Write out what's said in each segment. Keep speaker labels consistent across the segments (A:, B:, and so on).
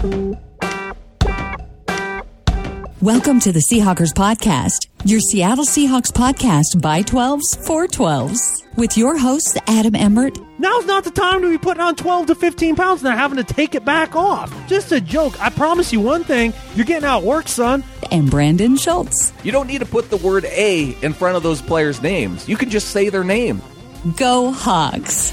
A: Welcome to the Seahawkers Podcast, your Seattle Seahawks podcast by 12s for 12s. With your hosts, Adam Emmert,
B: Now's not the time to be putting on 12 to 15 pounds and then having to take it back off. Just a joke. I promise you one thing you're getting out work, son.
A: and Brandon Schultz.
C: You don't need to put the word A in front of those players' names. You can just say their name.
A: Go Hogs.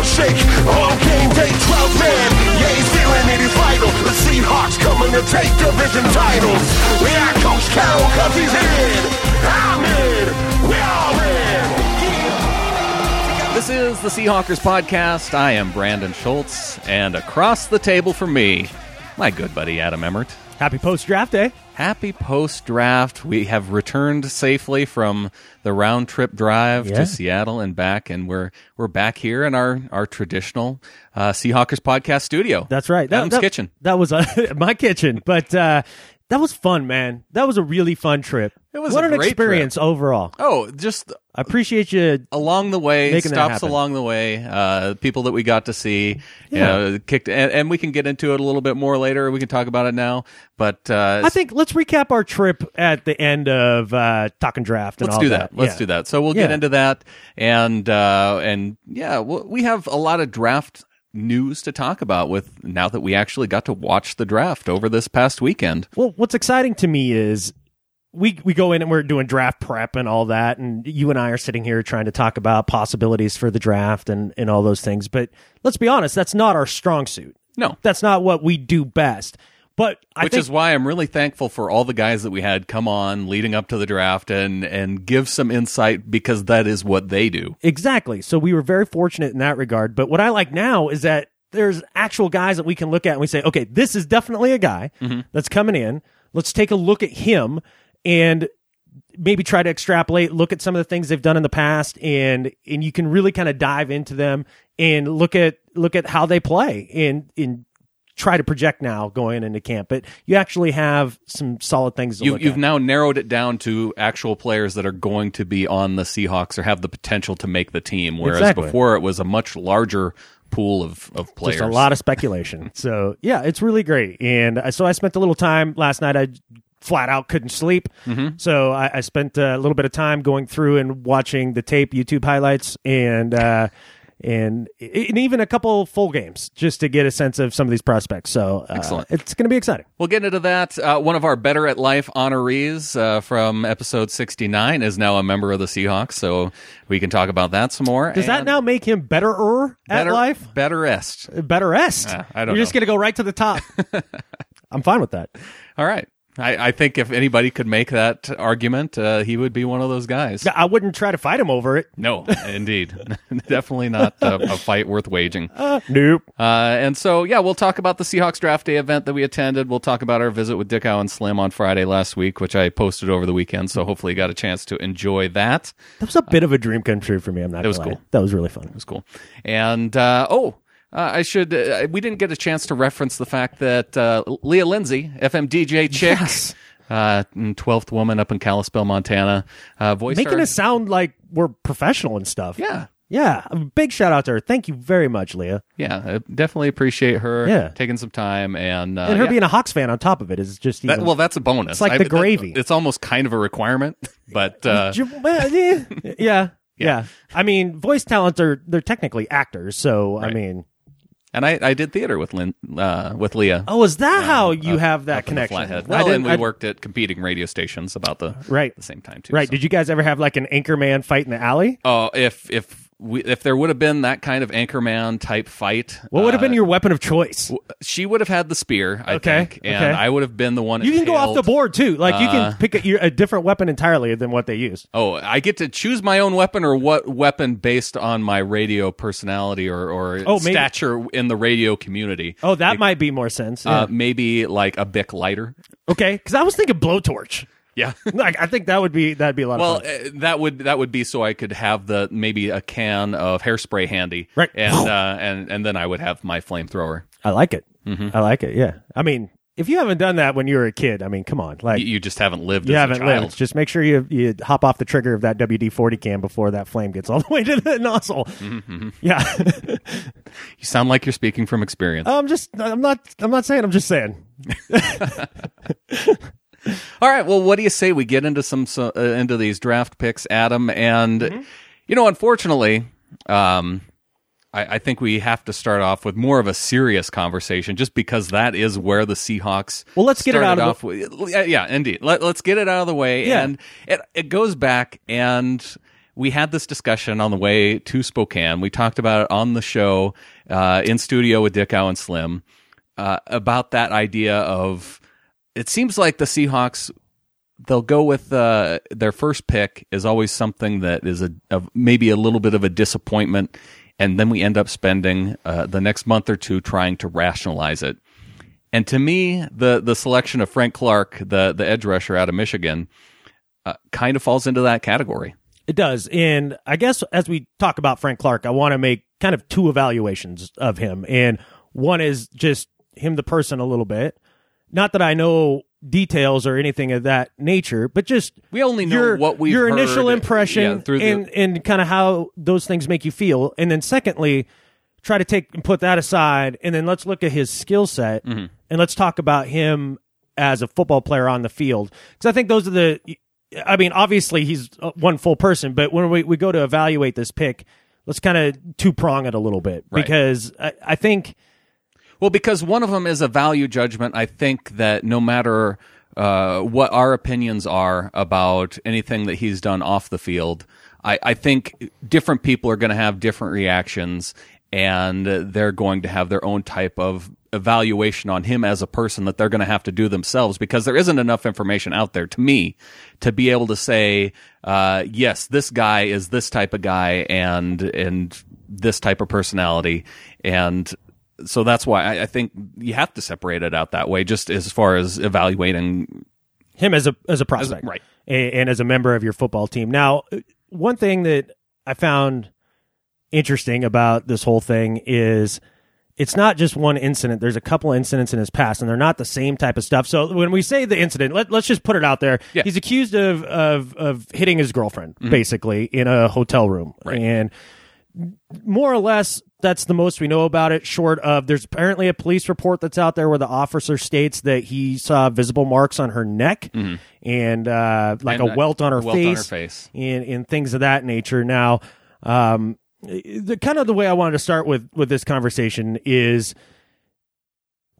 D: Ground shake. On game day, 12 man. Yeah, he's feeling it, he's vital. The Seahawks coming to take division titles. We got Coach Carroll, cause he's in. I'm in. We all in.
C: This is the Seahawkers podcast. I am Brandon Schultz, and across the table from me, my good buddy Adam Emmert.
B: Happy post draft day.
C: Happy post draft. We have returned safely from the round trip drive
B: Yeah.
C: to Seattle and back, and we're we're back here in our our traditional uh, Seahawkers podcast studio.
B: That's right. That,
C: Adam's
B: that-
C: kitchen.
B: That was uh, my kitchen. But uh, that was fun, man. That was a really fun trip.
C: It was
B: what
C: a
B: an
C: great
B: experience overall.
C: Oh, just
B: I appreciate you.
C: along the way, stops along the way, uh, people that we got to see,
B: Yeah.
C: you know, kicked, and, and we can get into it a little bit more later. We can talk about it now, but uh,
B: I think let's recap our trip at the end of uh, talking draft. And
C: let's do that. Let's
B: Yeah.
C: do that. So we'll get into that, and uh, and yeah, we'll, we have a lot of draft news to talk about with now that we actually got to watch the draft over this past weekend.
B: Well, what's exciting to me is we we go in and we're doing draft prep and all that, and you and I are sitting here trying to talk about possibilities for the draft and and all those things. But let's be honest, that's not our strong suit.
C: No,
B: That's not what we do best. But I
C: which
B: think
C: is why I'm really thankful for all the guys that we had come on leading up to the draft and and give some insight because that is what they do.
B: Exactly. So we were very fortunate in that regard. But what I like now is that there's actual guys that we can look at and we say, okay, this is definitely a guy mm-hmm. that's coming in. Let's take a look at him and maybe try to extrapolate, look at some of the things they've done in the past and and you can really kind of dive into them and look at look at how they play and and try to project now going into camp. But you actually have some solid things to
C: You,
B: at.
C: now narrowed it down to actual players that are going to be on the Seahawks or have the potential to make the team, whereas
B: Exactly.
C: before it was a much larger pool of, of players.
B: Just a lot of speculation. so yeah, it's really great. And uh, so I spent a little time last night. I flat out couldn't sleep,
C: Mm-hmm.
B: so I, I spent a little bit of time going through and watching the tape, YouTube highlights, and uh, and and even a couple full games just to get a sense of some of these prospects. So uh,
C: Excellent.
B: It's going to be exciting.
C: We'll get into that. Uh, one of our Better at Life honorees uh, from episode 69 is now a member of the Seahawks, so we can talk about that some more.
B: Does that now make him better at
C: better,
B: life?
C: Betterest.
B: Better est.
C: Uh, I don't
B: You're just going to go right to the top. I'm fine with that.
C: All right. I, I think if anybody could make that argument, uh, he would be one of those guys.
B: I wouldn't try to fight him over it.
C: No, indeed. Definitely not a, a fight worth waging.
B: Nope.
C: Uh, and so, yeah, we'll talk about the Seahawks draft day event that we attended. We'll talk about our visit with Dickow and Slim on Friday last week, which I posted over the weekend. So hopefully you got a chance to enjoy that.
B: That was a bit of a dream come true for me. I'm not.
C: It was
B: lie.
C: cool.
B: That was really fun.
C: It was cool. And, uh, oh, uh, I should, uh, we didn't get a chance to reference the fact that uh, Leah Lindsay, FMDJ chick,
B: Yes.
C: uh, 12th woman up in Kalispell, Montana, uh, voiced
B: Making
C: our-
B: us sound like we're professional and stuff.
C: Yeah.
B: Yeah. A big shout out to her. Thank you very much, Leah.
C: Yeah, I definitely appreciate her
B: Yeah.
C: taking some time and uh,
B: And her
C: yeah.
B: being a Hawks fan on top of it is just
C: That, well, that's a bonus.
B: It's like the
C: that-
B: gravy.
C: it's almost kind of a requirement, but uh,
B: yeah, yeah. Yeah. I mean, voice talents are they're technically actors, so I mean,
C: and I, I did theater with Lynn, uh, with Leah.
B: oh, is that how you
C: up-
B: have that
C: up in the
B: connection?
C: Well, and we
B: I-
C: worked at competing radio stations about the
B: Right.
C: the same time too.
B: Right.
C: so.
B: Did you guys ever have like an anchorman fight in the alley?
C: Oh, if if we, if there would have been that kind of anchorman type fight,
B: What would have
C: uh,
B: been your weapon of choice?
C: She would have had the spear, I
B: Okay,
C: think, and
B: okay.
C: I would have been the one.
B: You can go off the board too. Like you
C: Uh,
B: can pick a, a different weapon entirely than what they use.
C: Oh, I get to choose my own weapon, or what weapon based on my radio personality or, or
B: Oh, maybe-
C: stature in the radio community.
B: Oh, that might be more sense.
C: Uh, maybe like a Bic lighter.
B: okay, because I was thinking blowtorch.
C: Yeah.
B: Like I think that would be that'd be a lot
C: Well,
B: of fun.
C: uh, that would that would be so I could have the maybe a can of hairspray handy,
B: Right.
C: And uh, and and then I would have my flamethrower.
B: I like it.
C: mm-hmm.
B: I like it. Yeah. I mean, if you haven't done that when you were a kid, I mean, come on, like
C: You, you just haven't lived.
B: you
C: as
B: haven't lived. Just make sure you you hop off the trigger of that WD forty can before that flame gets all the way to the nozzle.
C: Mm-hmm,
B: Yeah,
C: You sound like you're speaking from experience.
B: I'm just I'm not I'm not saying I'm just saying.
C: All right. Well, what do you say we get into some so, uh, into these draft picks, Adam? And
B: Mm-hmm.
C: you know, unfortunately, um, I, I think we have to start off with more of a serious conversation, just because that is where the Seahawks.
B: Well, let's get it out of
C: with. Yeah, indeed. Let, let's get it out of the way,
B: Yeah.
C: and it it goes back and. We had this discussion on the way to Spokane. We talked about it on the show uh, in studio with Dick and Slim uh, about that idea of it seems like the Seahawks they'll go with uh, their first pick is always something that is a, a maybe a little bit of a disappointment, and then we end up spending uh, the next month or two trying to rationalize it. And to me, the the selection of Frank Clark, the the edge rusher out of Michigan, uh, kind of falls into that category.
B: It does. And I guess as we talk about Frank Clark, I want to make kind of two evaluations of him. And one is just him, the person, a little bit. Not that I know details or anything of that nature, but just
C: We only know
B: your,
C: what we've
B: your initial impression
C: yeah, through the-
B: and, and kind of how those things make you feel. And then secondly, try to take and put that aside. And then let's look at his skill set
C: Mm-hmm.
B: and let's talk about him as a football player on the field. Because I think those are the, I mean, obviously he's uh, one full person, but when we, we go to evaluate this pick, let's kind of two prong it a little bit
C: Right.
B: because I, I think
C: Well, because one of them is a value judgment. I think that no matter uh, what our opinions are about anything that he's done off the field, I, I think different people are going to have different reactions, and they're going to have their own type of evaluation on him as a person that they're going to have to do themselves because there isn't enough information out there to me to be able to say, uh, yes, this guy is this type of guy and and this type of personality and so that's why I, I think you have to separate it out that way, just as far as evaluating.
B: him as a as a prospect,
C: right.
B: and, and as a member of your football team. Now, one thing that I found interesting about this whole thing is it's not just one incident. There's a couple incidents in his past, and they're not the same type of stuff. So when we say the incident, let, let's just put it out there.
C: Yeah.
B: He's accused of of of hitting his girlfriend, mm-hmm. basically in a hotel room, and more or less that's the most we know about it short of there's apparently a police report that's out there where the officer states that he saw visible marks on her neck and uh, like
C: And,
B: a welt on her
C: welt on
B: face,
C: her face.
B: And, and things of that nature now um, the kind of the way i wanted to start with with this conversation is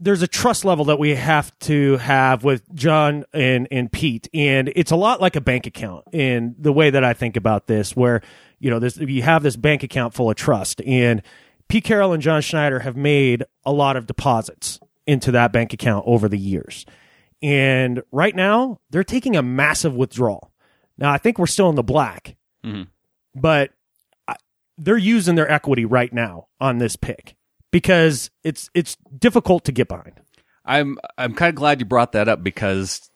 B: there's a trust level that we have to have with John and, and Pete. And it's a lot like a bank account in the way that I think about this, where, you know, this, you have this bank account full of trust and Pete Carroll and John Schneider have made a lot of deposits into that bank account over the years. And right now they're taking a massive withdrawal. Now I think we're still in the black, mm-hmm. but I, they're using their equity right now on this pick because it's it's difficult to get behind.
C: I'm I'm kind of glad you brought that up because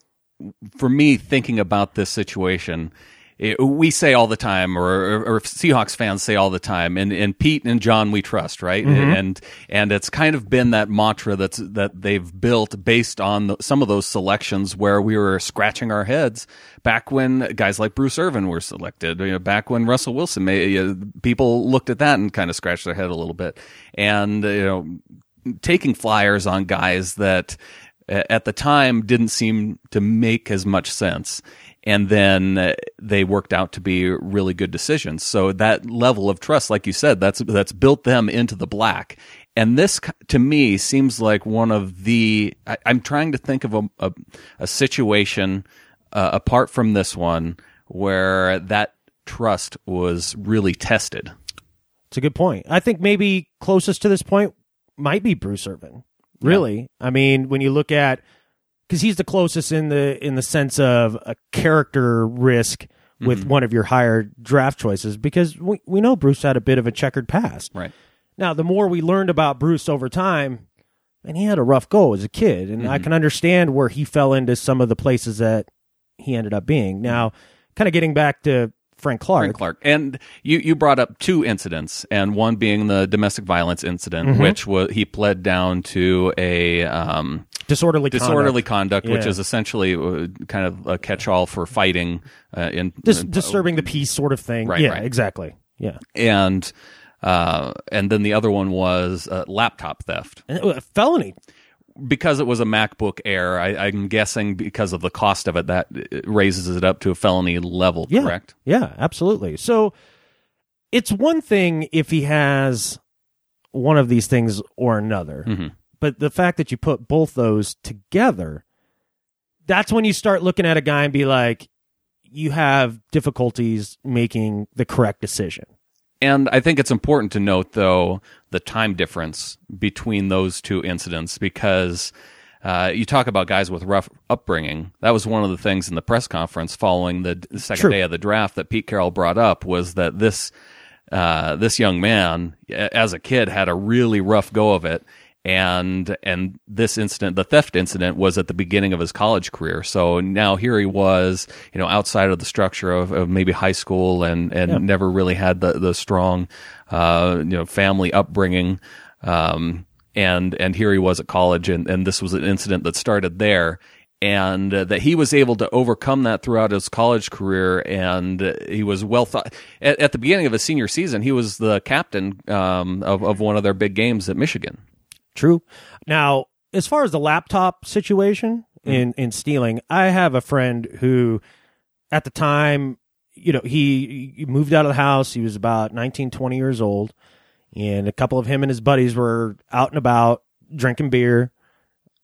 C: for me, thinking about this situation, it, we say all the time, or, or, or Seahawks fans say all the time, and, and Pete and John we trust, right? And and it's kind of been that mantra that's that they've built based on the, some of those selections where we were scratching our heads back when guys like Bruce Irvin were selected, you know, back when Russell Wilson, may, uh, people looked at that and kind of scratched their head a little bit, and you know taking flyers on guys that uh, at the time didn't seem to make as much sense and then uh, they worked out to be really good decisions. So that level of trust like you said that's that's built them into the black. And this to me seems like one of the I, i'm trying to think of a, a, a situation uh, apart from this one where that trust was really tested.
B: It's a good point. I think maybe closest to this point might be Bruce Irvin. Really, I mean, when you look at because he's the closest in the in the sense of a character risk with mm-hmm. one of your higher draft choices because we, we know Bruce had a bit of a checkered past.
C: right
B: Now, the more we learned about Bruce over time, and he had a rough go as a kid, and I mm-hmm. can understand where he fell into some of the places that he ended up being. Mm-hmm. Now, kind of getting back to Frank Clark.
C: Frank Clark. And you, you brought up two incidents, and one being the domestic violence incident, which was he pled down to a um,
B: disorderly
C: disorderly
B: conduct.
C: conduct, which is essentially uh, kind of a catch-all for fighting uh, in
B: Dis-
C: in-
B: disturbing the peace sort of thing.
C: Right,
B: yeah,
C: right.
B: exactly. Yeah,
C: and uh, and then the other one was uh, laptop theft
B: and, uh, felony.
C: because it was a MacBook Air. I, I'm guessing because of the cost of it, that it raises it up to a felony level.
B: Yeah,
C: Correct.
B: Yeah, absolutely. So it's one thing if he has one of these things or another,
C: Mm-hmm.
B: But the fact that you put both those together, that's when you start looking at a guy and be like, you have difficulties making the correct decision.
C: And I think it's important to note, though, the time difference between those two incidents because uh, you talk about guys with rough upbringing. That was one of the things in the press conference following the second
B: True.
C: day of the draft that Pete Carroll brought up was that this uh, this young man, as a kid, had a really rough go of it. And and this incident, the theft incident, was at the beginning of his college career. So now here he was, you know, outside of the structure of, of maybe high school, and and never really had the the strong, uh, you know, family upbringing. Um, and and here he was at college, and and this was an incident that started there, and uh, that he was able to overcome that throughout his college career, and uh, he was well thought. At, at the beginning of his senior season, he was the captain um, of of one of their big games at Michigan.
B: True. Now, as far as the laptop situation mm. in in stealing, I have a friend who, at the time, you know, he, he moved out of the house. He was about 19, 20 years old, and a couple of him and his buddies were out and about drinking beer.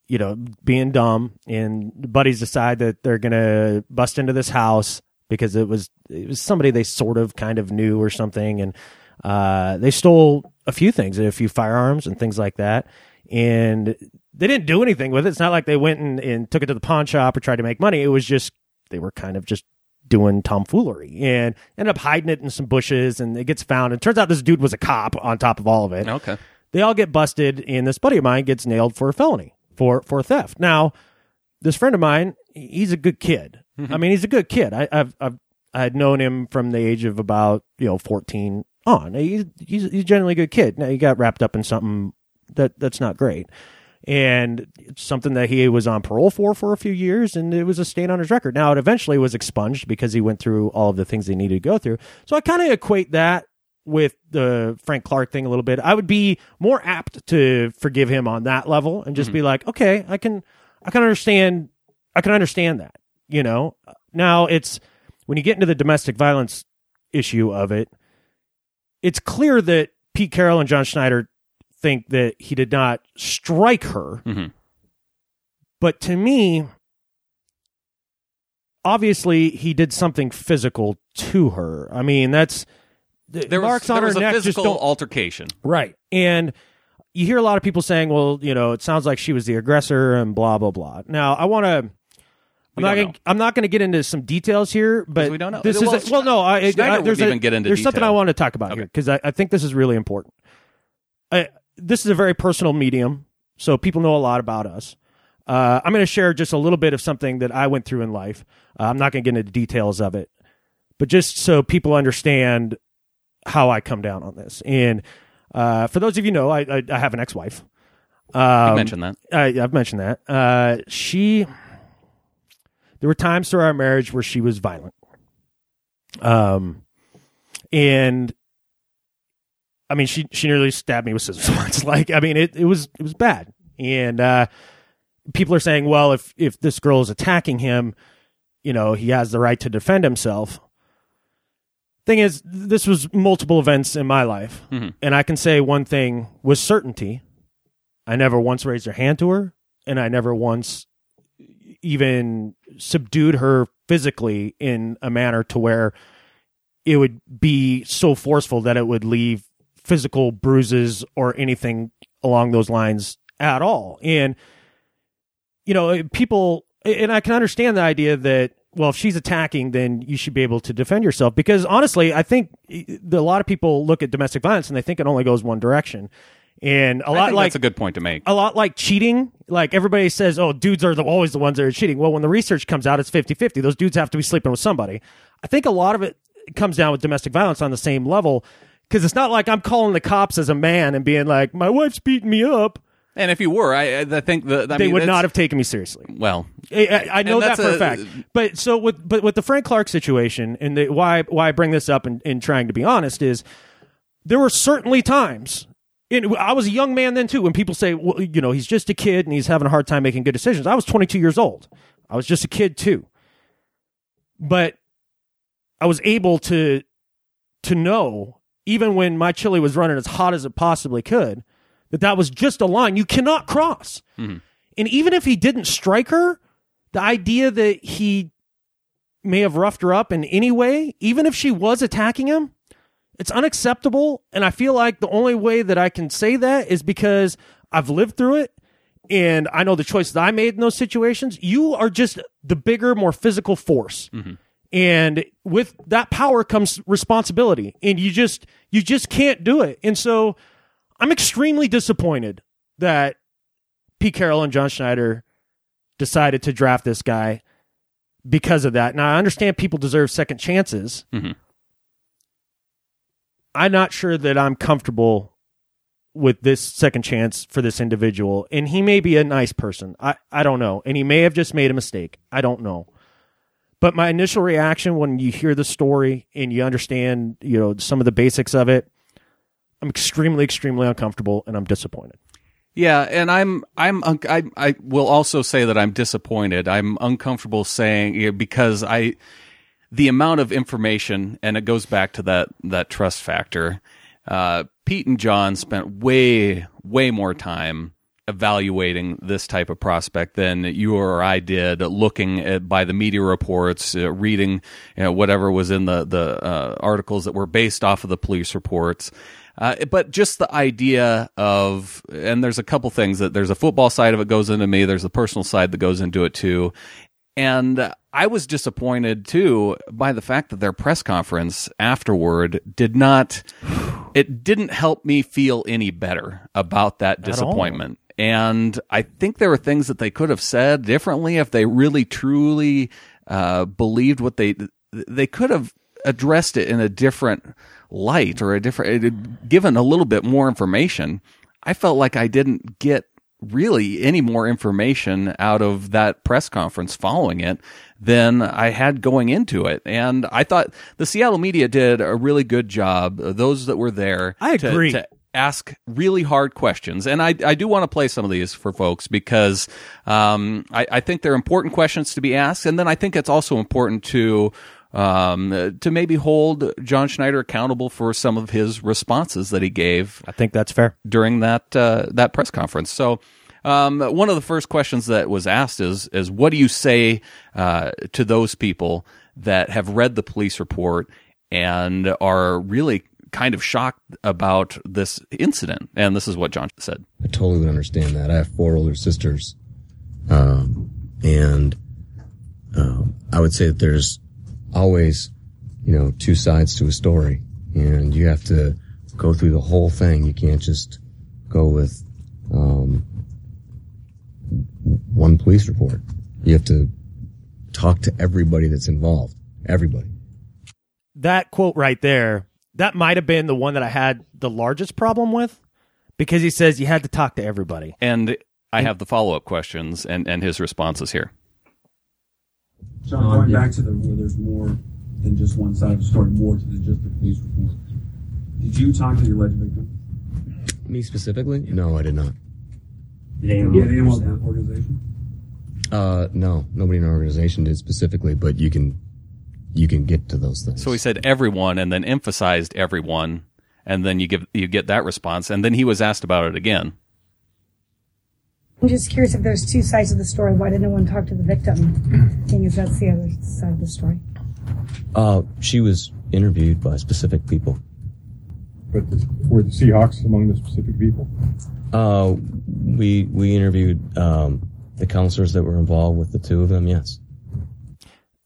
B: You know, being dumb, and the buddies decide that they're gonna bust into this house because it was it was somebody they sort of kind of knew or something, and uh, they stole a few things, a few firearms and things like that, and they didn't do anything with it. It's not like they went and, and took it to the pawn shop or tried to make money. It was just they were kind of just doing tomfoolery and ended up hiding it in some bushes, and it gets found. And it turns out this dude was a cop on top of all of it.
C: Okay.
B: They all get busted, and this buddy of mine gets nailed for a felony for for theft. Now, this friend of mine, he's a good kid. I mean, he's a good kid. I, I've I've I had known him from the age of about you know fourteen Oh, on. He's he's, he's generally a good kid. Now he got wrapped up in something that that's not great, and it's something that he was on parole for for a few years, and it was a stain on his record. Now it eventually was expunged because he went through all of the things they needed to go through. So I kind of equate that with the Frank Clark thing a little bit. I would be more apt to forgive him on that level and just mm-hmm. be like, okay, I can, I can understand, I can understand that. You know, now it's when you get into the domestic violence issue of it, it's clear that Pete Carroll and John Schneider think that he did not strike her.
C: Mhm.
B: But to me, obviously he did something physical to her. I mean, that's the
C: There was,
B: marks on
C: there
B: her
C: was a
B: neck just don't
C: altercation.
B: Right. And you hear a lot of people saying, well, you know, it sounds like she was the aggressor and blah blah blah. Now, I want to I'm not gonna. I'm not going to get into some details here, but
C: we don't know.
B: This
C: Well,
B: is a, well, no, I,
C: Schneider
B: I, there's a-
C: even get into
B: there's something I want to talk about here because I, I think this is really important. I, this is a very personal medium, so people know a lot about us. Uh, I'm going to share just a little bit of something that I went through in life. Uh, I'm not going to get into details of it, but just so people understand how I come down on this. And uh, for those of you know, I, I, I have an ex-wife.
C: You
B: Um,
C: mentioned that.
B: I, I've mentioned that. Uh, she, there were times through our marriage where she was violent. Um, and I mean, she she nearly stabbed me with scissors once. Like, I mean, it it was it was bad. And uh, people are saying, well, if if this girl is attacking him, you know, he has the right to defend himself. Thing is, this was multiple events in my life,
C: Mhm.
B: and I can say one thing with certainty: I never once raised her hand to her, and I never once even subdued her physically in a manner to where it would be so forceful that it would leave physical bruises or anything along those lines at all. And you know, people and I can understand the idea that well, if she's attacking, then you should be able to defend yourself. Because honestly, I think the, a lot of people look at domestic violence and they think it only goes one direction. And a lot like
C: that's a good point to make.
B: a lot like cheating. Like everybody says, oh, dudes are the, always the ones that are cheating. Well, when the research comes out, it's 50 50. Those dudes have to be sleeping with somebody. I think a lot of it comes down with domestic violence on the same level because it's not like I'm calling the cops as a man and being like, my wife's beating me up.
C: And if you were, I, I think the I
B: they
C: mean,
B: would not have taken me seriously.
C: Well,
B: I, I- I know that for a,
C: a-
B: fact. But so with but with the Frank Clark situation and the, why why I bring this up and, and trying to be honest is there were certainly times. And I was a young man then too. When people say, "Well, you know, he's just a kid and he's having a hard time making good decisions," I was 22 years old. I was just a kid too. But I was able to to know, even when my chili was running as hot as it possibly could, that that was just a line you cannot cross. Mm-hmm. And even if he didn't strike her, the idea that he may have roughed her up in any way, even if she was attacking him, it's unacceptable. And I feel like the only way that I can say that is because I've lived through it and I know the choices I made in those situations. You are just the bigger, more physical force. And with that power comes responsibility. And you just you just can't do it. And so I'm extremely disappointed that Pete Carroll and John Schneider decided to draft this guy because of that. Now I understand people deserve second chances.
C: Mhm.
B: I'm not sure that I'm comfortable with this second chance for this individual. And he may be a nice person. I, I don't know. And he may have just made a mistake. I don't know. But my initial reaction when you hear the story and you understand, you know, some of the basics of it, I'm extremely, extremely uncomfortable and I'm disappointed.
C: Yeah, and I'm I'm I I will also say that I'm disappointed. I'm uncomfortable saying because I the amount of information and it goes back to that that trust factor. Uh, Pete and John spent way way more time evaluating this type of prospect than you or I did looking at by the media reports, uh, reading you know, whatever was in the the uh, articles that were based off of the police reports. Uh, but just the idea of, and there's a couple things that there's a football side of it goes into me. There's the personal side that goes into it too. And I was disappointed too by the fact that their press conference afterward did not, it didn't help me feel any better about that disappointment. And I think there were things that they could have said differently if they really truly uh, believed what they they could have addressed it in a different light or a different it- given a little bit more information. I felt like I didn't get really any more information out of that press conference following it than I had going into it. And I thought the Seattle media did a really good job. uh, Those that were there,
B: I
C: to-
B: agree.
C: to ask really hard questions. And I, I do want to play some of these for folks because um, I, I think they're important questions to be asked. And then I think it's also important to um, to maybe hold John Schneider accountable for some of his responses that he gave
B: I think that's fair.
C: during that uh, that press conference. So. Um, one of the first questions that was asked is is what do you say uh, to those people that have read the police report and are really kind of shocked about this incident? And this is what John said.
E: I totally would understand that. I have four older sisters, um, and um, I would say that there's always, you know, two sides to a story, and you have to go through the whole thing. You can't just go with um, one police report. You have to talk to everybody that's involved. Everybody.
B: that quote right there, that might have been the one that I had the largest problem with because he says you had to talk to everybody.
C: And I have the follow up questions and, and his responses here.
F: John, going back to the where there's more than just one side of the story, more to than just the police report. Did you talk to the alleged victim?
E: Me specifically? No, I did not.
F: Did anyone in the organization?
E: Uh, no, nobody in our organization did specifically, but you can, you can get to those things.
C: So he said everyone and then emphasized everyone and then you give you get that response and then he was asked about it again.
G: I'm just curious if there's two sides of the story. Why did no one talk to the victim? Seeing as that's the other side of the story.
E: Uh, she was interviewed by specific people.
H: But the, were the Seahawks among the specific people?
E: Uh, we we interviewed um, the counselors that were involved with the two of them. Yes.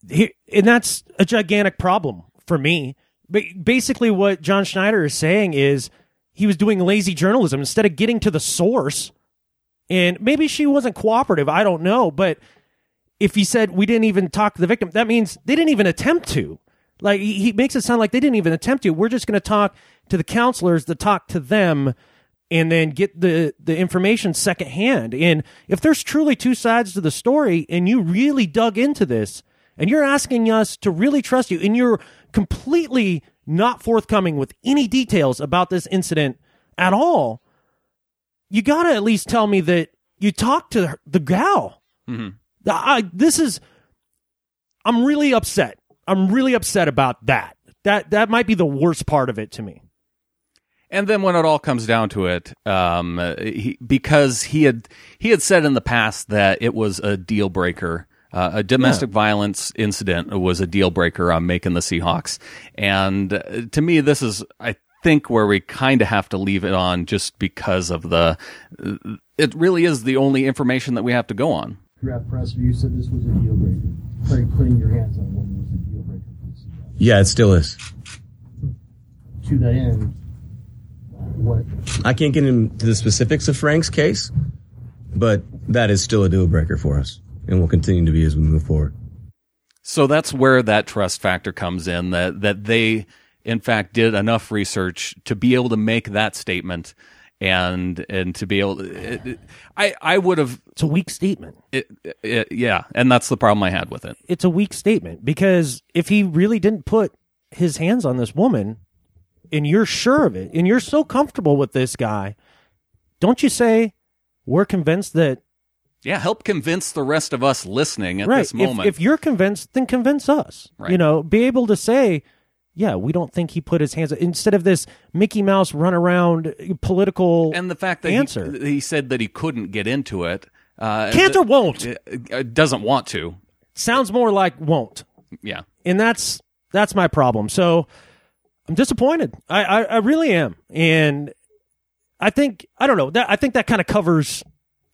B: He, and that's a gigantic problem for me. But basically, what John Schneider is saying is he was doing lazy journalism instead of getting to the source. And maybe she wasn't cooperative. I don't know. But if he said we didn't even talk to the victim, that means they didn't even attempt to. Like he, makes it sound like they didn't even attempt to. We're just going to talk to the counselors to talk to them and then get the the information secondhand. And if there's truly two sides to the story, and you really dug into this, and you're asking us to really trust you, and you're completely not forthcoming with any details about this incident at all, you got to at least tell me that you talked to her- the gal. I, this is, I'm really upset. I'm really upset about that. That that might be the worst part of it to me.
C: And then when it all comes down to it, um, he, because he had he had said in the past that it was a deal breaker, uh, a domestic violence incident was a deal breaker on making the Seahawks. And uh, to me, this is I think where we kind of have to leave it on just because of the. It really is the only information that we have to go on.
I: draft press you said this was a deal breaker. Putting, putting your hands on one was a deal breaker for the
E: Yeah, it still is.
I: To that end, what
E: I can't get into the specifics of Frank's case, but that is still a deal breaker for us, and will continue to be as we move forward.
C: So that's where that trust factor comes in that that they in fact did enough research to be able to make that statement and and to be able it, it- I I would have
B: It's a weak statement.
C: it, it, yeah and that's the problem I had with it.
B: It's a weak statement because if he really didn't put his hands on this woman, and you're sure of it, and you're so comfortable with this guy, don't you say we're convinced that
C: Yeah, help convince the rest of us listening at
B: right?
C: this moment.
B: If, if you're convinced, then convince us.
C: Right.
B: You know, be able to say, yeah, we don't think he put his hands instead of this Mickey Mouse run around political
C: and the fact that
B: answer.
C: He, he said that he couldn't get into it. Uh,
B: Can't or won't.
C: uh, doesn't want to.
B: Sounds more like won't.
C: Yeah.
B: and that's that's my problem. So I'm disappointed. I, I, I really am, and I think I don't know that I think that kind of covers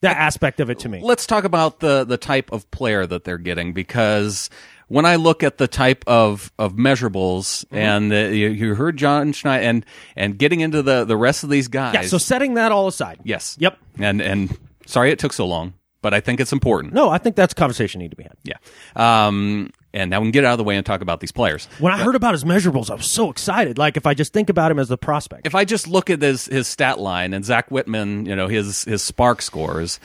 B: that aspect of it to me.
C: Let's talk about the the type of player that they're getting because when I look at the type of of measurables
B: Mm-hmm.
C: and uh, you, you heard John Schneider and and getting into the the rest of these guys.
B: Yeah. So setting that all aside.
C: yes.
B: Yep.
C: And and sorry it took so long, but I think it's important.
B: No, I think that's a conversation need to be had.
C: Yeah. Um. And now we can get out of the way and talk about these players.
B: When I heard about his measurables, I was so excited. Like if I just think about him as the prospect.
C: if I just look at his his stat line and Zach Whitman, you know his his SPARQ scores,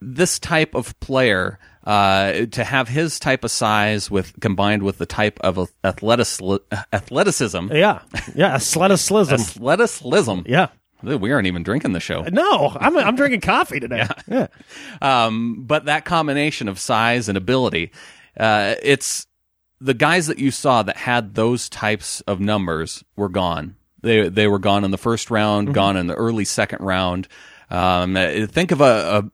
C: this type of player uh, to have his type of size with combined with the type of athletic athleticism,
B: yeah. Yeah. Athleticism.
C: athleticism.
B: yeah.
C: We aren't even drinking the show.
B: No, I'm I'm drinking coffee today. Yeah.
C: Um, but that combination of size and ability, uh, it's the guys that you saw that had those types of numbers were gone. They they were gone in the first round, gone in the early second round. Um, think of a,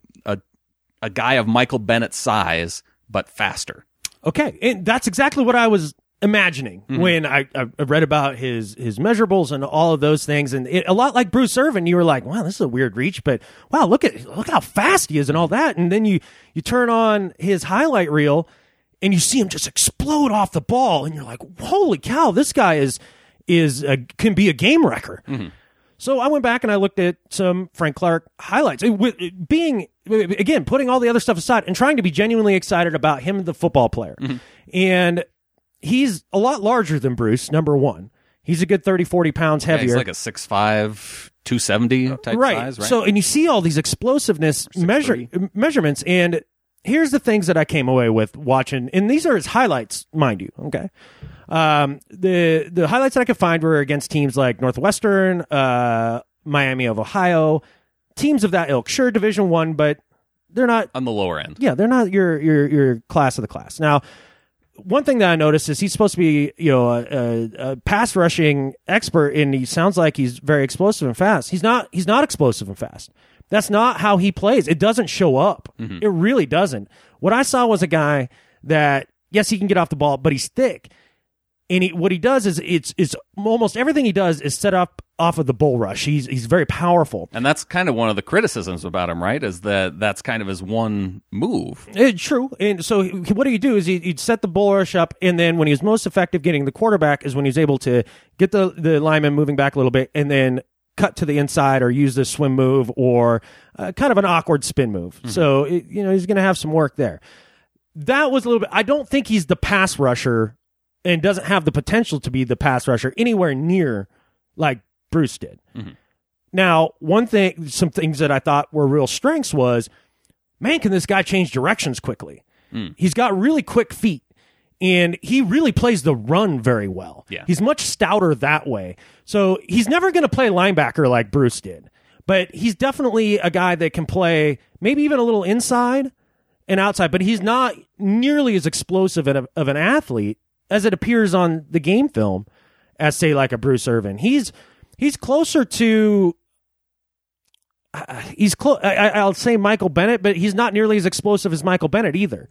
C: a guy of Michael Bennett's size, but faster.
B: Okay, and that's exactly what I was imagining
C: Mm-hmm.
B: when I, I read about his his measurables and all of those things, and it, a lot like Bruce Irvin. You were like, "Wow, this is a weird reach," but wow, look at look how fast he is and all that. And then you you turn on his highlight reel, and you see him just explode off the ball, and you're like, "Holy cow, this guy is is a, can be a game wrecker." So I went back and I looked at some Frank Clark highlights. It- with- it being again putting all the other stuff aside and trying to be genuinely excited about him, the football player, and he's a lot larger than Bruce. Number one, he's a good 30, 40 pounds
C: Yeah,
B: heavier.
C: he's like a 6'5", 270 type
B: right.
C: size, right?
B: So and you see all these explosiveness measure measurements, and here's the things that I came away with watching, and these are his highlights, mind you. Okay. Um, the the highlights that I could find were against teams like Northwestern, uh, Miami of Ohio, teams of that ilk. Sure, Division One, but they're not
C: on the lower end.
B: yeah, they're not your your your class of the class. Now, one thing that I noticed is he's supposed to be you know a, a, a pass rushing expert, and he sounds like he's very explosive and fast. He's not. He's not explosive and fast. That's not how he plays. It doesn't show up. Mm-hmm. It really doesn't. What I saw was a guy that yes, he can get off the ball, but he's thick. And he, what he does is it's it's almost everything he does is set up off of the bull rush. He's he's very powerful.
C: And that's kind of one of the criticisms about him, right? Is that that's kind of his one move.
B: It's true. And so he- what do you do is he, he'd set the bull rush up, and then when he was most effective getting the quarterback is when he's able to get the, the lineman moving back a little bit and then cut to the inside or use the swim move or uh, kind of an awkward spin move. So, it, you know, he's going to have some work there. That was a little bit, I don't think he's the pass rusher and doesn't have the potential to be the pass rusher anywhere near like Bruce did. Mm-hmm. Now, one thing, some things that I thought were real strengths was, man, can this guy change directions quickly? Mm. He's got really quick feet. And he really plays the run very well.
C: Yeah.
B: He's much stouter that way. So he's never going to play linebacker like Bruce did. But he's definitely a guy that can play maybe even a little inside and outside, but he's not nearly as explosive of an athlete as it appears on the game film as say like a Bruce Irvin. He's he's closer to uh, he's close. I'll say Michael Bennett, but he's not nearly as explosive as Michael Bennett either.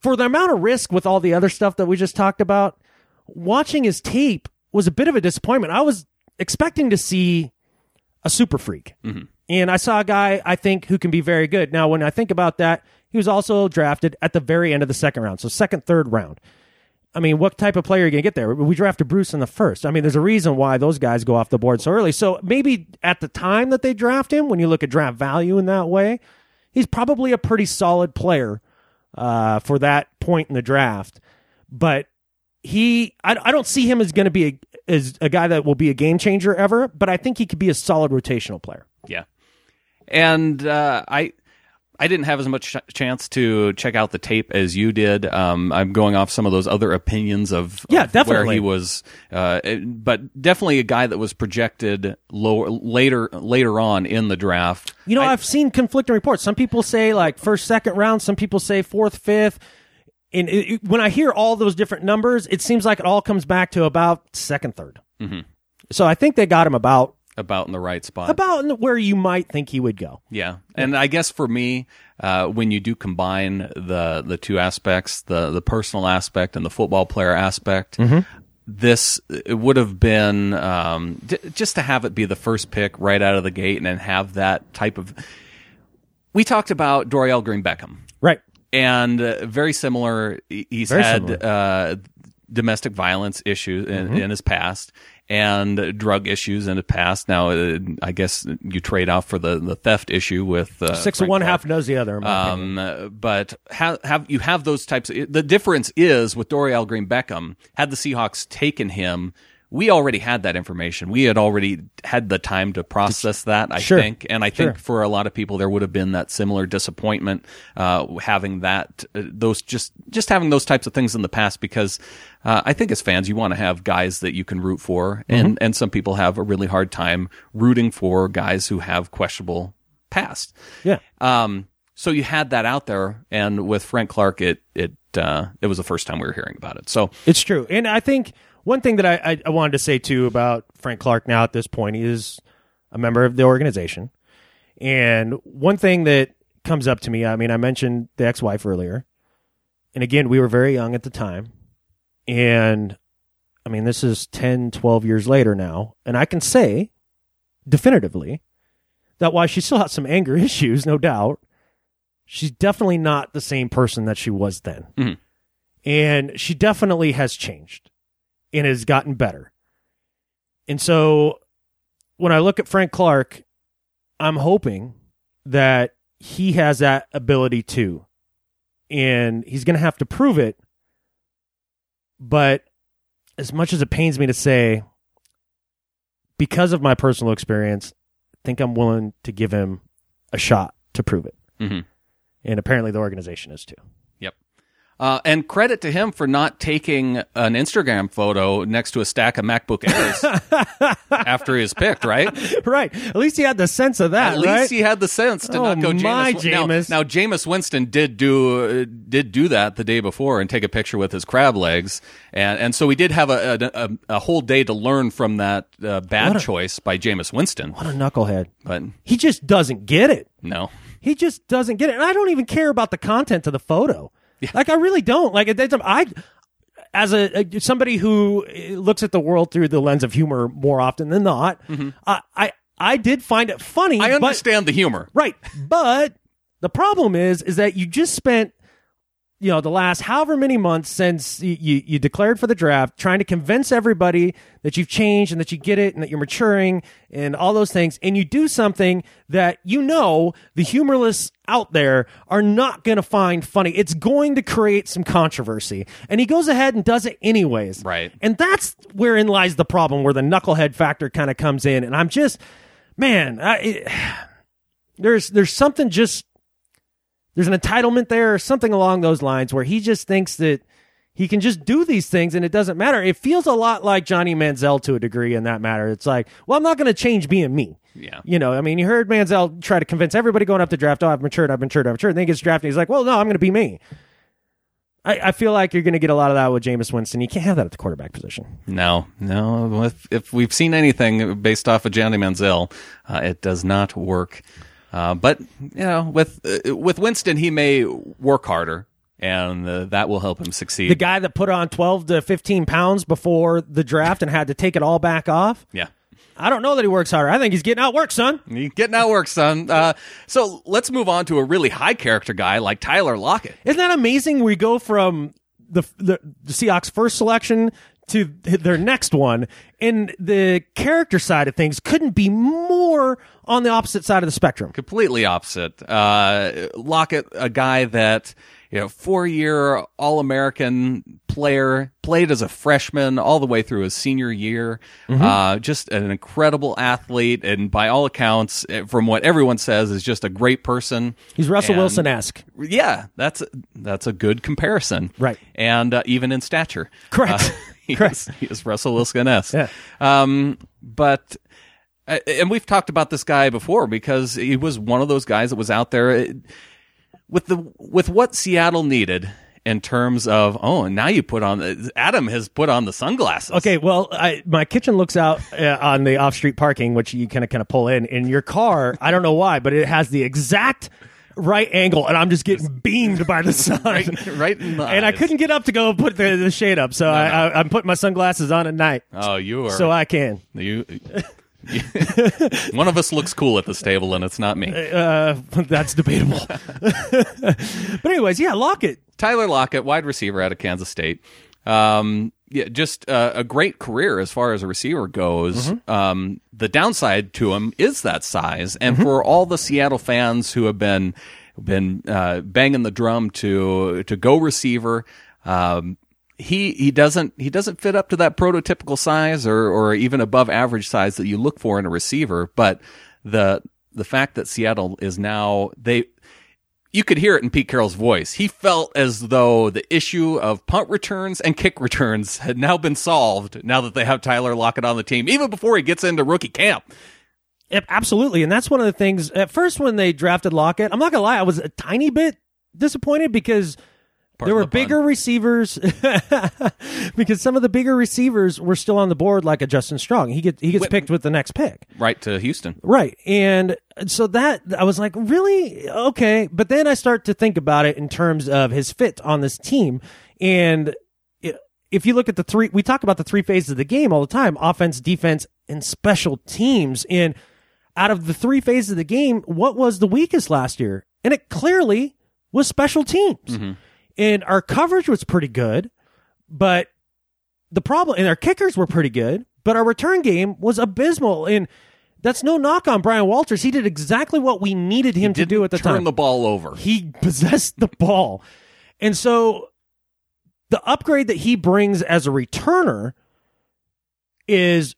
B: For the amount of risk with all the other stuff that we just talked about, watching his tape was a bit of a disappointment. I was expecting to see a super freak. And I saw a guy I think who can be very good. Now, when I think about that, he was also drafted at the very end of the second round, so second, third round. I mean, what type of player are you going to get there? We drafted Bruce in the first. I mean, there's a reason why those guys go off the board so early. So maybe at the time that they draft him, when you look at draft value in that way, he's probably a pretty solid player uh, for that point in the draft. But he, I, I don't see him as going to be a, as a guy that will be a game changer ever. But I think he could be a solid rotational player.
C: Yeah, and uh, I I didn't have as much chance to check out the tape as you did. Um, I'm going off some of those other opinions of,
B: Yeah,
C: of where
B: definitely.
C: he was, uh, but definitely a guy that was projected lower later later on in the draft.
B: You know,
C: I-
B: I've seen conflicting reports. Some people say like first, second round. Some people say fourth, fifth. And it, it- when I hear all those different numbers, it seems like it all comes back to about second, 3rd
C: Mhm.
B: So I think they got him about
C: about in the right spot.
B: about in the- where you might think he would go.
C: Yeah, and I guess for me, uh, when you do combine the the two aspects, the the personal aspect and the football player aspect, this it would have been um, j- just to have it be the first pick right out of the gate, and then have that type of. We talked about Dorial Green Beckham,
B: Right.
C: and uh, very similar. He's
B: Very
C: had
B: similar.
C: uh, domestic violence issues in,
B: Mm-hmm.
C: in his past and drug issues in the past. Now, uh, I guess you trade off for the, the theft issue with uh,
B: Six of one,
C: Clark.
B: half knows the other.
C: Um, uh, but have, have you have those types? Of, the difference is with Dorial Green Beckham. Had the Seahawks taken him, we already had that information. We had already had the time to process that. I
B: Sure.
C: think, and I
B: Sure.
C: think for a lot of people, there would have been that similar disappointment uh, having that uh, those just just having those types of things in the past because. Uh, I think as fans, you want to have guys that you can root for, and,
B: Mm-hmm.
C: and some people have a really hard time rooting for guys who have questionable past.
B: yeah.
C: Um, so you had that out there, and with Frank Clark, it it uh, it was the first time we were hearing about it. So
B: It's true. And I think one thing that I, I, I wanted to say too about Frank Clark now at this point, he is a member of the organization. And one thing that comes up to me, I mean, I mentioned the ex wife earlier. And again, we were very young at the time. And I mean, this is 10, 12 years later now. And I can say definitively that while she still has some anger issues, no doubt, she's definitely not the same person that she was then.
C: Mhm.
B: And she definitely has changed and has gotten better. And so when I look at Frank Clark, I'm hoping that he has that ability too. And he's going to have to prove it. But as much as it pains me to say, because of my personal experience, I think I'm willing to give him a shot to prove it.
C: Mhm.
B: And apparently the organization is too.
C: Uh, and credit to him for not taking an Instagram photo next to a stack of MacBook Airs after he was picked, right?
B: right. At least he had the sense of that,
C: At
B: right?
C: least he had the sense to
B: Oh,
C: not go
B: my
C: Jameis. Now,
B: Jameis.
C: now Jameis Winston did do uh, did do that the day before and take a picture with his crab legs, and and so we did have a a, a, a whole day to learn from that uh, bad
B: a-
C: choice by Jameis Winston.
B: what a knucklehead.
C: But
B: He just doesn't get it.
C: no,
B: He just doesn't get it. And I don't even care about the content of the photo. Like I really don't. Like it- I as a, a- somebody who uh, looks at the world through the lens of humor more often than not, I, I I did find it funny.
C: Mm-hmm. I
B: but-
C: understand the humor.
B: Right. But the problem is, is that you just spent, you know, the last however many months since you, you, you declared for the draft trying to convince everybody that you've changed and that you get it and that you're maturing and all those things. And you do something that you know the humorless out there are not going to find funny. It's going to create some controversy. And he goes ahead and does it anyways.
C: Right.
B: And that's wherein lies the problem where the knucklehead factor kind of comes in. And I'm just, man, I, it, there's there's something just there's an entitlement there or something along those lines where he just thinks that he can just do these things and it doesn't matter. It feels a lot like Johnny Manziel to a degree in that matter. It's like, well, I'm not going to change being me.
C: Yeah.
B: You know, I mean, you heard Manziel try to convince everybody going up to draft, oh, I've matured, I've matured, I've matured. And then he gets drafted. He's like, well, no, I'm going to be me. I, I feel like you're going to get a lot of that with Jameis Winston. You can't have that at the quarterback position.
C: No, no. If, if we've seen anything based off of Johnny Manziel, uh, it does not work. Uh, but you know, with uh, with Winston, he may work harder, and uh, that will help him succeed.
B: The guy that put on 12 to 15 pounds before the draft and had to take it all back off.
C: yeah.
B: I don't know that he works harder. I think he's getting out work, son.
C: You getting out work, son. Uh, so let's move on to a really high character guy like Tyler Lockett.
B: Isn't that amazing? We go from the the, the Seahawks' first selection to their next one, and the character side of things couldn't be more on the opposite side of the spectrum.
C: Completely opposite. Uh, Lockett, a guy that you know, four year All American player, played as a freshman all the way through his senior year. Uh, just an incredible athlete, and by all accounts, eh, from what everyone says, is just a great person.
B: He's Russell Wilson esque.
C: Yeah, that's that's a good comparison,
B: Right.
C: And uh, even in stature,
B: Correct.
C: Uh, he Is, he is Russell Wilson esque.
B: Yeah.
C: Um, but uh, and we've talked about this guy before because he was one of those guys that was out there uh, with the with what Seattle needed in terms of oh, and now you put on Adam has put on the sunglasses.
B: Okay, well, I, my kitchen looks out uh, on the off street parking, which you kind of kind of pull in. In your car, I don't know why, but it has the exact right angle, and I'm just getting beamed by the sun.
C: Right, right in the
B: and I
C: eyes.
B: couldn't get up to go put the, the shade up, so I, I, I'm putting my sunglasses on at night,
C: Oh, you are
B: so I can.
C: you. one of us looks cool at this table, and it's not me.
B: Uh, that's debatable. but anyways, yeah, Lockett.
C: Tyler Lockett, wide receiver out of Kansas State. Um, yeah, just uh, a great career as far as a receiver goes. Um, the downside to him is that size, and for all the Seattle fans who have been been uh, banging the drum to to go receiver. Um, he he doesn't he doesn't fit up to that prototypical size or or even above average size that you look for in a receiver. But the the fact that Seattle is now they you could hear it in Pete Carroll's voice. He felt as though the issue of punt returns and kick returns had now been solved now that they have Tyler Lockett on the team, even before he gets into rookie camp.
B: Yep, absolutely. And that's one of the things at first when they drafted Lockett, I'm not gonna lie, I was a tiny bit disappointed because there were
C: the
B: bigger receivers because some of the bigger receivers were still on the board like a Justin Strong. He gets he gets
C: Wait.
B: picked with the next pick.
C: right to Houston.
B: Right. And so that I was like, really? Okay. But then I start to think about it in terms of his fit on this team. And if you look at the three, we talk about the three phases of the game all the time offense, defense, and special teams. And out of the three phases of the game, what was the weakest last year? And it clearly was special teams. Mm-hmm. And our coverage was pretty good, but the problem, and our kickers were pretty good, but our return game was abysmal. And that's no knock on Bryan Walters. He did exactly what we needed him to do at the
C: Turn
B: time.
C: Turn the ball over.
B: he possessed the ball. And so the upgrade that he brings as a returner is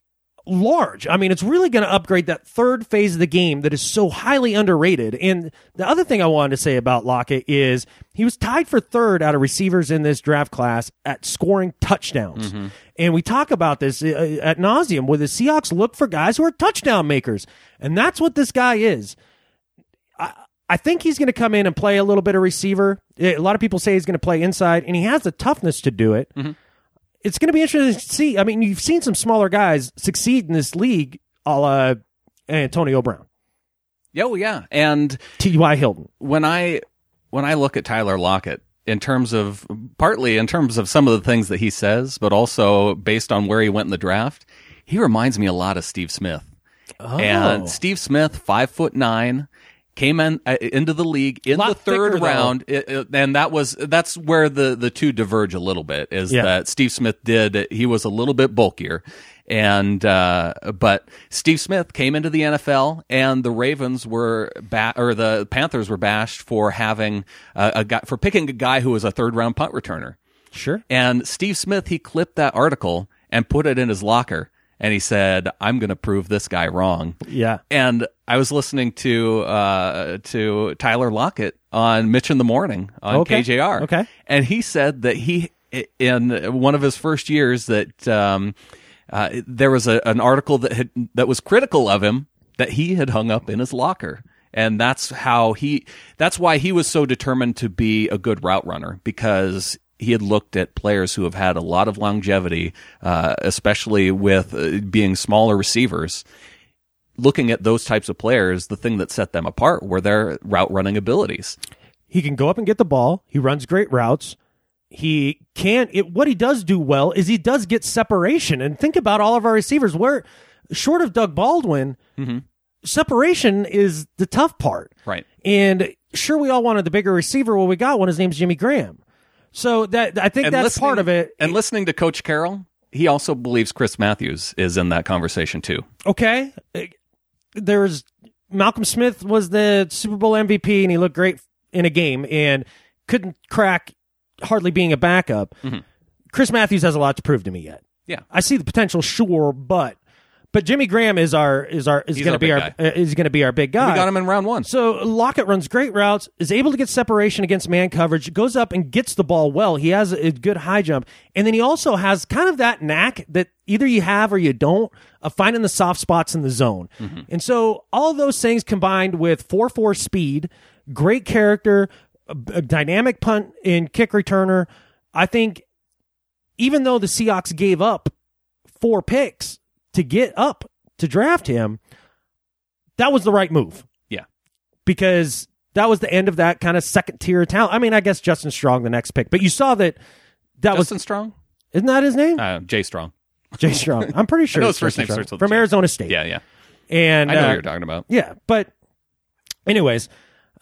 B: large. I mean, it's really going to upgrade that third phase of the game that is so highly underrated. And the other thing I wanted to say about Lockett is he was tied for third out of receivers in this draft class at scoring touchdowns. Mm-hmm. And we talk about this uh, uh, at nauseum where the Seahawks look for guys who are touchdown makers. And that's what this guy is. I think he's going to come in and play a little bit of receiver. A lot of people say he's going to play inside, and he has the toughness to do it. Mm-hmm. It's going to be interesting to see. I mean, you've seen some smaller guys succeed in this league, a la Antonio Brown,
C: Yeah, oh yeah. And
B: T.Y. Hilton.
C: when I when I look at Tyler Lockett in terms of partly in terms of some of the things that he says, but also based on where he went in the draft, he reminds me a lot of Steve Smith.
B: Oh.
C: And Steve Smith, five foot nine, came in uh, into the league in the third round, It- it- and that was that's where the the two diverge a little bit. Is
B: Yeah.
C: that Steve Smith did he was a little bit bulkier, and uh, but Steve Smith came into the NFL, and the Ravens were ba- or the Panthers were bashed for having uh, a guy for picking a guy who was a third round punt returner.
B: Sure.
C: And Steve Smith, he clipped that article and put it in his locker and he said, "I'm going to prove this guy wrong."
B: Yeah.
C: And I was listening to uh, to Tyler Lockett on Mitch in the Morning on
B: Okay.
C: KJR.
B: Okay.
C: and he said that he in one of his first years that um, uh, there was a, an article that had that was critical of him that he had hung up in his locker. And that's how he, that's why he was so determined to be a good route runner because he had looked at players who have had a lot of longevity, uh, especially with uh, being smaller receivers. Looking at those types of players, the thing that set them apart were their route running abilities.
B: He can go up and get the ball. He runs great routes. He can it what he does do well is he does get separation. And think about all of our receivers where short of Doug Baldwin, separation is the tough part.
C: Right.
B: And sure we all wanted the bigger receiver. Well, we got one. His name's Jimmy Graham. So that I think that's part of it.
C: And listening to Coach Carroll, he also believes Chris Matthews is in that conversation too.
B: okay. There's Malcolm Smith was the Super Bowl MVP and he looked great in a game and couldn't crack hardly being a backup. Mm-hmm. Chris Matthews has a lot to prove to me yet.
C: Yeah.
B: I see the potential, sure, but but Jimmy Graham is our is our is going to be our uh, is going to be our big guy.
C: We got him in round one.
B: So Lockett runs great routes, is able to get separation against man coverage, goes up and gets the ball well. He has a good high jump. And then he also has kind of that knack that either you have or you don't of finding the soft spots in the zone. And so all those things combined with 4-4 speed, great character, a, a dynamic punt and kick returner, I think even though the Seahawks gave up four picks to get up to draft him, that was the right move
C: Yeah.
B: because that was the end of that kind of second tier of talent. I mean, I guess Justin Strong, the next pick, but you saw that that
C: Justin
B: was Justin
C: Strong?
B: isn't that his name?
C: Uh, Jay Strong.
B: Jay Strong. I'm pretty sure
C: know his first
B: Justin
C: name
B: Strong.
C: starts with
B: from
C: J.
B: Arizona State.
C: Yeah, yeah.
B: and
C: I know
B: uh,
C: what you're talking about.
B: yeah, but anyways,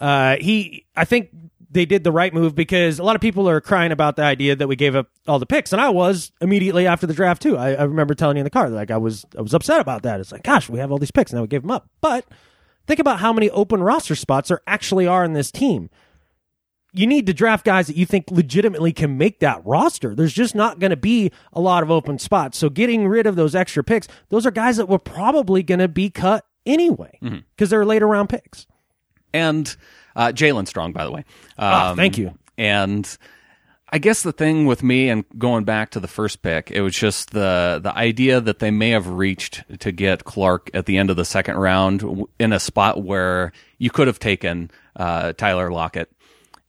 B: uh, he I think they did the right move because a lot of people are crying about the idea that we gave up all the picks, and I was immediately after the draft too. I, I remember telling you in the car like I was I was upset about that. It's like, gosh, we have all these picks, and now we gave them up. But think about how many open roster spots there actually are in this team. You need to draft guys that you think legitimately can make that roster. There's just not going to be a lot of open spots. So getting rid of those extra picks, those are guys that were probably going to be cut anyway mm-hmm. because they're later round picks.
C: And uh, Jaelen Strong, by the way. Um,
B: Ah, thank you.
C: And I guess the thing with me and going back to the first pick, it was just the the idea that they may have reached to get Clark at the end of the second round in a spot where you could have taken uh, Tyler Lockett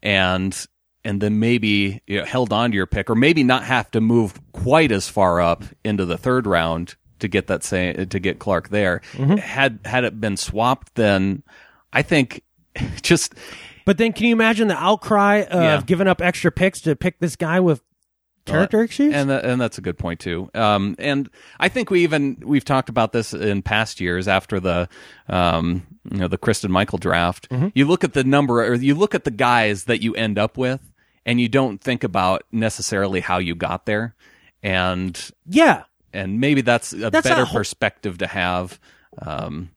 C: and and then maybe you know, held on to your pick, or maybe not have to move quite as far up into the third round to get that say to get Clark there.
B: Mm-hmm.
C: Had had it been swapped, then I think just
B: But then, can you imagine the outcry of
C: Yeah.
B: giving up extra picks to pick this guy with character issues?
C: And that, and that's a good point too. Um, and I think we even we've talked about this in past years after the um, you know the Christine Michael draft.
B: Mm-hmm.
C: You look at the number or you look at the guys that you end up with, and you don't think about necessarily how you got there, and
B: yeah,
C: and maybe that's a
B: That's
C: better
B: whole-
C: perspective to have um,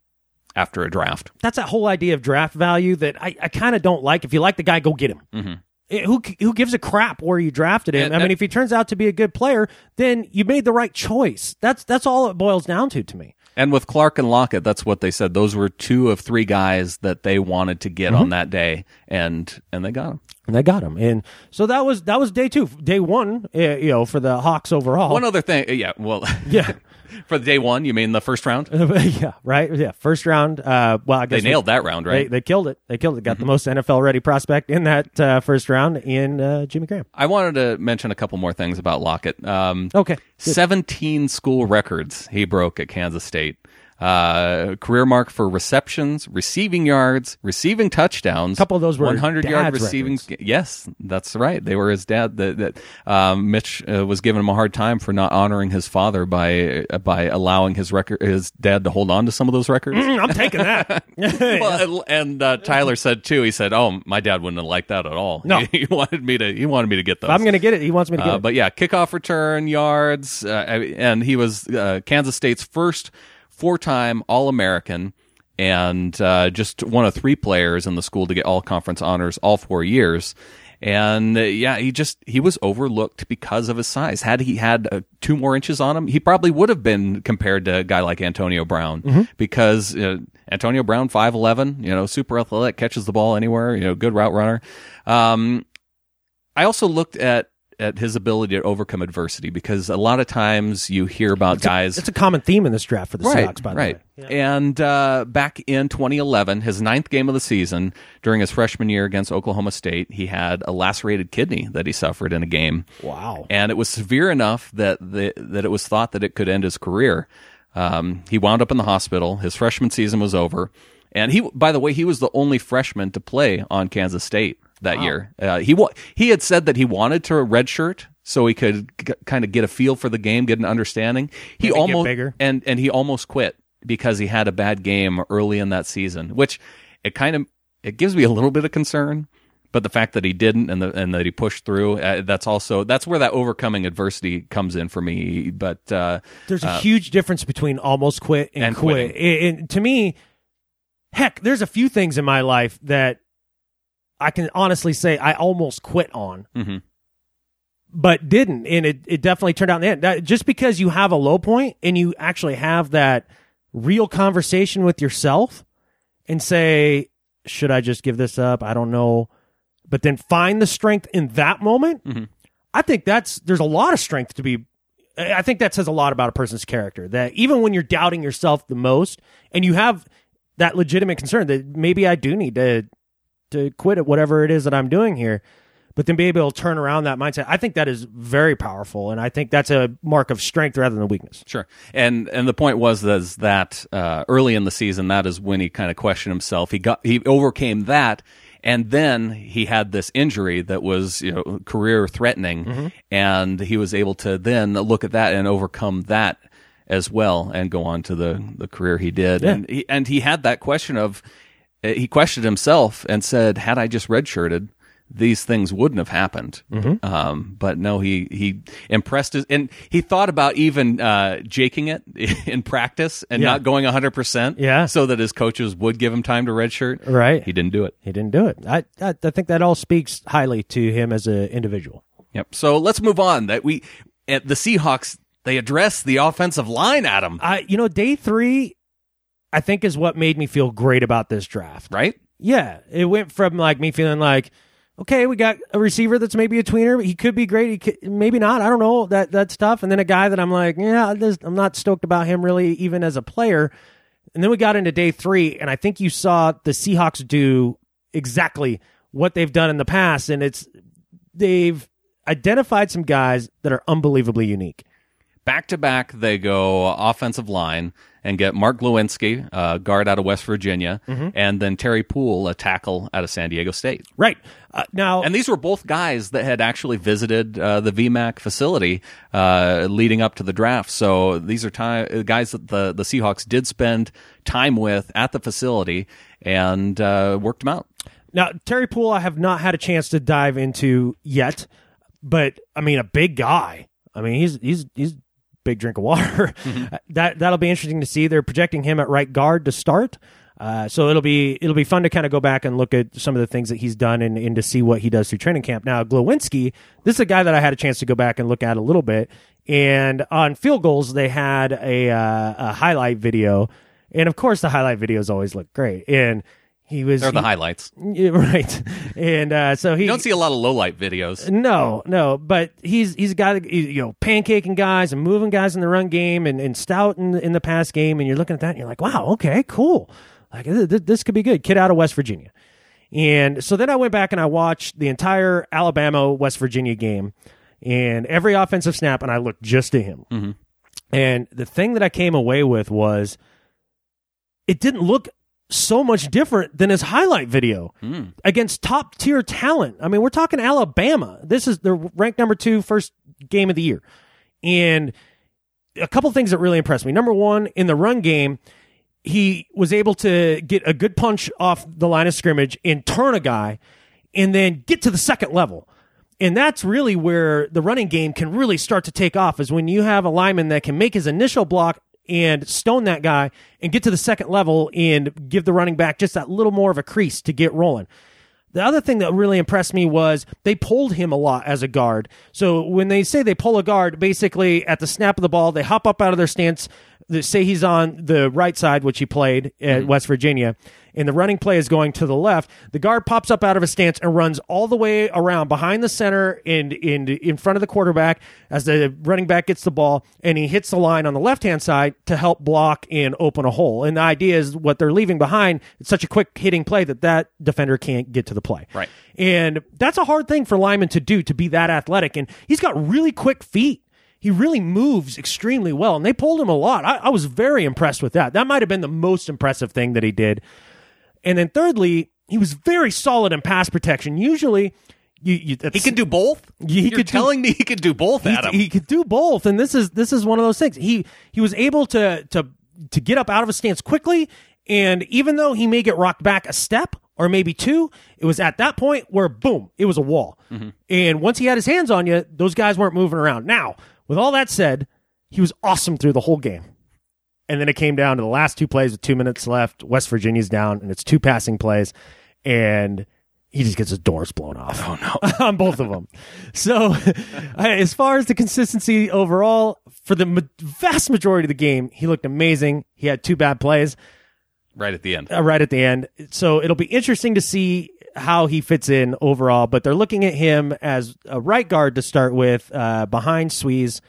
C: after a draft.
B: that's that whole idea of draft value that I, I kind of don't like. If you like the guy, go get him. Eh, Who who gives a crap where you drafted him?
C: And
B: I mean, if he turns out to be a good player, then you made the right choice. That's that's all it boils down to to me.
C: And with Clark and Lockett, that's what they said. Those were two of three guys that they wanted to get
B: Mm-hmm.
C: on that day, and and they got them.
B: And they got him. And so that was that was day two, day one. uh, you know, for the Hawks overall.
C: One other thing, yeah. Well,
B: Yeah.
C: for the day one, you mean the first round?
B: yeah, right. Yeah, first round. Uh, well, I
C: They
B: guess we-
C: nailed that round, right? Mm-hmm.
B: they killed it. They killed it. Got the most NFL ready prospect in that uh, first round in uh, Jimmy Graham.
C: I wanted to mention a couple more things about Lockett. Um,
B: Okay. Good.
C: seventeen school records he broke at Kansas State. Uh, career mark for receptions, receiving yards, receiving touchdowns.
B: A couple of those were
C: 100 yard receiving.
B: records.
C: Yes, that's right. They were his dad. That that um, Mitch uh, was giving him a hard time for not honoring his father by uh, by allowing his record his dad to hold on to some of those records.
B: Mm, I'm taking that.
C: well, and uh, Tyler said too. He said, "Oh, my dad wouldn't have liked that at all.
B: No.
C: he, wanted me to. He wanted me to get those.
B: I'm going to get it. He wants me to get
C: Uh,
B: it.
C: but yeah, kickoff return yards, uh, and he was uh, Kansas State's first four-time All-American, and uh, just one of three players in the school to get all-conference honors all four years. And uh, yeah, he just he was overlooked because of his size. Had he had uh, two more inches on him, he probably would have been compared to a guy like Antonio Brown because uh, Antonio Brown five eleven, you know, super athletic, catches the ball anywhere, you know, good route runner. Um, I also looked at at his ability to overcome adversity because a lot of times you hear about guys.
B: It's a common theme in this draft for the
C: right,
B: Seahawks, by the
C: right.
B: way.
C: And uh, back in 2011, his ninth game of the season, during his freshman year against Oklahoma State, he had a lacerated kidney that he suffered in a game.
B: Wow.
C: And it was severe enough that the, that it was thought that it could end his career. Um, he wound up in the hospital. His freshman season was over. And he, by the way, he was the only freshman to play on Kansas State that year. Uh, he wa- he had said that he wanted to redshirt so he could g- kind of get a feel for the game, get an understanding. He
B: Maybe
C: almost
B: bigger.
C: and and he almost quit because he had a bad game early in that season, which it kind of it gives me a little bit of concern. But the fact that he didn't and the, and that he pushed through, uh, that's also that's where that overcoming adversity comes in for me. But uh,
B: There's a huge difference between almost quit and,
C: and
B: quit. And to me, heck, there's a few things in my life that I can honestly say I almost quit on,
C: Mhm.
B: but didn't. And it, it definitely turned out in the end. That, just because you have a low point and you actually have that real conversation with yourself and say, should I just give this up? I don't know. But then find the strength in that moment. I think that's there's a lot of strength to be. I think that says a lot about a person's character. That even when you're doubting yourself the most, and you have that legitimate concern that maybe I do need to to quit at whatever it is that I'm doing here, but then be able to turn around that mindset. I think that is very powerful, and I think that's a mark of strength rather than weakness.
C: Sure, and and the point was that, is that uh, early in the season, that is when he kind of questioned himself. He got he overcame that, and then he had this injury that was you know career threatening, and he was able to then look at that and overcome that as well, and go on to the the career he did.
B: Yeah.
C: And he, and he had that question of he questioned himself and said, "Had I just redshirted." These things wouldn't have happened, um, but no. He he impressed his, and he thought about even uh, jaking it in practice and
B: Yeah.
C: not going hundred percent,
B: Yeah.
C: so that his coaches would give him time to redshirt.
B: Right.
C: He didn't do it.
B: He didn't do it. I I, I think that all speaks highly to him as an individual.
C: Yep. So let's move on. That we at the Seahawks they address the offensive line, Adam.
B: I you know day three, I think is what made me feel great about this draft.
C: Right?
B: Yeah, it went from like me feeling like, okay, we got a receiver that's maybe a tweener. but He could be great. He could, maybe not. I don't know that that's tough. And then a guy that I'm like, yeah, this, I'm not stoked about him really, even as a player. And then we got into day three, and I think you saw the Seahawks do exactly what they've done in the past, and it's they've identified some guys that are unbelievably unique.
C: Back to back, they go offensive line and get Mark Glowinski, uh, guard out of West Virginia,
B: Mm-hmm.
C: and then Terry Poole, a tackle out of San Diego State.
B: Right uh, now,
C: And these were both guys that had actually visited uh, the VMAC facility uh, leading up to the draft. So these are ti- guys that the, the Seahawks did spend time with at the facility and uh, worked them out.
B: Now, Terry Poole, I have not had a chance to dive into yet, but I mean, a big guy. I mean, he's he's he's big drink of water. that that'll be interesting to see. They're projecting him at right guard to start. Uh, so it'll be it'll be fun to kind of go back and look at some of the things that he's done and, and to see what he does through training camp. Now, Glowinski, this is a guy that I had a chance to go back and look at a little bit. And on field goals, they had a, uh, a highlight video, and of course, the highlight videos always look great. And he was
C: They're the
B: he-
C: highlights.
B: yeah, right. And uh, so he
C: You don't see a lot of low light videos.
B: no, no, but he's he's a guy that you know pancaking guys and moving guys in the run game and, and stout in the, in the pass game, and you're looking at that and you're like, wow, okay, cool, like th- th- this could be good. Kid out of West Virginia, and so then I went back and I watched the entire Alabama West Virginia game and every offensive snap, and I looked just to him. And the thing that I came away with was it didn't look so much different than his highlight video hmm. against top tier talent. I mean, we're talking Alabama. This is the ranked number two first game of the year. And a couple things that really impressed me. Number one, in the run game, he was able to get a good punch off the line of scrimmage and turn a guy and then get to the second level. And that's really where the running game can really start to take off is when you have a lineman that can make his initial block and stone that guy and get to the second level and give the running back just that little more of a crease to get rolling. The other thing that really impressed me was they pulled him a lot as a guard. So when they say they pull a guard, basically at the snap of the ball, they hop up out of their stance. They say he's on the right side, which he played at mm-hmm. West Virginia, and the running play is going to the left. The guard pops up out of his stance and runs all the way around behind the center and in in front of the quarterback as the running back gets the ball, and he hits the line on the left hand side to help block and open a hole. And the idea is what they're leaving behind. It's such a quick hitting play that that defender can't get to the play.
C: Right.
B: And that's a hard thing for lineman to do to be that athletic. And he's got really quick feet. He really moves extremely well, and they pulled him a lot. I, I was very impressed with that. That might have been the most impressive thing that he did. And then thirdly, he was very solid in pass protection. Usually, you, you
C: He can do both.
B: He
C: You're
B: could do-
C: telling me he could do both,
B: he,
C: Adam.
B: he could do both, and this is this is one of those things. He he was able to to to get up out of a stance quickly, and even though he may get rocked back a step or maybe two, it was at that point where boom, it was a wall. Mm-hmm. And once he had his hands on you, those guys weren't moving around. Now, with all that said, he was awesome through the whole game. And then it came down to the last two plays with two minutes left. West Virginia's down, and it's two passing plays, and he just gets his doors blown off. Oh no, on both of them. So, as far as the consistency overall, for the ma- vast majority of the game, he looked amazing. He had two bad plays
C: right at the end.
B: uh, right at the end. So it'll be interesting to see how he fits in overall. But they're looking at him as a right guard to start with, uh, behind Sweezy.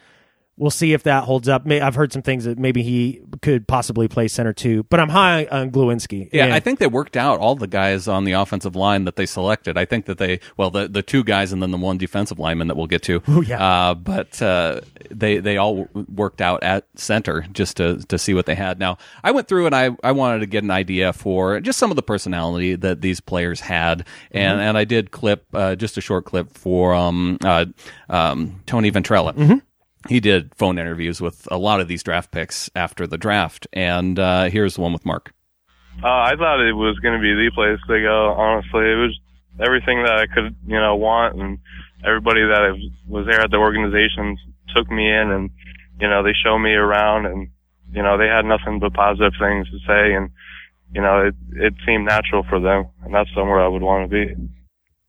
B: We'll see if that holds up. May, I've heard some things that maybe he could possibly play center too. But I'm high on Glowinski.
C: Yeah,
B: And-
C: I think they worked out all the guys on the offensive line that they selected. I think that they, well, the the two guys and then the one defensive lineman that we'll get to.
B: Oh, yeah.
C: Uh, but uh, they they all worked out at center just to to see what they had. Now I went through and I I wanted to get an idea for just some of the personality that these players had, and and I did clip uh, just a short clip for um uh, um Tony Ventrella. He did phone interviews with a lot of these draft picks after the draft, and uh, here's the one with Mark.
J: Uh, I thought it was going to be the place to go. Honestly, it was everything that I could, you know, want, and everybody that I was there at the organization took me in, and you know, they showed me around, and you know, they had nothing but positive things to say, and you know, it it seemed natural for them, and that's somewhere I would want to be.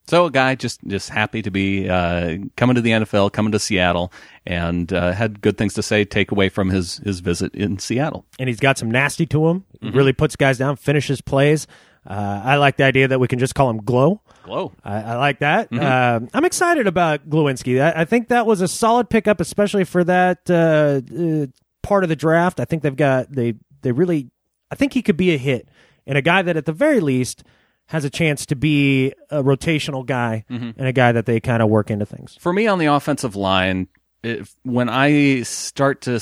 C: So a guy just just happy to be uh, coming to the NFL, coming to Seattle, and uh, had good things to say. Take away from his his visit in Seattle.
B: and he's got some nasty to him.
C: Mm-hmm.
B: Really puts guys down, finishes plays. Uh, I like the idea that we can just call him Glow.
C: Glow.
B: I, I like that.
C: Mm-hmm.
B: Um I'm excited about Glowinski. I, I think that was a solid pickup, especially for that uh, uh, part of the draft. I think they've got they they really. I think he could be a hit and a guy that at the very least has a chance to be a rotational guy
C: Mm-hmm.
B: and a guy that they kind of work into things.
C: For me on the offensive line, if, when I start to,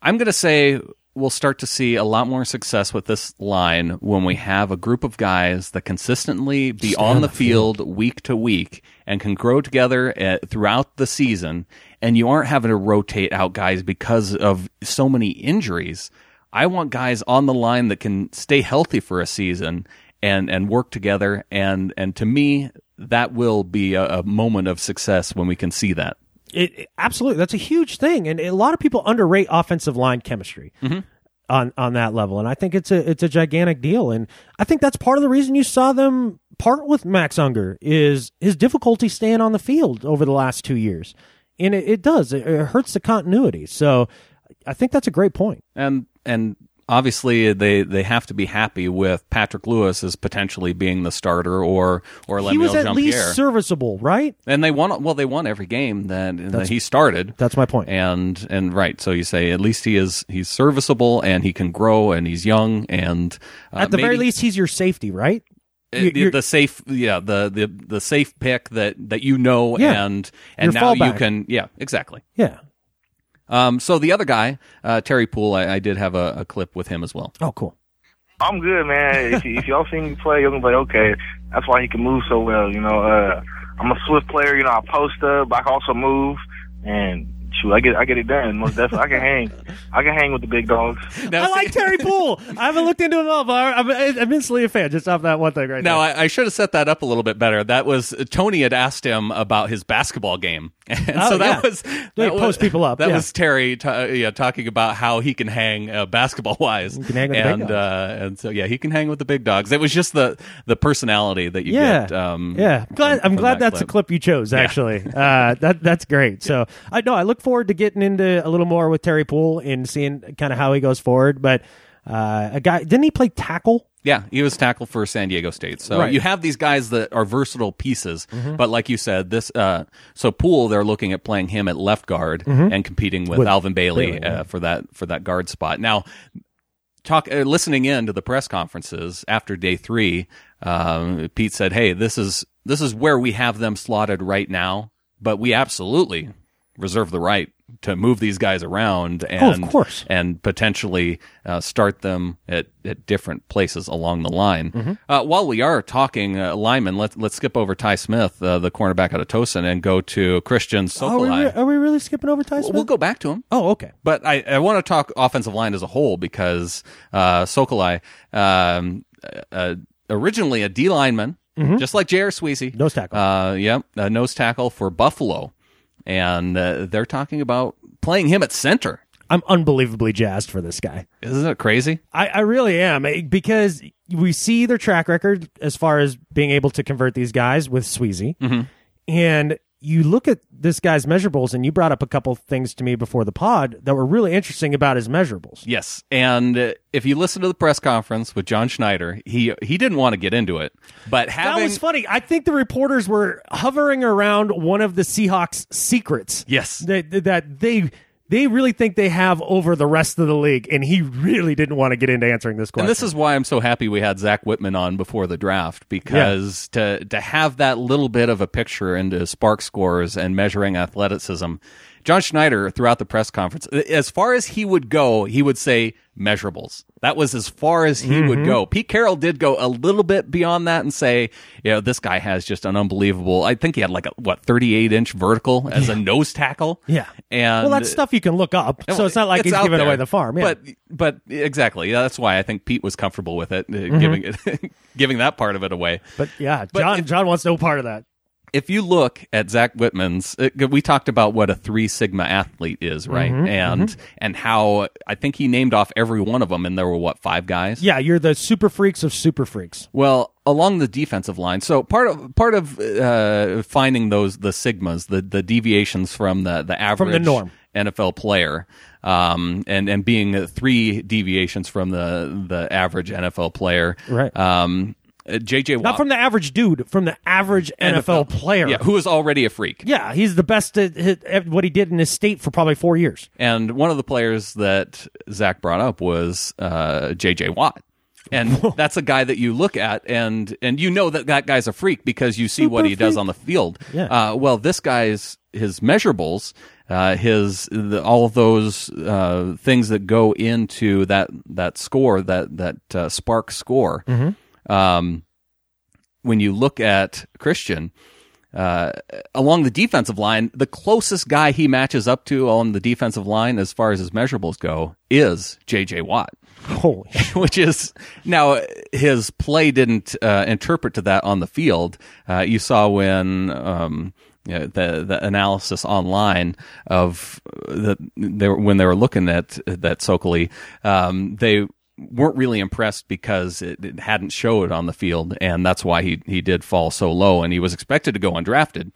C: I'm going to say we'll start to see a lot more success with this line when we have a group of guys that consistently be on the field week to week and can grow together uh, throughout the season, and you aren't having to rotate out guys because of so many injuries. I want guys on the line that can stay healthy for a season and and work together. And and to me that will be a, a moment of success when we can see that.
B: It, it- absolutely. That's a huge thing, and a lot of people underrate offensive line chemistry mm-hmm. on on that level, and I think it's a it's a gigantic deal, and I think that's part of the reason you saw them part with Max Unger is his difficulty staying on the field over the last two years, and it, it does. It, it hurts the continuity. So I think that's a great.
C: And and obviously they they have to be happy with Patrick Lewis as potentially being the starter or or
B: he was at
C: Jean-Pierre.
B: least serviceable, right?
C: and they won well they won every game that, that he started.
B: That's my point.
C: and and right so you say at least he is he's serviceable and he can grow and he's young and uh,
B: at the very least, he's your safety, right?
C: Uh,
B: you're-
C: the safe yeah the, the the safe pick that that you know
B: Yeah.
C: and and now you can yeah exactly
B: yeah.
C: Um so the other guy uh terry poole i, I did have a, a clip with him as well
B: Oh, cool.
K: I'm good, man. if, y- if y'all see me play, you're gonna be like, okay, that's why he can move so well. You know, uh, I'm a swift player. You know, I post up, but I can also move. And shoot, I get I get it done. Most definitely, I can hang. I can hang with the big dogs.
B: I like Terry Poole. I haven't looked into him at all, but I'm, I'm instantly a fan just off that one thing right
C: Now,
B: there.
C: I, I should have set that up a little bit better. That was Tony had asked him about his basketball game, and
B: Oh,
C: so that
B: yeah.
C: was
B: They
C: that was-
B: post people up,
C: That
B: yeah.
C: was Terry, t- yeah, talking about how he can hang uh, basketball wise.
B: can hang with the big
C: and
B: dogs.
C: uh, and so yeah, he can hang with the big dogs. It was just the the personality that you
B: yeah,
C: get. Um,
B: yeah. Glad,
C: from-
B: I'm
C: from
B: glad
C: that
B: that's a
C: clip.
B: clip you chose. Actually, uh, that that's great. So I know I look forward to getting into a little more with Terry Poole and seeing kind of how he goes forward. But uh, a guy didn't he play tackle?
C: Yeah, he was tackle for San Diego State. So
B: Right. Mm-hmm.
C: you have these guys that are versatile pieces, but like you said, this uh, so Poole they're looking at playing him at left guard and competing with,
B: Mm-hmm. With
C: Alvin Bailey,
B: Bailey, yeah.
C: uh, for that for that guard spot. Now, talk uh, listening in to the press conferences after day three, um, Pete said, "Hey, this is this is where we have them slotted right now, but we absolutely reserve the right." To move these guys around
B: Oh, of
C: and
B: course.
C: and potentially uh, start them at, at different places along the line.
B: Mm-hmm.
C: Uh, while we are talking uh, linemen, let's let's skip over Ty Smith, uh, the cornerback out of Towson, and go to Christian
B: Are we,
C: Sokoli.
B: re- are we really skipping over Ty Smith?
C: We'll go back to him.
B: Oh, okay.
C: But I, I want to talk offensive line as a whole because uh, Sokoli, um, uh, originally a D lineman, just like J.R. Sweezy.
B: Mm-hmm. Nose tackle.
C: Uh, yep, a nose tackle for Buffalo. And uh, they're talking about playing him at center.
B: I'm unbelievably jazzed for this guy.
C: Isn't it crazy?
B: I, I really am eh, because we see their track record as far as being able to convert these guys with Sweezy.
C: Mm-hmm.
B: And you look at this guy's measurables, and you brought up a couple things to me before the pod that were really interesting about his measurables.
C: Yes, and uh, if you listen to the press conference with John Schneider, he he didn't want to get into it, but having
B: that was funny. I think the reporters were hovering around one of the Seahawks' secrets.
C: Yes.
B: that that they they really think they have over the rest of the league, and he really didn't want to get into answering this question.
C: And this is why I'm so happy we had Zach Whitman on before the draft because to to have that little bit of a picture into SPARQ scores and measuring athleticism, John Schneider throughout the press conference, as far as he would go, he would say measurables. That was as far as he would go. Pete Carroll did go a little bit beyond that and say, you know, this guy has just an unbelievable. I think he had like a what 38 inch vertical as a nose tackle.
B: yeah.
C: and
B: well, that's stuff you can look up, so it's not like he's giving
C: there.
B: away the farm. Yeah.
C: But but exactly, yeah, that's why I think Pete was comfortable with it, uh,
B: Mm-hmm.
C: giving it giving that part of it away.
B: But yeah, John John wants no part of that.
C: If you look at Zach Whitman's, uh, we talked about what a three sigma athlete is, right?
B: Mm-hmm,
C: and and how I think he named off every one of them, and there were what five guys.
B: Yeah, you're the super freaks of super freaks.
C: Well, along the defensive line, so part of part of uh, finding those the sigmas, the the deviations from the the average from the
B: norm.
C: NFL player, um, and and being three deviations from the the average NFL player,
B: Right.
C: Um, JJ Watt,
B: Not from the average dude, from the average NFL, player.
C: yeah, who is already a freak.
B: Yeah, he's the best at, at- at what he did in his state for probably four years.
C: And one of the players that Zach brought up was uh, J.J. Watt. And that's a guy that you look at and and you know that that guy's a freak because you see what he does on the field.
B: Yeah.
C: Uh, well, this guy's his measurables, uh, his the, all of those uh, things that go into that that score, that that uh, SPARQ score. Um, when you look at Christian, uh, along the defensive line, the closest guy he matches up to on the defensive line as far as his measurables go is J.J. Watt.
B: Holy
C: Which is now his play didn't uh, interpret to that on the field. Uh, you saw when um, you know, the the analysis online of the they were, when they were looking at that Sokoli, um, they weren't really impressed because it, it hadn't showed on the field, and that's why he he did fall so low, and he was expected to go undrafted.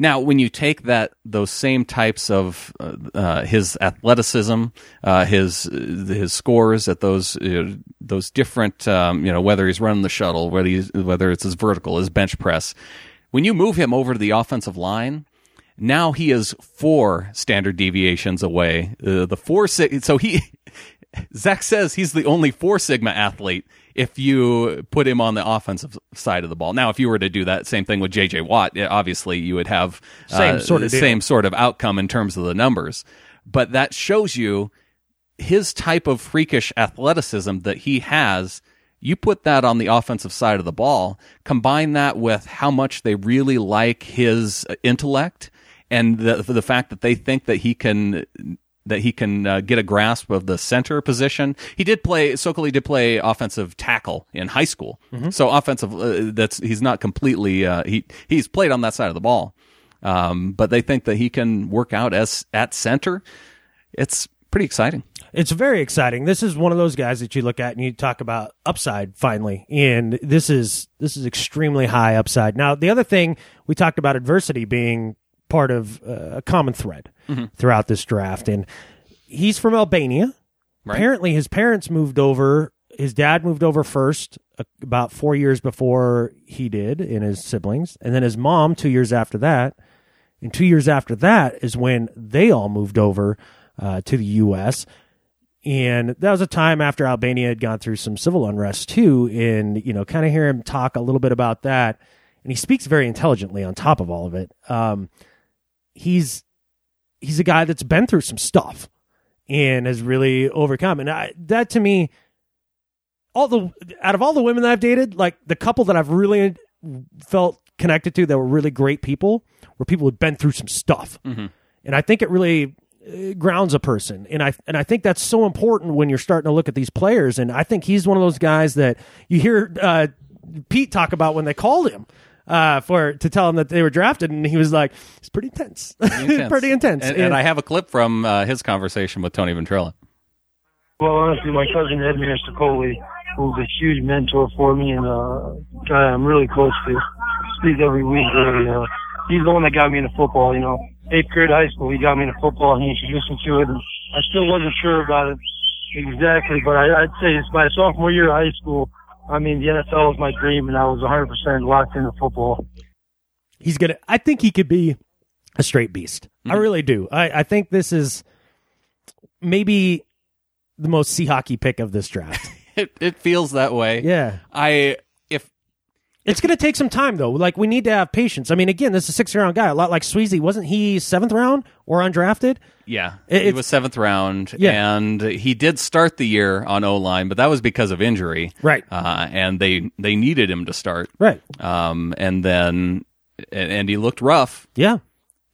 C: Now, when you take that those same types of uh, uh, his athleticism, uh, his his scores at those uh, those different, um, you know, whether he's running the shuttle, whether he's, whether it's his vertical, his bench press, when you move him over to the offensive line, now he is four standard deviations away. Uh, the four so he Zach says he's the only four sigma athlete if you put him on the offensive side of the ball. Now, if you were to do that same thing with JJ Watt, obviously you would have
B: Same
C: uh,
B: sort of deal.
C: same sort of outcome in terms of the numbers. But that shows you his type of freakish athleticism that he has. You put that on the offensive side of the ball, combine that with how much they really like his intellect and the the fact that they think that he can that he can uh, get a grasp of the center position. He did play. Sokoli did play offensive tackle in high school, so offensive. Uh, that's he's not completely. Uh, he he's played on that side of the ball, um, but they think that he can work out as at center. It's pretty exciting.
B: It's very exciting. This is one of those guys that you look at and you talk about upside finally, and this is this is extremely high upside. Now, the other thing we talked about adversity being part of uh, a common thread throughout this draft, and he's from Albania.
C: Right.
B: Apparently, his parents moved over. His dad moved over first, uh, about four years before he did, and his siblings, and then his mom two years after that. And two years after that is when they all moved over uh, to the U.S. And that was a time after Albania had gone through some civil unrest too. And, you know, kind of hear him talk a little bit about that. And he speaks very intelligently on top of all of it. Um, he's, he's a guy that's been through some stuff and has really overcome. And I, that to me, all the, out of all the women that I've dated, like the couple that I've really felt connected to that were really great people were people who'd been through some stuff. And I think it really uh, grounds a person, and I and I think that's so important when you're starting to look at these players. And I think he's one of those guys that you hear uh, Pete talk about when they called him uh, for to tell him that they were drafted, and he was like, "It's pretty intense, pretty intense."
C: And, and I have a clip from uh, his conversation with Tony Ventrella.
L: Well, honestly, my cousin Edmir Sokoli, who's a huge mentor for me and a guy I'm really close to, speaks every week. Really, uh, he's the one that got me into football. You know, eighth grade high school, he got me into football. and He introduced me to it, and I still wasn't sure about it exactly, but I, I'd say it's my sophomore year of high school. I mean, the NFL was my dream, and I was 100% locked into football.
B: he's gonna. I think he could be a straight beast. I mm-hmm. really do. I, I think this is maybe the most sea hockey pick of this draft.
C: It, it feels that way.
B: yeah.
C: I if
B: It's going to take some time, though. Like, we need to have patience. I mean, again, this is a six round guy, a lot like Sweezy. Wasn't he seventh round or undrafted?
C: Yeah,
B: It-
C: he was seventh round,
B: Yeah.
C: and he did start the year on O line, but that was because of injury,
B: Right.
C: Uh, and they they needed him to start,
B: Right.
C: Um, and then and, and he looked rough,
B: Yeah.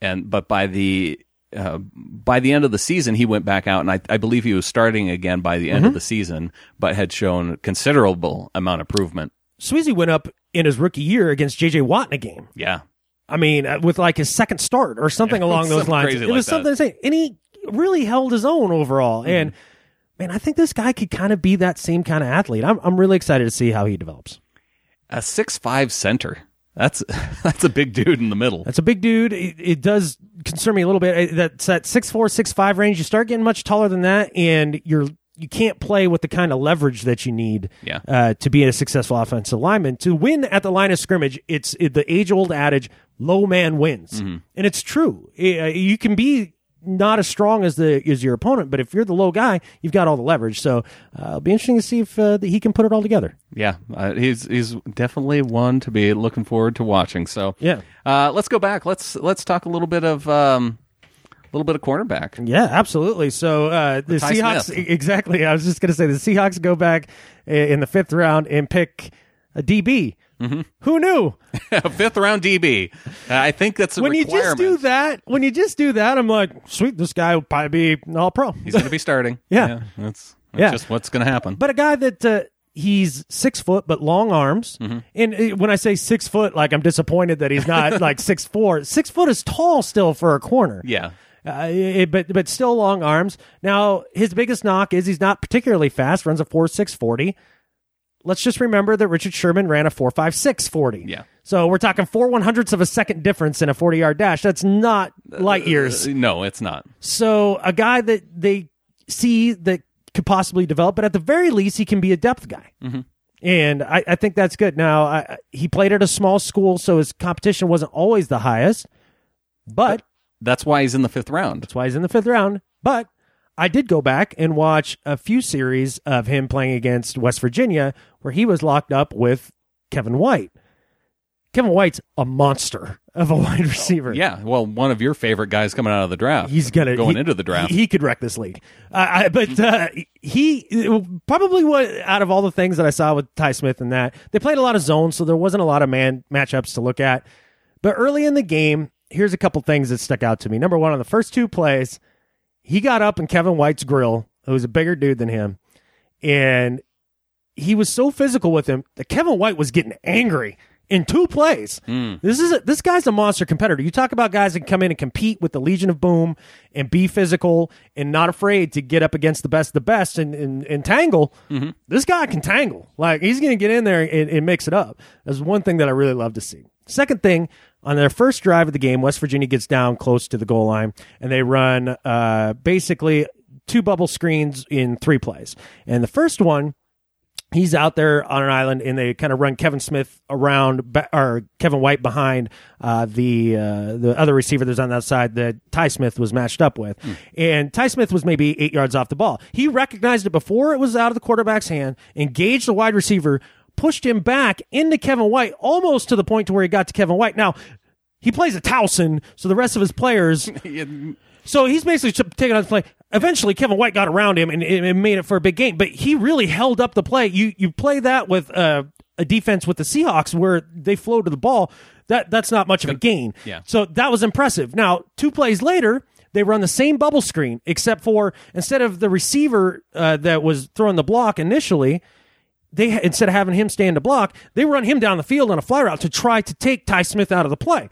C: and but by the uh, by the end of the season, he went back out, and I, I believe he was starting again by the end
B: Mm-hmm.
C: of the season, but had shown considerable amount of improvement.
B: Sweezy went up in his rookie year against J.J. Watt in a game.
C: Yeah,
B: I mean, uh, with like his second start or something along those lines. It
C: like
B: was something to say. And he really held his own overall.
C: Mm-hmm.
B: And man, I think this guy could kind of be that same kind of athlete. I'm, I'm really excited to see how he develops.
C: a six five center. That's that's a big dude in the middle.
B: That's a big dude. It, it does concern me a little bit. That's that six four, six five range. You start getting much taller than that, and you're you can't play with the kind of leverage that you need
C: Yeah.
B: uh, to be a successful offensive lineman. To win at the line of scrimmage, it's it, the age old adage: low man wins, and it's true. Uh, you can be not as strong as the as your opponent, but if you're the low guy, you've got all the leverage. So uh, it'll be interesting to see if uh, he can put it all together.
C: Yeah, uh, he's he's definitely one to be looking forward to watching. So
B: Yeah.
C: uh, let's go back. Let's let's talk a little bit of um, little bit of cornerback.
B: Yeah, absolutely. So uh, the
C: Ty
B: Seahawks,
C: Smith.
B: exactly. I was just going to say the Seahawks go back in the fifth round and pick a DB.
C: Mm-hmm.
B: Who knew?
C: a fifth round DB. Uh, I think that's a
B: when you just do that, when you just do that, I'm like, sweet, this guy will probably be all pro.
C: He's going to be starting.
B: Yeah.
C: that's, that's
B: Yeah.
C: just what's going to happen.
B: But a guy that uh, he's six foot but long arms,
C: Mm-hmm.
B: and uh, when I say six foot, like I'm disappointed that he's not like six four. Six foot is tall still for a corner.
C: yeah,
B: Uh, it- but but still long arms. Now his biggest knock is he's not particularly fast. Runs a four six forty. Let's just remember that Richard Sherman ran a four five six forty.
C: Yeah.
B: So we're talking four one hundredths of a second difference in a forty yard dash. That's not uh, light uh, years.
C: Uh, no, it's not.
B: So a guy that they see that could possibly develop, but at the very least he can be a depth guy. Mm-hmm. And I, I think that's good. Now I- he played at a small school, so his competition wasn't always the highest, but
C: That's why he's in the fifth round.
B: that's why he's in the fifth round. But I did go back and watch a few series of him playing against West Virginia where he was locked up with Kevin White. Kevin White's a monster of a wide receiver.
C: Yeah, well, one of your favorite guys coming out of the draft.
B: He's gonna
C: going
B: he-
C: into the draft.
B: He, he could wreck this league. Uh, I, but uh, he probably what out of all the things that I saw with Ty Smith and that they played a lot of zones, so there wasn't a lot of man matchups to look at. But early in the game, here's a couple things that stuck out to me. Number one, on the first two plays, he got up in Kevin White's grill, who was a bigger dude than him, and he was so physical with him that Kevin White was getting angry in two plays. Hmm. This is a, this guy's a monster competitor. You talk about guys that can come in and compete with the Legion of Boom and be physical and not afraid to get up against the best of the best and, and, and tangle. Mm-hmm. This guy can tangle. Like he's going to get in there and, and mix it up. That's one thing that I really love to see. Second thing, on their first drive of the game, West Virginia gets down close to the goal line and they run uh, basically two bubble screens in three plays. And the first one, he's out there on an island and they kind of run Kevin Smith around or Kevin White behind uh, the uh, the other receiver that's on that side that Ty Smith was matched up with. And Ty Smith was maybe eight yards off the ball. He recognized it before it was out of the quarterback's hand, engaged the wide receiver, pushed him back into Kevin White almost to the point to where he got to Kevin White. Now, he plays a Towson, so the rest of his players so he's basically taking on the play. Eventually, Kevin White got around him and, and made it for a big game. But he really held up the play. You you play that with uh, a defense with the Seahawks where they flow to the ball. That that's not much of a gain.
C: Yeah.
B: So that was impressive. Now two plays later. They run the same bubble screen, except for instead of the receiver uh, that was throwing the block initially, they instead of having him stand to block, they run him down the field on a fly route to try to take Tye Smith out of the play.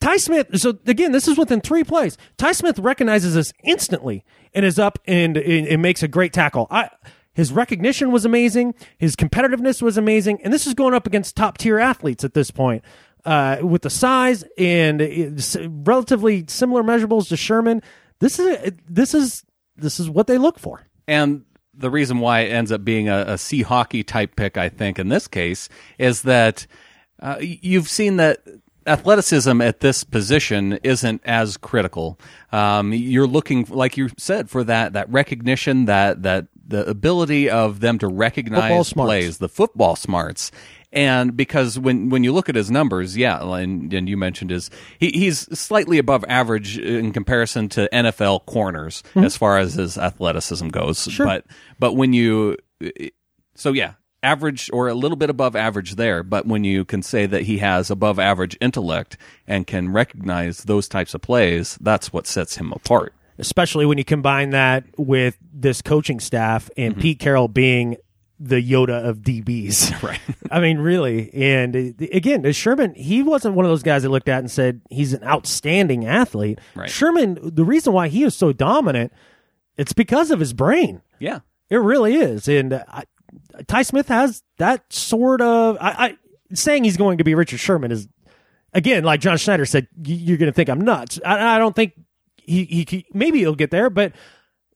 B: Tye Smith. So again, this is within three plays. Tye Smith recognizes this instantly and is up and, and makes a great tackle. I, his recognition was amazing. His competitiveness was amazing, and this is going up against top tier athletes at this point. Uh, with the size and relatively similar measurables to Sherman, this is this is this is what they look for.
C: And the reason why it ends up being a, a Seahawky type pick, I think, in this case, is that uh, you've seen that athleticism at this position isn't as critical. Um, you're looking, like you said, for that that recognition, that that the ability of them to recognize plays, the football smarts. And because when, when you look at his numbers, yeah, and, and you mentioned his, he, he's slightly above average in comparison to NFL corners mm-hmm. as far as his athleticism goes.
B: Sure.
C: But but when you, so yeah, average or a little bit above average there. But when you can say that he has above average intellect and can recognize those types of plays, that's what sets him apart.
B: especially when you combine that with this coaching staff and mm-hmm. Pete Carroll being the Yoda of DBs.
C: Right.
B: I mean, really. And uh, again, Sherman, he wasn't one of those guys that looked at and said he's an outstanding athlete.
C: Right.
B: Sherman, the reason why he is so dominant, it's because of his brain.
C: Yeah.
B: It really is. And uh, I, Tye Smith has that sort of. I, I saying he's going to be Richard Sherman is again, like John Schneider said, you're going to think I'm nuts. I, I don't think he, he he maybe he'll get there, but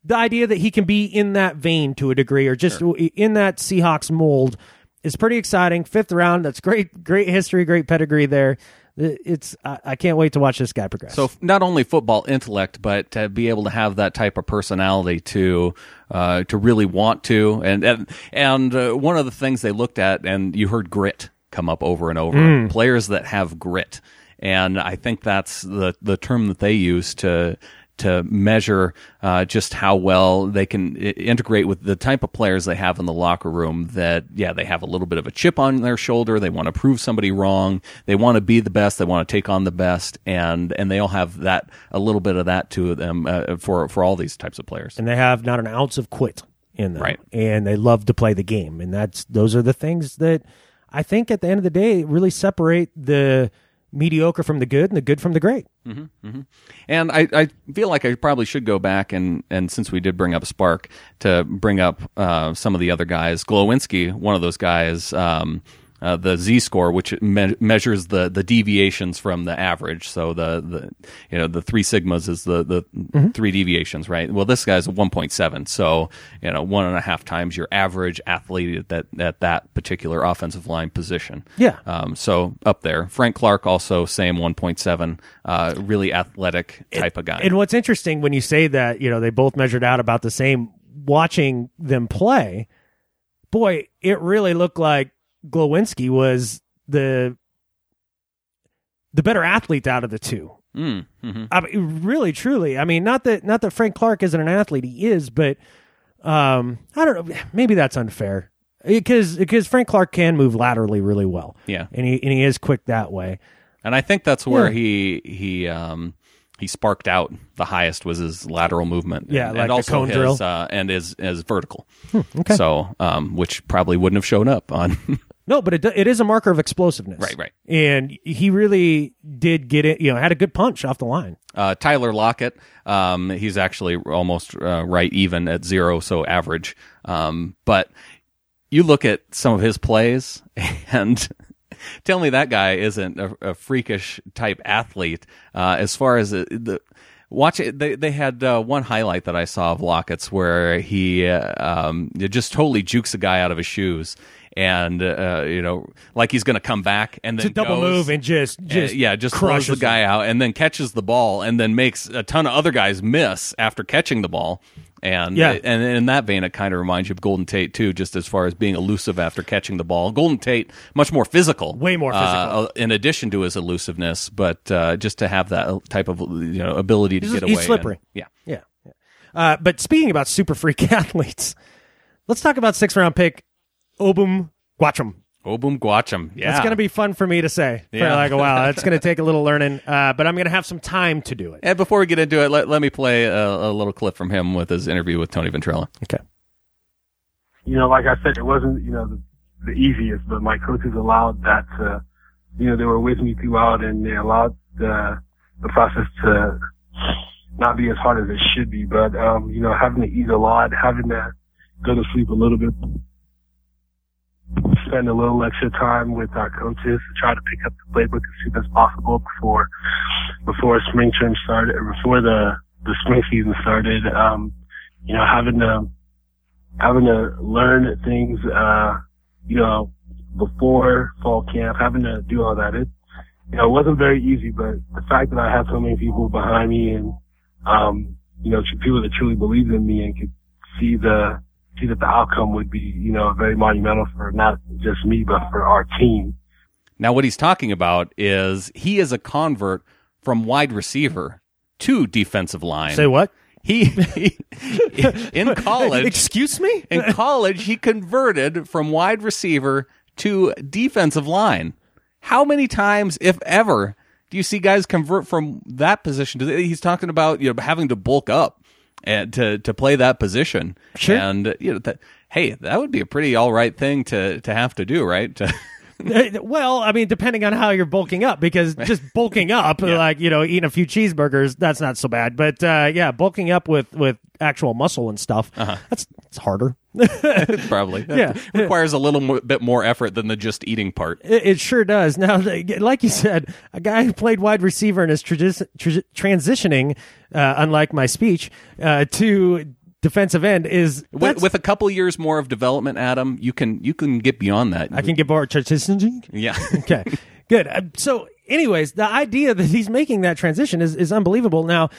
B: the idea that he can be in that vein to a degree, or just in that Seahawks mold, is pretty exciting. Fifth round, that's great, great history, great pedigree there. It's I, I can't wait to watch this guy progress.
C: So not only football intellect, but to be able to have that type of personality to uh, to really want to, and and and uh, one of the things they looked at, and you heard grit come up over and over.
B: Mm.
C: Players that have grit, and I think that's the the term that they use to to measure uh, just how well they can integrate with the type of players they have in the locker room. That yeah, they have a little bit of a chip on their shoulder. They want to prove somebody wrong. They want to be the best. They want to take on the best, and and they all have that a little bit of that to them uh, for for all these types of players.
B: and they have not an ounce of quit in them,
C: Right.
B: And they love to play the game, and that's those are the things that I think at the end of the day really separate the mediocre from the good and the good from the great.
C: And I, I feel like I probably should go back and, and since we did bring up SPARQ to bring up uh, some of the other guys. Glowinski, one of those guys, um, uh, the Z score, which me- measures the, the deviations from the average. So the, the you know the three sigmas is the the three deviations, right? Well, this guy's a one point seven, so you know one and a half times your average athlete at that at that particular offensive line position.
B: Yeah.
C: Um, so up there, Frank Clark also same one point seven, uh, really athletic type of guy.
B: And what's interesting when you say that, you know, they both measured out about the same. Watching them play, boy, it really looked like Glowinski was the the better athlete out of the two.
C: Mm, mhm.
B: I mean, really, truly. I mean, not that not that Frank Clark isn't an athlete, he is, but um, I don't know. Maybe that's unfair because because Frank Clark can move laterally really well.
C: Yeah.
B: and he and he is quick that way.
C: and I think that's where
B: Yeah.
C: he he um, he sparked out the highest was his lateral movement.
B: Yeah,
C: and,
B: like
C: and also
B: cone
C: his,
B: drill.
C: uh, and his his vertical.
B: okay.
C: So, um, which probably wouldn't have shown up on.
B: No, but it it is a marker of explosiveness.
C: Right, right.
B: And he really did get it. You know, had a good punch off the line.
C: Uh, Tyler Lockett, um, he's actually almost uh, right even at zero, so average. Um, but you look at some of his plays and tell me that guy isn't a, a freakish type athlete. Uh, as far as the, the watch it, they they had uh, one highlight that I saw of Lockett's where he uh, um, just totally jukes a guy out of his shoes. And uh, you know, like he's going to come back, and then
B: It's a double
C: goes-
B: move and just- just
C: Uh, yeah, just throws
B: crushes
C: the guy out, and then catches the ball, and then makes a ton of other guys miss after catching the ball. And
B: Yeah.
C: and in that vein, it kind of reminds you of Golden Tate too, just as far as being elusive after catching the ball. Golden Tate much more physical,
B: Way more
C: uh,
B: physical.
C: uh, in addition to his elusiveness, but uh, just to have that type of you know ability to
B: He's-
C: get away.
B: he's slippery.
C: and- yeah.
B: Yeah. yeah. Uh, but speaking about super freak athletes, let's talk about six round pick Obum Gwacham.
C: Obum Gwacham. Yeah,
B: That's going to be fun for me to say for
C: Yeah.
B: like a while. That's going to take a little learning, uh, but I'm going to have some time to do it.
C: And before we get into it, let, let me play a, a little clip from him with his interview with Tony Ventrella.
B: Okay.
L: you know, like I said, it wasn't, you know, the, the easiest, but my coaches allowed that to, you know, they were with me throughout and they allowed the, the process to not be as hard as it should be. But, um, you know, having to eat a lot, having to go to sleep a little bit, spend a little extra time with our coaches to try to pick up the playbook as soon as possible before, before spring term started, or before the, the spring season started. Um, you know, having to, having to learn things, uh, you know, before fall camp, having to do all that. It, you know, it wasn't very easy, but the fact that I had so many people behind me and, um, you know, people that truly believed in me and could see the, see that the outcome would be, you know, very monumental for not just me, but for our team.
C: Now, what he's talking about is he is a convert from wide receiver to defensive line.
B: Say what?
C: He, he in college.
B: Excuse me?
C: in college, he converted from wide receiver to defensive line. How many times, if ever, do you see guys convert from that position? to the- He's talking about you know having to bulk up and to to play that position.
B: Sure.
C: And you know that hey, that would be a pretty all right thing to to have to do, right?
B: Well, I mean, depending on how you're bulking up, because just bulking up, like you know, eating a few cheeseburgers, that's not so bad. But uh, yeah, bulking up with with actual muscle and stuff, that's it's harder.
C: Probably.
B: Yeah.
C: It requires a little more, bit more effort than the just eating part.
B: It, it sure does. Now, like you said, a guy who played wide receiver and is tradi- tra- transitioning, uh, unlike my speech, uh, to defensive end is
C: With, with a couple years more of development, Adam, you can you can get beyond that.
B: I can get more transitioning.
C: yeah.
B: okay, good. Uh, so, anyways, the idea that he's making that transition is is unbelievable. Now,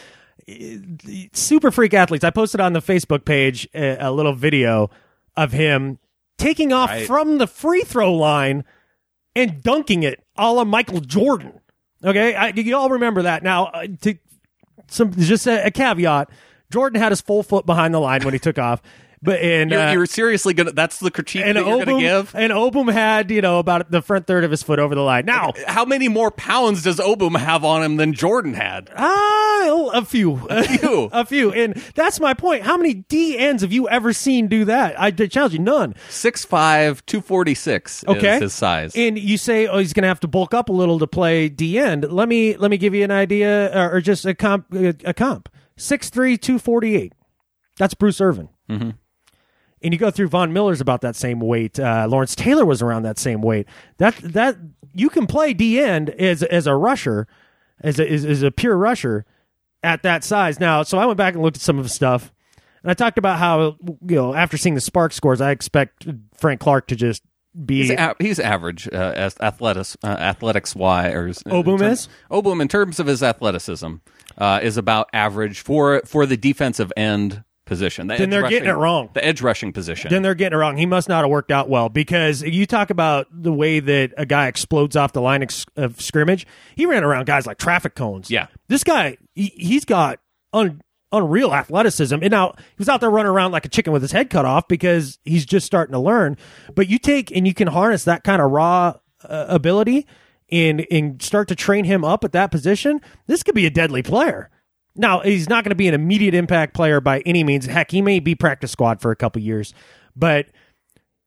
B: super freak athletes. I posted on the Facebook page a, a little video of him taking off
C: Right.
B: from the free throw line and dunking it, a la Michael Jordan. Okay, I, you all remember that. Now, uh, to some just a, a caveat: Jordan had his full foot behind the line when he took off. But and
C: You're,
B: uh,
C: you're seriously gonna. That's the critique
B: and
C: that you're gonna
B: Obum,
C: give.
B: and Obum had you know about the front third of his foot over the line. Now,
C: How many more pounds does Obum have on him than Jordan had?
B: ah, a few, a
C: few.
B: a few, and that's my point. How many D ends have you ever seen do that? I challenge you, none.
C: 6'5", 246
B: Okay,
C: is his size.
B: And you say, oh, he's going to have to bulk up a little to play D end. Let me let me give you an idea, or, or just a comp. A comp. Six three two forty eight. That's Bruce Irvin.
C: Mhm.
B: And you go through Von Miller's about that same weight. Uh, Lawrence Taylor was around that same weight. That that you can play D end as as a rusher, as a, as, as a pure rusher at that size. Now, so I went back and looked at some of the stuff, and I talked about how you know after seeing the SPARQ scores, I expect Frank Clark to just be
C: He's, a- he's average uh, as athletics uh, athletics wise.
B: Obum is?
C: Obum in terms of his athleticism uh, is about average for for the defensive end position. The
B: Then they're getting it wrong.
C: The edge rushing position.
B: Then they're getting it wrong. He must not have worked out well because you talk about the way that a guy explodes off the line of scrimmage. He ran around guys like traffic cones.
C: Yeah.
B: This guy, he, he's got un, unreal athleticism. And now he was out there running around like a chicken with his head cut off because he's just starting to learn. But you take and you can harness that kind of raw uh, ability and and start to train him up at that position, this could be a deadly player. Now he's not going to be an immediate impact player by any means. Heck, he may be practice squad for a couple years, but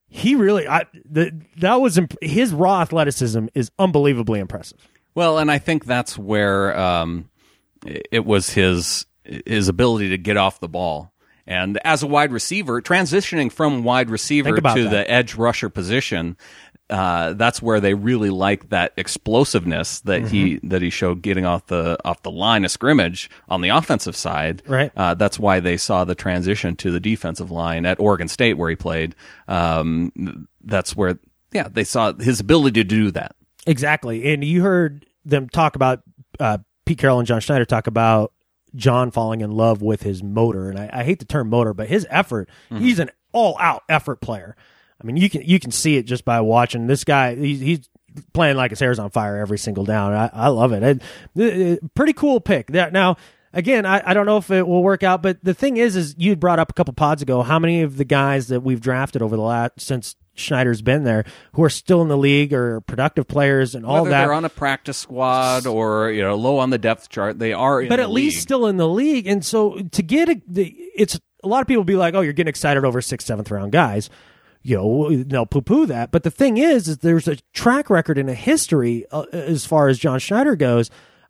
B: he really I the, that was imp- his raw athleticism is unbelievably impressive.
C: Well, and I think that's where um, it was his his ability to get off the ball. And as a wide receiver, transitioning from wide receiver to
B: that.
C: the edge rusher position, uh, that's where they really like that explosiveness that he
B: Mm-hmm.
C: that he showed getting off the off the line of scrimmage on the offensive side.
B: Right.
C: Uh, that's why they saw the transition to the defensive line at Oregon State where he played. Um, that's where, yeah, they saw his ability to do that.
B: Exactly. And you heard them talk about uh, Pete Carroll and John Schneider talk about John falling in love with his motor. And I, I hate the term motor, but his effort, mm-hmm. he's an all out effort player. I mean, you can you can see it just by watching this guy. He's, he's playing like his hair's on fire every single down. I, I love it. It- it- Pretty cool pick. That now. Again, I, I don't know if it will work out, but the thing is, is you brought up a couple pods ago how many of the guys that we've drafted over the last since Schneider's been there who are still in the league or productive players and all
C: Whether
B: that
C: they're on a practice squad or you know low on the depth chart, they are. In
B: but
C: the
B: at least still in the league. And so to get a, the, it's a lot of people be like, oh, you're getting excited over sixth, seventh round guys. You know, they'll poo poo that. But the thing is, is there's a track record and a history uh, as far as John Schneider goes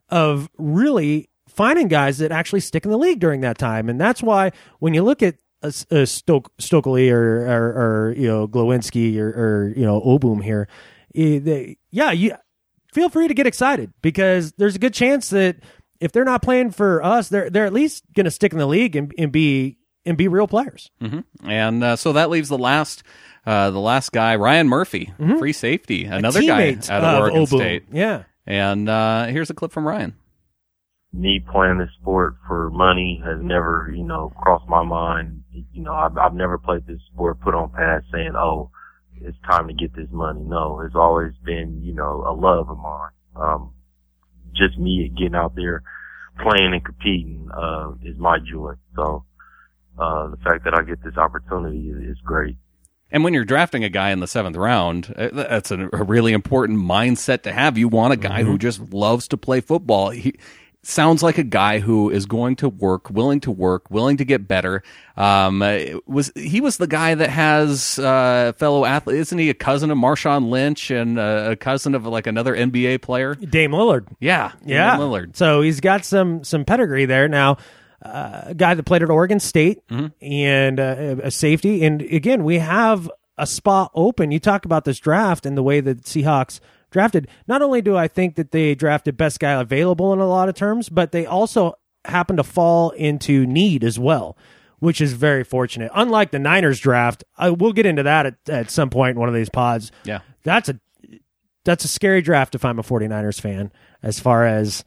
B: of really finding guys that actually stick in the league during that time. And that's why when you look at a, a Stoke, Sokoli or, or, or, you know, Glowinski or, or, you know, Obum here, eh, yeah, you feel free to get excited because there's a good chance that if they're not playing for us, they're they're at least going to stick in the league and, and be and be real players.
C: hmm And uh, so that leaves the last, uh, the last guy, Ryan Murphy, free safety, another guy
B: Mm-hmm.
C: out of
B: of
C: Oregon
B: Obum.
C: State.
B: Yeah.
C: And uh, here's a clip from Ryan.
M: Me playing this sport for money has never, you know, crossed my mind. You know, I've, I've never played this sport put on pass saying, oh, it's time to get this money. No, it's always been, you know, a love of mine. Um, just me getting out there playing and competing, uh, is my joy. So, uh, the fact that I get this opportunity is, is great.
C: And when you're drafting a guy in the seventh round, uh, that's a, a really important mindset to have. You want a guy
B: Mm-hmm.
C: who just loves to play football. He sounds like a guy who is going to work, willing to work, willing to get better. Um, uh, was he was the guy that has uh, fellow athlete? Isn't he a cousin of Marshawn Lynch and uh, a cousin of like another NBA player?
B: Dame Lillard.
C: Yeah,
B: Yeah.
C: Damian Lillard.
B: So he's got some some pedigree there. Now, uh, a guy that played at Oregon State
C: Mm-hmm.
B: and uh, a safety. And again, we have a spot open. You talk about this draft and the way that Seahawks drafted. Not only do I think that they drafted best guy available in a lot of terms, but they also happen to fall into need as well. Which is very fortunate. Unlike the Niners draft, I, we'll get into that at, at some point in one of these pods.
C: Yeah.
B: That's a that's a scary draft if I'm a 49ers fan as far as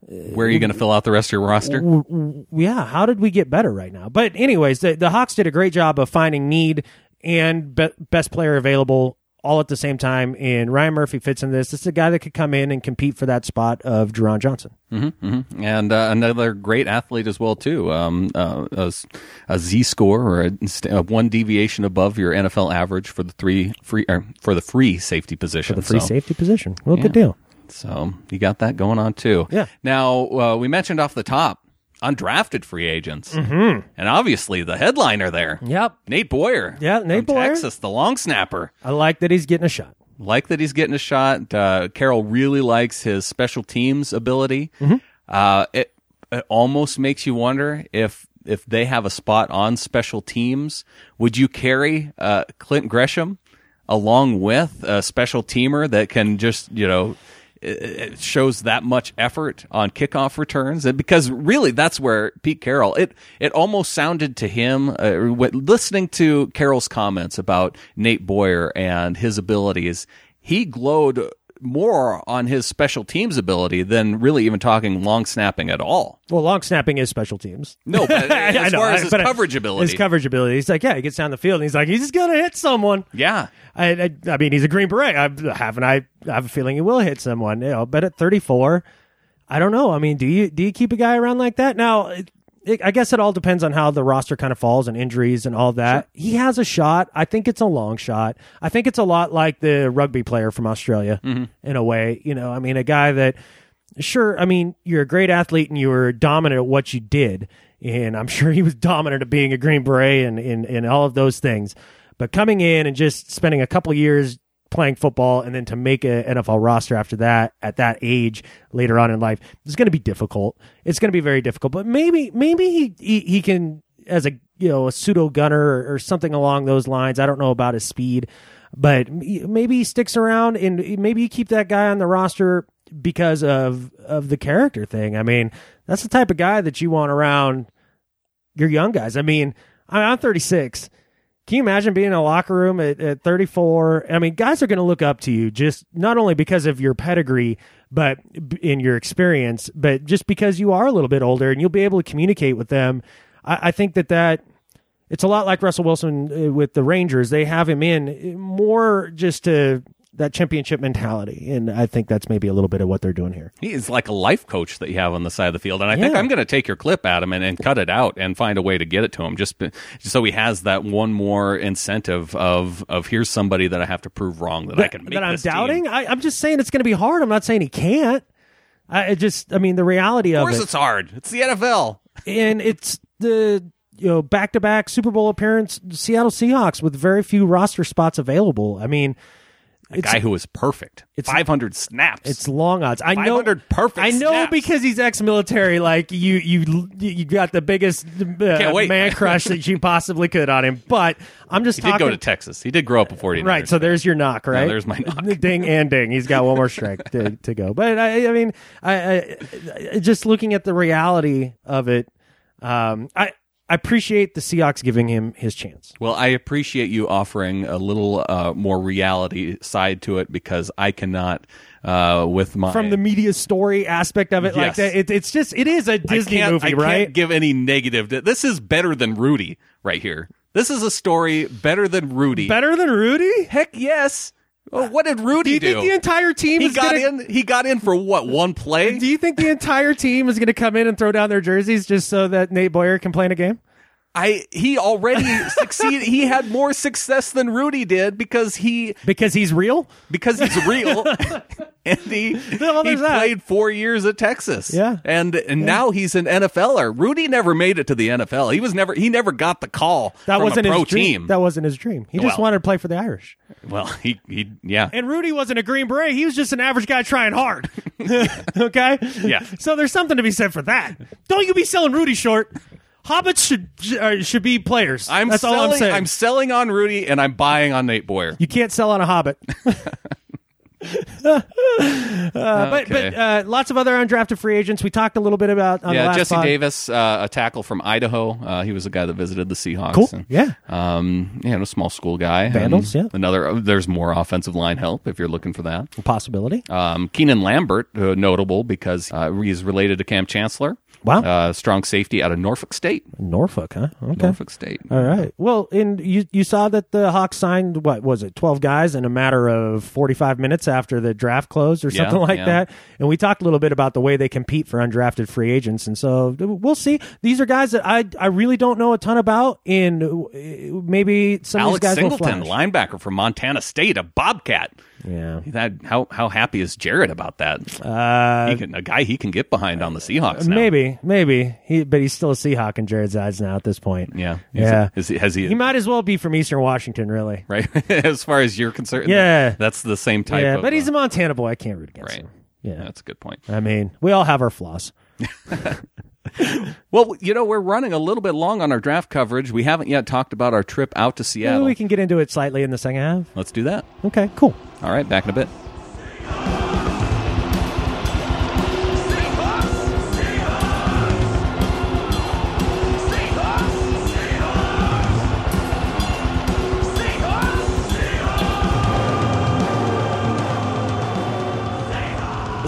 C: Where are you going to fill out the rest of your roster?
B: yeah, how did we get better right now? But anyways, the, the Hawks did a great job of finding need and be- best player available all at the same time. And Ryan Murphy fits in this. This is a guy that could come in and compete for that spot of Jeron Johnson.
C: hmm hmm And uh, another great athlete as well too. Um, uh, a, a Z score or a, a one deviation above your NFL average for the three free or for the free safety position.
B: For the free
C: So-
B: safety position. Well,
C: Yeah.
B: good deal.
C: So you got that going on too.
B: Yeah.
C: Now uh, we mentioned off the top undrafted free agents,
B: Mhm.
C: and obviously the headliner there.
B: Yep.
C: Nate Boyer.
B: Yeah, Nate
C: from
B: Boyer.
C: Texas, the long snapper.
B: I like that he's getting a shot.
C: Like that he's getting a shot. Uh, Carroll really likes his special teams ability.
B: Mm-hmm.
C: Uh, it, it almost makes you wonder if if they have a spot on special teams, would you carry uh, Clint Gresham along with a special teamer that can just you know it- shows that much effort on kickoff returns. And because really that's where Pete Carroll it it almost sounded to him uh, listening to Carroll's comments about Nate Boyer and his abilities he glowed more on his special teams ability than really even talking long snapping at all.
B: Well, long snapping is special teams.
C: No, but
B: I
C: as
B: know,
C: far as his
B: uh,
C: coverage ability.
B: His coverage ability. He's like, yeah, he gets down the field and he's like, he's just going to hit someone.
C: Yeah.
B: I, I, I mean, he's a Green Beret. I haven't. I have a feeling he will hit someone. You know, but at 34, I don't know. I mean, do you do you keep a guy around like that? Now, it, I guess it all depends on how the roster kind of falls and injuries and all that. He has a shot. I think it's a long shot. I think it's a lot like the rugby player from Australia
C: Mhm.
B: in a way. You know, I mean, a guy that, sure, I mean, you're a great athlete and you were dominant at what you did. And I'm sure he was dominant at being a Green Beret and, and, and all of those things. But coming in and just spending a couple years playing football and then to make an NFL roster after that at that age later on in life is going to be difficult. It's going to be very difficult. But maybe maybe he he, he can as a you know a pseudo gunner or, or something along those lines. I don't know about his speed, but maybe he sticks around and maybe you keep that guy on the roster because of of the character thing. I mean, that's the type of guy that you want around your young guys. I mean, I'm 36. Can you imagine being in a locker room at, at 34? I mean, guys are going to look up to you just not only because of your pedigree, but in your experience, but just because you are a little bit older and you'll be able to communicate with them. I, I think that that it's a lot like Russell Wilson uh, with the Rangers. They have him in uh, more just to that championship mentality, and I think that's maybe a little bit of what they're doing here.
C: He is like a life coach that you have on the side of the field, and I think I'm going to take your clip, Adam, and, and cut it out and find a way to get it to him, just, just so he has that one more incentive of of here's somebody that I have to prove wrong that, I can make
B: that I'm
C: this team.
B: doubting. I, I'm just saying it's going to be hard. I'm not saying he can't. I just, I mean, the reality
C: Of
B: of,
C: course,
B: it,
C: it's hard. It's the NFL.
B: and it's the you know back to back Super Bowl appearance Seattle Seahawks with very few roster spots available. I mean,
C: A guy who is perfect.
B: It's
C: 500 snaps.
B: It's long odds. I know.
C: 500 perfect
B: I know
C: snaps.
B: because he's ex-military. Like you, you, you got the biggest uh, man crush that you possibly could on him. But I'm just
C: he
B: talking.
C: did go to Texas. He did grow up before he
B: Right, so there's your knock, right?
C: there's my knock.
B: ding and ding. He's got one more strike to, to go. But I, I mean, I, I, I just looking at the reality of it, um, I, I appreciate the Seahawks giving him his chance.
C: Well, I appreciate you offering a little uh, more reality side to it because I cannot, uh, with my
B: From the media story aspect of it, like
C: Yes.
B: that, it, it's just it is a Disney movie,
C: I
B: right?
C: Can't give any negative. To, this is better than Rudy right here. This is a story better than Rudy.
B: Better than Rudy?
C: Heck yes. Well, what did Rudy
B: Do you think the entire team
C: he got
B: gonna-
C: in. He got in for what one play?
B: Do you think the entire team is going to come in and throw down their jerseys just so that Nate Boyer can play in a game?
C: I he already succeeded. He had more success than Rudy did because he
B: because he's real.
C: Because he's real, and he
B: Well,
C: he played four years at Texas.
B: Yeah.
C: and and now he's an NFLer. Rudy never made it to the NFL. He was never he never got the call
B: That wasn't his dream.
C: team.
B: That wasn't his dream. He just
C: Well-
B: wanted to play for the Irish.
C: well, he he yeah.
B: And Rudy wasn't a Green Beret. He was just an average guy trying hard. okay?
C: Yeah.
B: So there's something to be said for that. Don't you be selling Rudy short. Hobbits should uh, should be players.
C: I'm
B: That's
C: selling,
B: all I'm saying.
C: I'm selling on Rudy, and I'm buying on Nate Boyer.
B: you can't sell on a Hobbit. uh, But
C: Okay.
B: but uh, lots of other undrafted free agents. We talked a little bit about on the
C: yeah,
B: last
C: Jesse
B: pod.
C: Davis, uh, a tackle from Idaho. Uh, he was a guy that visited the Seahawks.
B: Cool.
C: And,
B: Yeah.
C: Um, yeah, a small school guy.
B: Vandals,
C: Um,
B: yeah.
C: Another. There's more offensive line help if you're looking for that.
B: Possibility.
C: Um, Keenan Lambert, uh, notable because uh, he's related to Kam Chancellor.
B: Wow.
C: Uh, strong safety out of Norfolk State.
B: Norfolk, huh? Okay.
C: Norfolk State.
B: All right. Well, and you you saw that the Hawks signed what was it, twelve guys in a matter of forty five minutes after the draft closed or
C: Yeah,
B: something like
C: yeah.
B: that. And we talked a little bit about the way they compete for undrafted free agents, and so we'll see. These are guys that I I really don't know a ton about, and uh, maybe some
C: Alex
B: of these guys
C: Singleton, linebacker from Montana State, a Bobcat.
B: Yeah.
C: That how how happy is Jared about that?
B: Uh,
C: he can, a guy he can get behind on the Seahawks now.
B: Maybe, maybe he, but he's still a Seahawk in Jared's eyes now at this point.
C: Yeah. Is
B: yeah.
C: it- is he- has he-
B: He might as well be from Eastern Washington, really.
C: right? as far as you're concerned,
B: Yeah.
C: that's the same type.
B: yeah,
C: of,
B: but he's
C: uh,
B: a Montana boy. I can't root against
C: right.
B: him. Yeah,
C: that's a good point.
B: I mean, we all have our flaws.
C: Well, you know, we're running a little bit long on our draft coverage. We haven't yet talked about our trip out to
B: Maybe
C: Seattle.
B: we can get into it slightly in the second half.
C: Let's do that.
B: Okay, cool.
C: All right, back in a bit.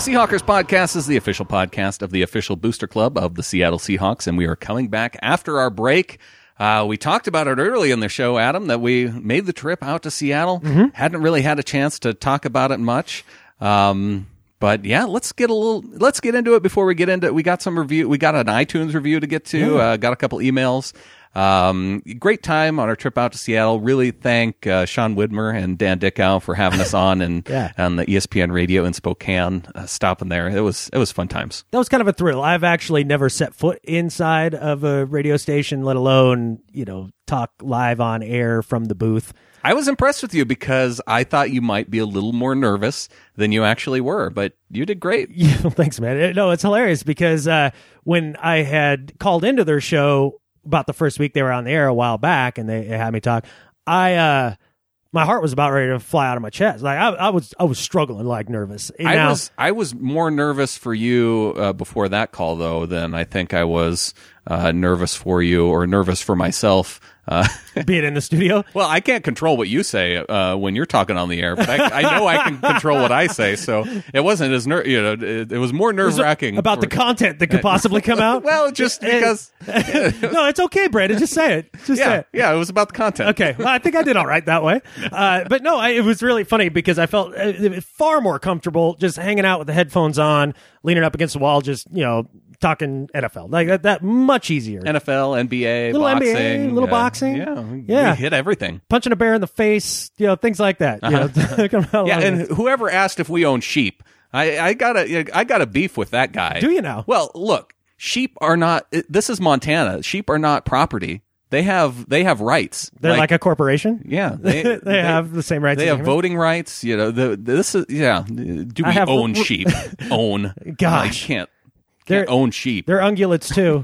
C: The Seahawkers podcast is the official podcast of the official booster club of the Seattle Seahawks, and we are coming back after our break. Uh, we talked about it early in the show, Adam, that we made the trip out to Seattle. Hadn't really had a chance to talk about it much. Um, but yeah, let's get a little. Let's get into it before we get into. it. We got some review. We got an iTunes review to get to.
B: Yeah.
C: Uh, got a couple emails. Um, great time on our trip out to Seattle. Really thank uh, Sean Widmer and Dan Dickau for having us on and
B: Yeah.
C: on the ESPN radio in Spokane. Uh, stopping there, it was it was fun times.
B: that was kind of a thrill. I've actually never set foot inside of a radio station, let alone you know talk live on air from the booth.
C: I was impressed with you because I thought you might be a little more nervous than you actually were, but you did great.
B: Yeah, thanks, man. No, it's hilarious because uh, when I had called into their show about the first week they were on the air a while back, and they had me talk, I uh, my heart was about ready to fly out of my chest. Like I, I was, I was struggling, like nervous. And
C: I
B: now-
C: was I was more nervous for you uh, before that call though than I think I was uh, nervous for you or nervous for myself. Uh,
B: being in the studio.
C: well, I can't control what you say uh, when you're talking on the air, but I, I know I can control what I say. So it wasn't as ner- you know it, it was more nerve wracking
B: about the content that could possibly come out.
C: well, just because
B: no, it's okay, Brandon. Just say it. Just say
C: yeah
B: it.
C: yeah it was about the content.
B: Okay, well, I think I did all right that way. Uh, but no, I, it was really funny because I felt uh, far more comfortable just hanging out with the headphones on, leaning up against the wall, just you know talking NFL like that. That much easier.
C: NFL, NBA,
B: Little NBA,
C: boxing,
B: little
C: uh,
B: boxing.
C: Yeah,
B: Yeah.
C: we hit everything.
B: Punching a bear in the face, you know, things like that. You know,
C: Uh-huh. Yeah, and whoever asked if we own sheep, I, I got a I got a beef with that guy.
B: Do you know?
C: Well, look, sheep are not. This is Montana. Sheep are not property. They have they have rights.
B: they're like, a corporation.
C: yeah, they,
B: they, have the same rights.
C: They have voting rights. You know, the this is yeah. Do we
B: have-
C: own sheep? own?
B: Gosh.
C: I can't.
B: They're-
C: Can't own sheep.
B: They're ungulates too.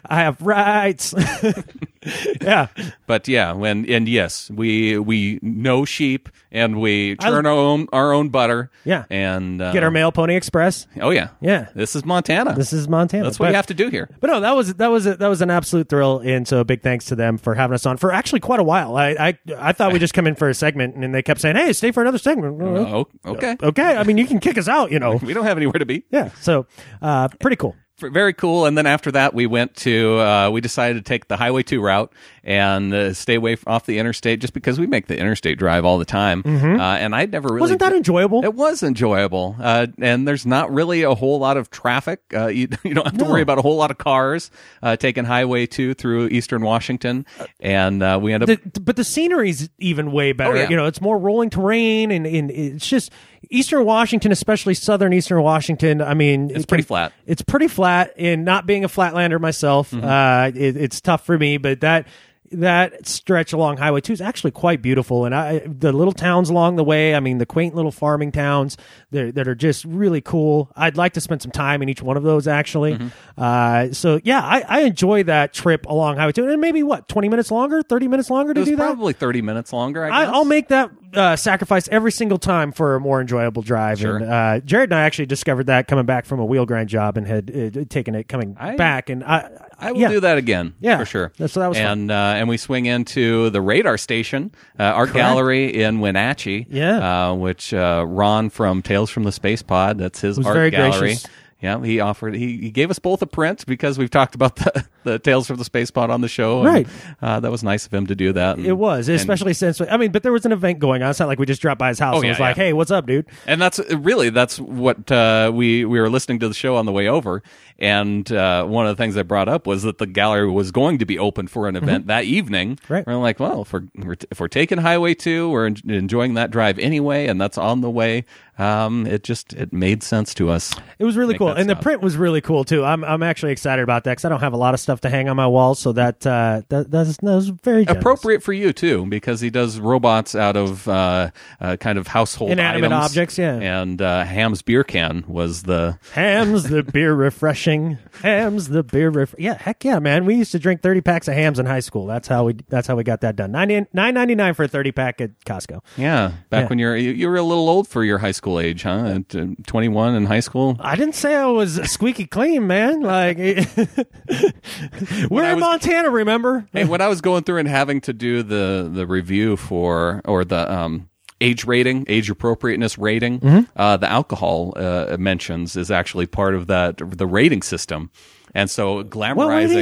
B: I have rights. yeah,
C: But yeah, when and yes, we we know sheep and we
B: I-
C: our own our own butter.
B: Yeah.
C: and uh,
B: get our mail Pony Express.
C: Oh yeah,
B: Yeah.
C: This is Montana.
B: This is Montana.
C: That's what
B: But-
C: you have to do here.
B: But no, that was that was a, that was an absolute thrill, and so big thanks to them for having us on for actually quite a while. I I, I thought we just come in for a segment, and they kept saying, "Hey, stay for another segment."
C: Oh, okay.
B: okay. I mean, you can kick us out, you know.
C: We don't have anywhere to be.
B: Yeah. So, uh, pretty cool.
C: Very cool. And then after that, we went to, uh, we decided to take the Highway 2 route and uh, stay away off the interstate just because we make the interstate drive all the time. Uh, and I'd never really.
B: Mm-hmm. Wasn't that enjoyable?
C: It was enjoyable. Uh, and there's not really a whole lot of traffic. Uh, you, you don't have to
B: No.
C: worry about a whole lot of cars uh, taking Highway 2 through eastern Washington. And uh, we end up.
B: The, but the scenery's even way better.
C: Oh, yeah.
B: You know, it's more rolling terrain, and, and it's just Eastern Washington, especially southern Eastern Washington. I mean,
C: It's
B: it
C: pretty flat.
B: It's pretty flat, and not being a flatlander myself,
C: Mm-hmm.
B: uh, it, it's tough for me. But that that stretch along Highway Two is actually quite beautiful, and I the little towns along the way. I mean, the quaint little farming towns that that are just really cool. I'd like to spend some time in each one of those actually.
C: Mm-hmm.
B: Uh, so yeah, I, I enjoy that trip along Highway Two, and maybe what twenty minutes longer, thirty minutes longer to do that.
C: probably 30 minutes longer, I
B: I,
C: guess.
B: I'll make that uh, sacrifice every single time for a more enjoyable drive.
C: Sure.
B: And uh, Jared and I actually discovered that coming back from a wheel grind job and had uh, taken it coming
C: I-
B: back. And I,
C: I will
B: yeah.
C: do that again.
B: Yeah.
C: for sure.
B: That's- that was
C: and uh, and we swing into the radar station, uh, art
B: Correct.
C: gallery in Wenatchee.
B: Yeah.
C: uh, which uh, Ron from Tales from the Space Pod. That's his
B: Was
C: art
B: very
C: gallery.
B: gracious.
C: Yeah, he offered. He, he gave us both a print because we've talked about the, the Tales from the Space Pod on the show. and,
B: Right.
C: uh, that was nice of him to do that.
B: It was, especially since I mean, but there was an event going on. It's not like we just dropped by his house
C: Oh,
B: and
C: yeah,
B: was like,
C: yeah.
B: "Hey, what's up, dude?"
C: And that's really that's what uh, we we were listening to the show on the way over, and uh, one of the things I brought up was that the gallery was going to be open for an event that evening.
B: Mm-hmm. Right.
C: We're like, well, if we're we're- if we're taking Highway Two, we're enjoying that drive anyway, and that's on the way. Um, it just it made sense to us.
B: It was really cool, and the print was really cool too. I'm I'm actually excited about that because I don't have a lot of stuff to hang on my wall, so that uh, that that's, that was very generous.
C: Appropriate for you too, because he does robots out of uh, uh, kind of household
B: Inanimate
C: items.
B: objects, yeah.
C: And uh, Hamm's beer can was the
B: Hamm's the beer refreshing. Hamm's the beer ref- Yeah, heck yeah, man. We used to drink 30 packs of Hamm's in high school. That's how we that's how we got that done. 90 9.99 for a 30 pack at Costco.
C: yeah. Back
B: Yeah.
C: when you're you, you were a little old for your high school age, huh? At uh, 21 in high school.
B: I didn't say I was squeaky clean, man. Like We're in
C: was-
B: Montana, remember?
C: Hey, when I was going through and having to do the the review for or the um age rating, age appropriateness rating,
B: Mm-hmm.
C: uh, the alcohol uh, mentions is actually part of that the rating system, and so glamorizing.
B: What rating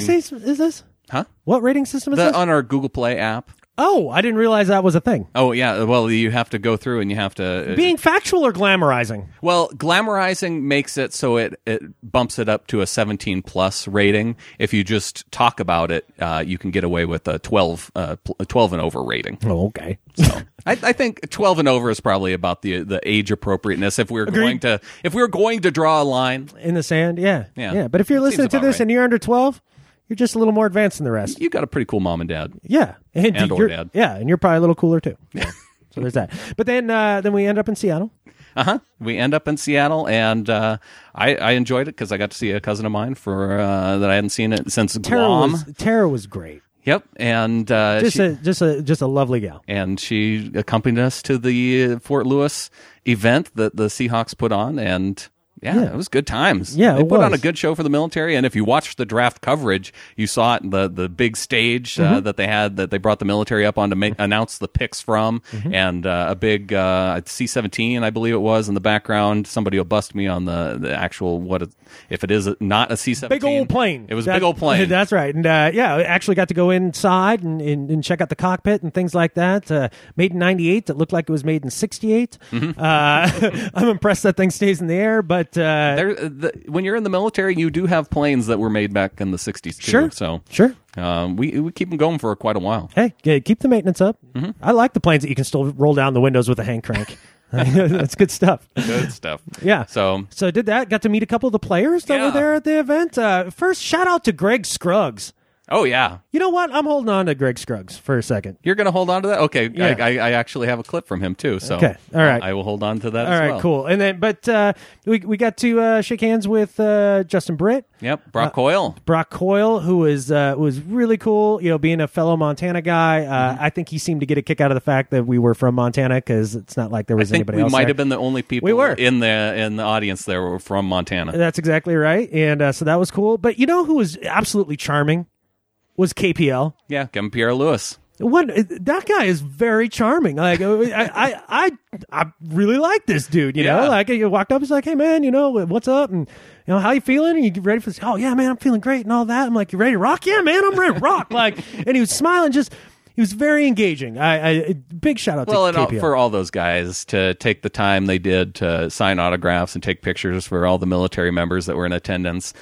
B: is this?
C: huh?
B: What rating system is
C: The,
B: this?
C: on our Google Play app.
B: Oh, I didn't realize that was a thing.
C: Oh yeah, well you have to go through and you have to uh,
B: Being factual or glamorizing?
C: Well, glamorizing makes it so it, it bumps it up to a 17 plus rating. If you just talk about it, uh, you can get away with a 12, uh, pl- 12 and over rating.
B: Oh, okay.
C: So I, I think 12 and over is probably about the the age appropriateness. If we were going to if we were going to draw a line,
B: In the sand, yeah.
C: Yeah.
B: Yeah. But if you're listening to this
C: right.
B: and you're under 12, you're just a little more advanced than the rest.
C: you got a pretty cool mom and dad.
B: Yeah. And,
C: And or
B: you're-
C: dad.
B: Yeah. And you're probably a little cooler too. Yeah. so there's that. But then, uh, then we end up in Seattle.
C: Uh huh. We end up in Seattle, and uh, I, I enjoyed it because I got to see a cousin of mine for uh, that I hadn't seen it since
B: Tara
C: Guam.
B: was, Tara was great.
C: Yep, and uh,
B: Just
C: she-
B: a, just a, just a lovely gal.
C: and she accompanied us to the uh, Fort Lewis event that the Seahawks put on, and yeah,
B: Yeah.
C: it was good times.
B: Yeah,
C: they
B: it
C: put on a good show for the military, and if you watched the draft coverage, you saw it in the the big stage uh,
B: Mhm.
C: that they had that they brought the military up on to make, announce the picks from,
B: Mm-hmm.
C: and uh, a big uh, C seventeen, I believe it was, in the background. Somebody will bust me on the the actual what it, if it is not a C seventeen,
B: Big old plane.
C: It was a
B: That-
C: big old plane.
B: That's right. And uh, yeah, I actually got to go inside and, and, and check out the cockpit and things like that. Uh, made in '98. That looked like it was made in '68.
C: Mm-hmm.
B: Uh, I'm impressed that thing stays in the air. But uh,
C: there, the, when you're in the military, you do have planes that were made back in the '60s too.
B: Sure.
C: So
B: Sure.
C: um, we we keep them going for quite a while.
B: hey, keep the maintenance up.
C: Mm-hmm.
B: I like the planes that you can still roll down the windows with a hand crank. That's good stuff.
C: Good stuff.
B: Yeah.
C: So
B: So did that. Got to meet a couple of the players that were there at the event. Uh, first, shout out to Greg Scruggs.
C: Oh yeah,
B: You know what? I'm holding on to Greg Scruggs for a second.
C: you're going to hold on to that. Okay,
B: Yeah.
C: I, I, I actually have a clip from him too. So
B: Okay. All right.
C: I will hold on to that.
B: All
C: as
B: right,
C: well.
B: cool. And then, but uh, we we got to uh, shake hands with uh, Justin Britt,
C: Yep, Brock
B: Uh,
C: Coyle.
B: Brock Coyle, who was uh, was really cool. You know, being a fellow Montana guy, uh,
C: Mm-hmm.
B: I think he seemed to get a kick out of the fact that we were from Montana because it's not like there
C: I
B: was
C: think
B: anybody
C: we
B: else.
C: might
B: there.
C: have been the only people
B: We were.
C: in the in the audience there were from Montana.
B: That's exactly right, and uh, so that was cool. But you know who was absolutely charming was KPL.
C: Yeah, Kevin Pierre-Louis.
B: What that guy is very charming. Like I, I, I, I really like this dude. You know, like he walked up, he's like, "Hey man, you know what's up?" And you know, how you feeling? And you get ready for this? Oh yeah, man, I'm feeling great and all that. I'm like, "You ready to rock?" Yeah, man, I'm ready to rock. like, and he was smiling. Just he was very engaging. I, I big shout out
C: Well,
B: to
C: and all, for all those guys to take the time they did to sign autographs and take pictures for all the military members that were in attendance,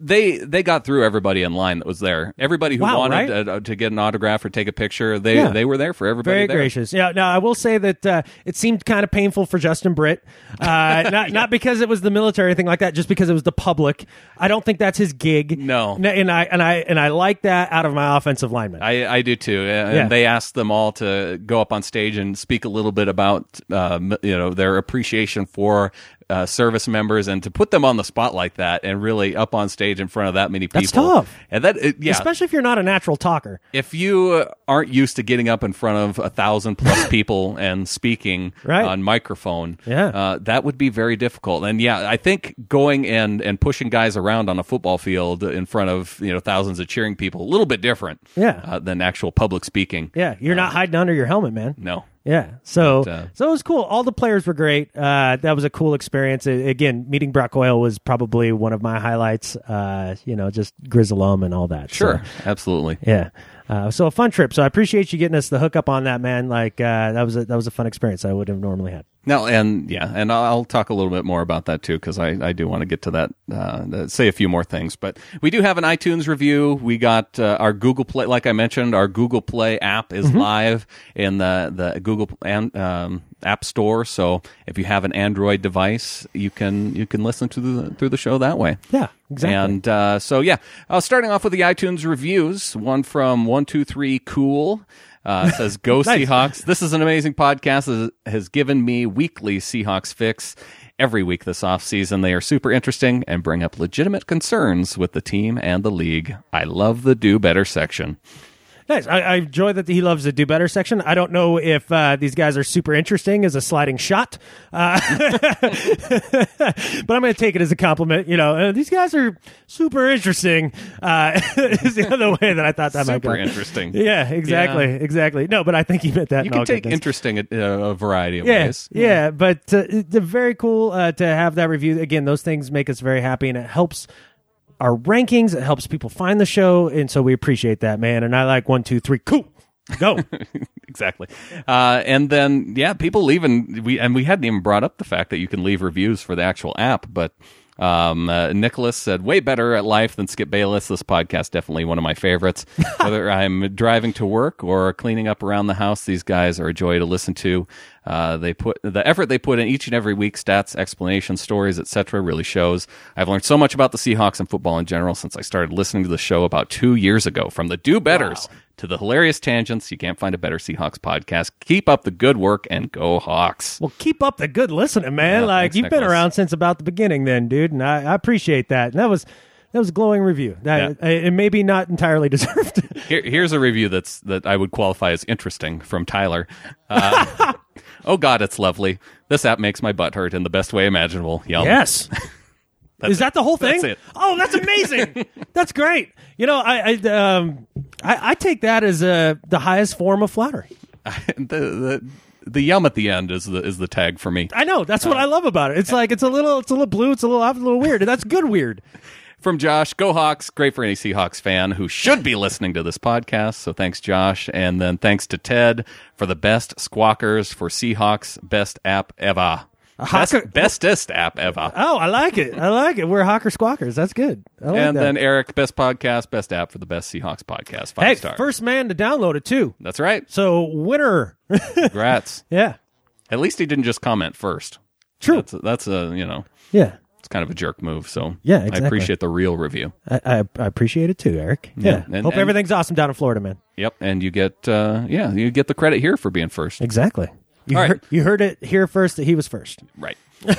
C: they they got through everybody in line that was there. Everybody who
B: Wow,
C: wanted
B: right?
C: uh, to get an autograph or take a picture, they
B: Yeah.
C: they were there for everybody.
B: Very
C: there.
B: gracious. Yeah. Now I will say that uh, it seemed kind of painful for Justin Britt, uh, not not because it was the military or anything like that, just because it was the public. I don't think that's his gig.
C: No.
B: And I and I and I like that out of my offensive lineman.
C: I, I do too, and
B: Yeah.
C: they asked them all to go up on stage and speak a little bit about um, you know their appreciation for uh, service members and to put them on the spot like that and really up on stage in front of that many people.
B: That's tough.
C: And that it- yeah,
B: Especially if you're not a natural talker.
C: if you uh, aren't used to getting up in front of a thousand plus people and speaking
B: Right.
C: on microphone,
B: Yeah.
C: uh, that would be very difficult. And yeah, I think going and and pushing guys around on a football field in front of you know thousands of cheering people a little bit different,
B: Yeah.
C: uh, than actual public speaking.
B: Yeah, you're not hiding under your helmet, man.
C: No.
B: Yeah, so
C: But, uh,
B: so it was cool. All the players were great. Uh, that was a cool experience. Uh, again, meeting Brock Coyle was probably one of my highlights. Uh, you know, just Grizzlum and all that. So,
C: Sure, absolutely.
B: yeah. Uh, so a fun trip. So I appreciate you getting us the hookup on that, man. Like uh, that was a, that was a fun experience I would have normally had.
C: No, and yeah, and I'll talk a little bit more about that too because I, I do want to get to that, uh, say a few more things. But we do have an iTunes review. We got uh, our Google Play, like I mentioned, our Google Play app is
B: Mm-hmm.
C: live in the the Google and um, App Store. So if you have an Android device, you can you can listen to the through the show that way.
B: Yeah, exactly.
C: And uh, so, yeah, uh, starting off with the iTunes reviews, one from one two three cool. Uh, says, "Go
B: Nice.
C: Seahawks! This is an amazing podcast. that has given me weekly Seahawks fix every week this offseason. They are super interesting and bring up legitimate concerns with the team and the league. I love the do better section.
B: Nice. I, I enjoy that he loves the do better section. I don't know if uh, these guys are super interesting as a sliding shot, uh, but I'm going to take it as a compliment. You know, uh, these guys are super interesting. Uh, is the other way that I thought that might go.
C: Super interesting.
B: Yeah, exactly,
C: Yeah.
B: exactly. No, but I think he meant that.
C: You can take
B: goodness.
C: interesting a, a variety of
B: yeah,
C: ways.
B: Yeah, but uh, it's very cool uh, to have that review. Again, those things make us very happy, and it helps our rankings. It helps people find the show, and so we appreciate that, man. And I like one, two, three, cool. Go.
C: exactly. Uh, and then yeah, people leaving. We and we hadn't even brought up the fact that you can leave reviews for the actual app, but. Um, uh, Nicholas said, way better at life than Skip Bayless. This podcast, definitely one of my favorites. Whether I'm driving to work or cleaning up around the house, these guys are a joy to listen to. Uh, they put the effort they put in each and every week, stats, explanations, stories, etc. really shows. I've learned so much about the Seahawks and football in general since I started listening to the show about two years ago. From the do betters to the hilarious tangents, you can't find a better Seahawks podcast. Keep up the good work and go Hawks.
B: Well, keep up the good listening, man.
C: Yeah,
B: like
C: thanks,
B: you've been around since about the beginning, then, dude, and I, I appreciate that. And that was that was a glowing review. That uh, it maybe not entirely deserved.
C: Here, here's a review that's that I would qualify as interesting from Tyler. Uh, oh God, it's lovely. This app makes my butt hurt in the best way imaginable. Yum.
B: yes.
C: That's
B: Is that the whole thing?
C: That's it.
B: Oh, that's amazing. that's great. You know, I I, um, I I take that as uh, the highest form of flattery.
C: the, the the yum at the end is the is the tag for me.
B: I know that's what I love about it. It's like it's a little it's a little blue, it's a little off, a little weird. That's good weird.
C: From Josh, go Hawks! Great for any Seahawks fan who should be listening to this podcast. So thanks, Josh, and then thanks to Ted for the best squawkers for Seahawks best app ever. Best, bestest app ever.
B: Oh, I like it. I like it. We're hawker squawkers. That's good. I like
C: and
B: that.
C: then Eric, best podcast, best app for the best Seahawks podcast. Five
B: hey,
C: star.
B: first man to download it too.
C: That's right.
B: So winner.
C: Congrats.
B: yeah.
C: At least he didn't just comment first.
B: True.
C: That's a, that's a you know.
B: Yeah.
C: It's kind of a jerk move. So
B: Yeah,
C: I appreciate the real review.
B: I, I, I appreciate it too, Eric. Yeah.
C: and-
B: Hope
C: and-
B: everything's awesome down in Florida, man.
C: Yep, and you get uh, yeah, you get the credit here for being first.
B: Exactly. You
C: right.
B: heard, you heard it here first that he was first.
C: Right.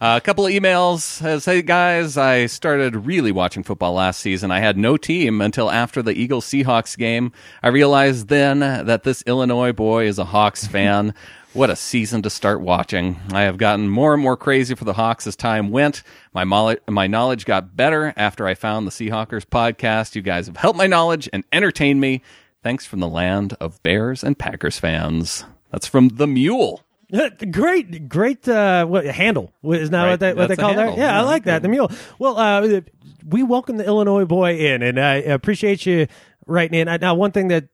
C: Uh, a couple of emails says, "Hey guys, I started really watching football last season. I had no team until after the Eagles Seahawks game. I realized then that this Illinois boy is a Hawks fan. What a season to start watching! I have gotten more and more crazy for the Hawks as time went. My mol- my knowledge got better after I found the Seahawkers podcast. You guys have helped my knowledge and entertained me. Thanks from the land of Bears and Packers fans. That's from the Mule."
B: great, great. Uh, what handle is now
C: Right,
B: what they what they call that?
C: handle.
B: Yeah, I like that. The mule. Well, uh, we welcome the Illinois boy in, and I appreciate you writing in. Now, one thing that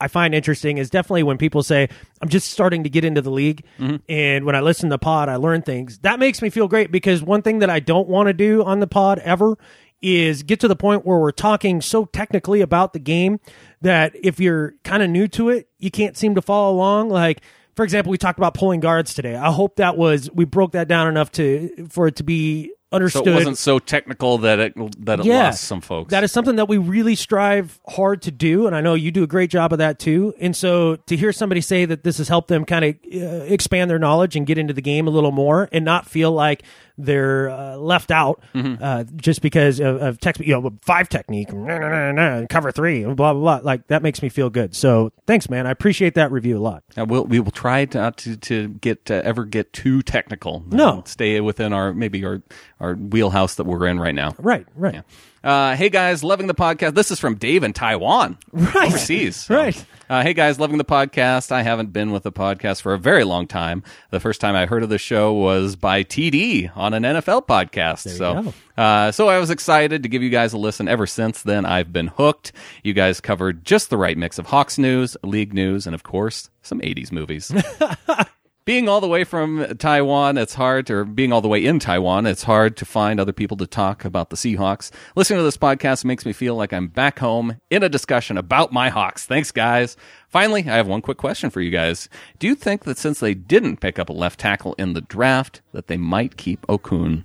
B: I find interesting is definitely when people say, I'm just starting to get into the league.
C: Mm-hmm.
B: And when I listen to the pod, I learn things. That makes me feel great because one thing that I don't want to do on the pod ever is get to the point where we're talking so technically about the game that if you're kind of new to it, you can't seem to follow along. Like, for example, we talked about pulling guards today. I hope that was, we broke that down enough to, for it to be understood.
C: So it wasn't so technical that it that it lost some folks.
B: That is something that we really strive hard to do, and I know you do a great job of that too. And so to hear somebody say that this has helped them kind of uh, expand their knowledge and get into the game a little more, and not feel like they're uh, left out
C: Mm-hmm.
B: uh, just because of, of text, you know, five technique, nah, nah, nah, cover three, blah blah blah. Like that makes me feel good. So thanks, man. I appreciate that review a lot.
C: Uh, we'll, we will try to, not to to get uh, ever get too technical.
B: No.
C: Uh, stay within our maybe our our wheelhouse that we're in right now.
B: Right, right.
C: Uh, hey guys, loving the podcast. This is from Dave in Taiwan,
B: Right.
C: overseas. So,
B: Right.
C: Uh, hey guys, loving the podcast. I haven't been with the podcast for a very long time. The first time I heard of the show was by TD on an NFL podcast.
B: There
C: so, uh, so I was excited to give you guys a listen. Ever since then, I've been hooked. You guys covered just the right mix of Hawks news, league news, and of course, some '80s movies. being all the way from Taiwan, it's hard, or being all the way in Taiwan, it's hard to find other people to talk about the Seahawks. Listening to this podcast makes me feel like I'm back home in a discussion about my Hawks. Thanks, guys. Finally, I have one quick question for you guys. Do you think that since they didn't pick up a left tackle in the draft, that they might keep Okung?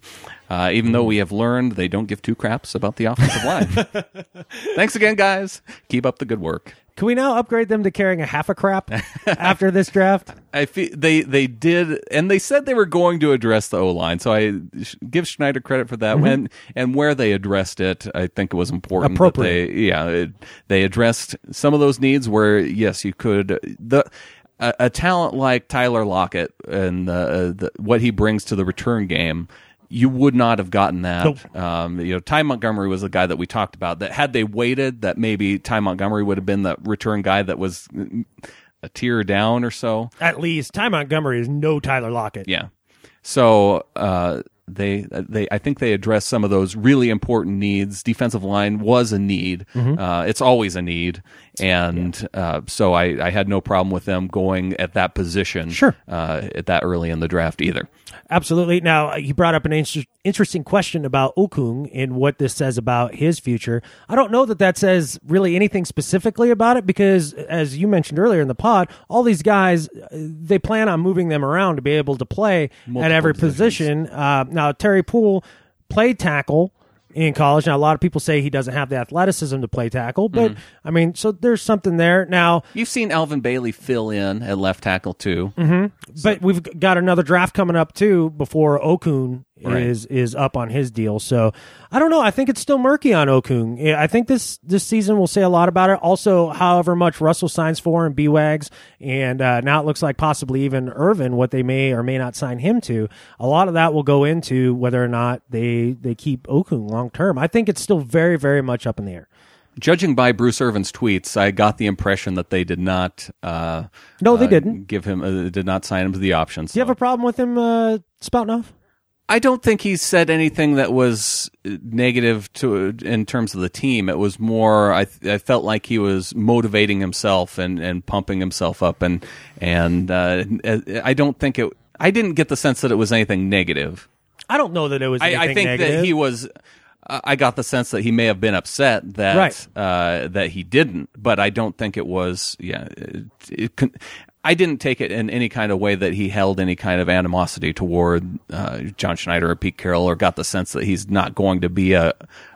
C: Uh, even though we have learned they don't give two craps about the offensive line. Thanks again, guys. Keep up the good work.
B: Can we now upgrade them to carrying a half a crap after this draft?
C: I feel they they did, and they said they were going to address the O line. So I give Schneider credit for that.
B: Mhm.
C: When and where they addressed it, I think it was important. that
B: Appropriate.
C: They, yeah, it, they addressed some of those needs where yes, you could the. A, a talent like Tyler Lockett and uh, the, what he brings to the return game, you would not have gotten that.
B: Nope.
C: Um, you know, Ty Montgomery was the guy that we talked about. That had they waited, that maybe Ty Montgomery would have been the return guy that was a tier down or so.
B: At least Ty Montgomery is no Tyler Lockett.
C: Yeah. So uh, they they I think they addressed some of those really important needs. Defensive line was a need.
B: Mhm.
C: Uh, it's always a need, and uh, so I, I had no problem with them going at that position.
B: Sure.
C: uh, at that early in the draft either.
B: Absolutely. Now, you brought up an inter- interesting question about Okung and what this says about his future. I don't know that that says really anything specifically about it because, as you mentioned earlier in the pod, all these guys, uh, they plan on moving them around to be able to play at
C: Multiple
B: every position. Uh, now, Terry Poole played tackle in college. Now, a lot of people say he doesn't have the athleticism to play tackle, but
C: Mhm.
B: I mean, so there's something there. Now,
C: You've seen Alvin Bailey fill in at left tackle too.
B: hmm But we've got another draft coming up too before Okung
C: Right.
B: is is up on his deal. So I don't know. I think it's still murky on Okung. I think this this season will say a lot about it. Also, however much Russell signs for and B Wags, and uh, now it looks like possibly even Irvin, what they may or may not sign him to. A lot of that will go into whether or not they they keep Okung long term. I think it's still very very much up in the air.
C: Judging by Bruce Irvin's tweets, I got the impression that they did not. Uh,
B: No, they
C: uh,
B: didn't.
C: give him. Uh, did not sign him to the options.
B: Do you have a problem with him uh, spouting off?
C: I don't think he said anything that was uh, negative to in terms of the team. It was more. I, I felt like he was motivating himself and, and pumping himself up, and and uh, I don't think it. I didn't get the sense that it was anything negative.
B: I don't know that it was.
C: I, I think
B: negative.
C: that he was. uh, I got the sense that he may have been upset that
B: Right.
C: uh, that he didn't, but I don't think it was. Yeah, it, it, I didn't take it in any kind of way that he held any kind of animosity toward uh, John Schneider or Pete Carroll, or got the sense that he's not going to be a,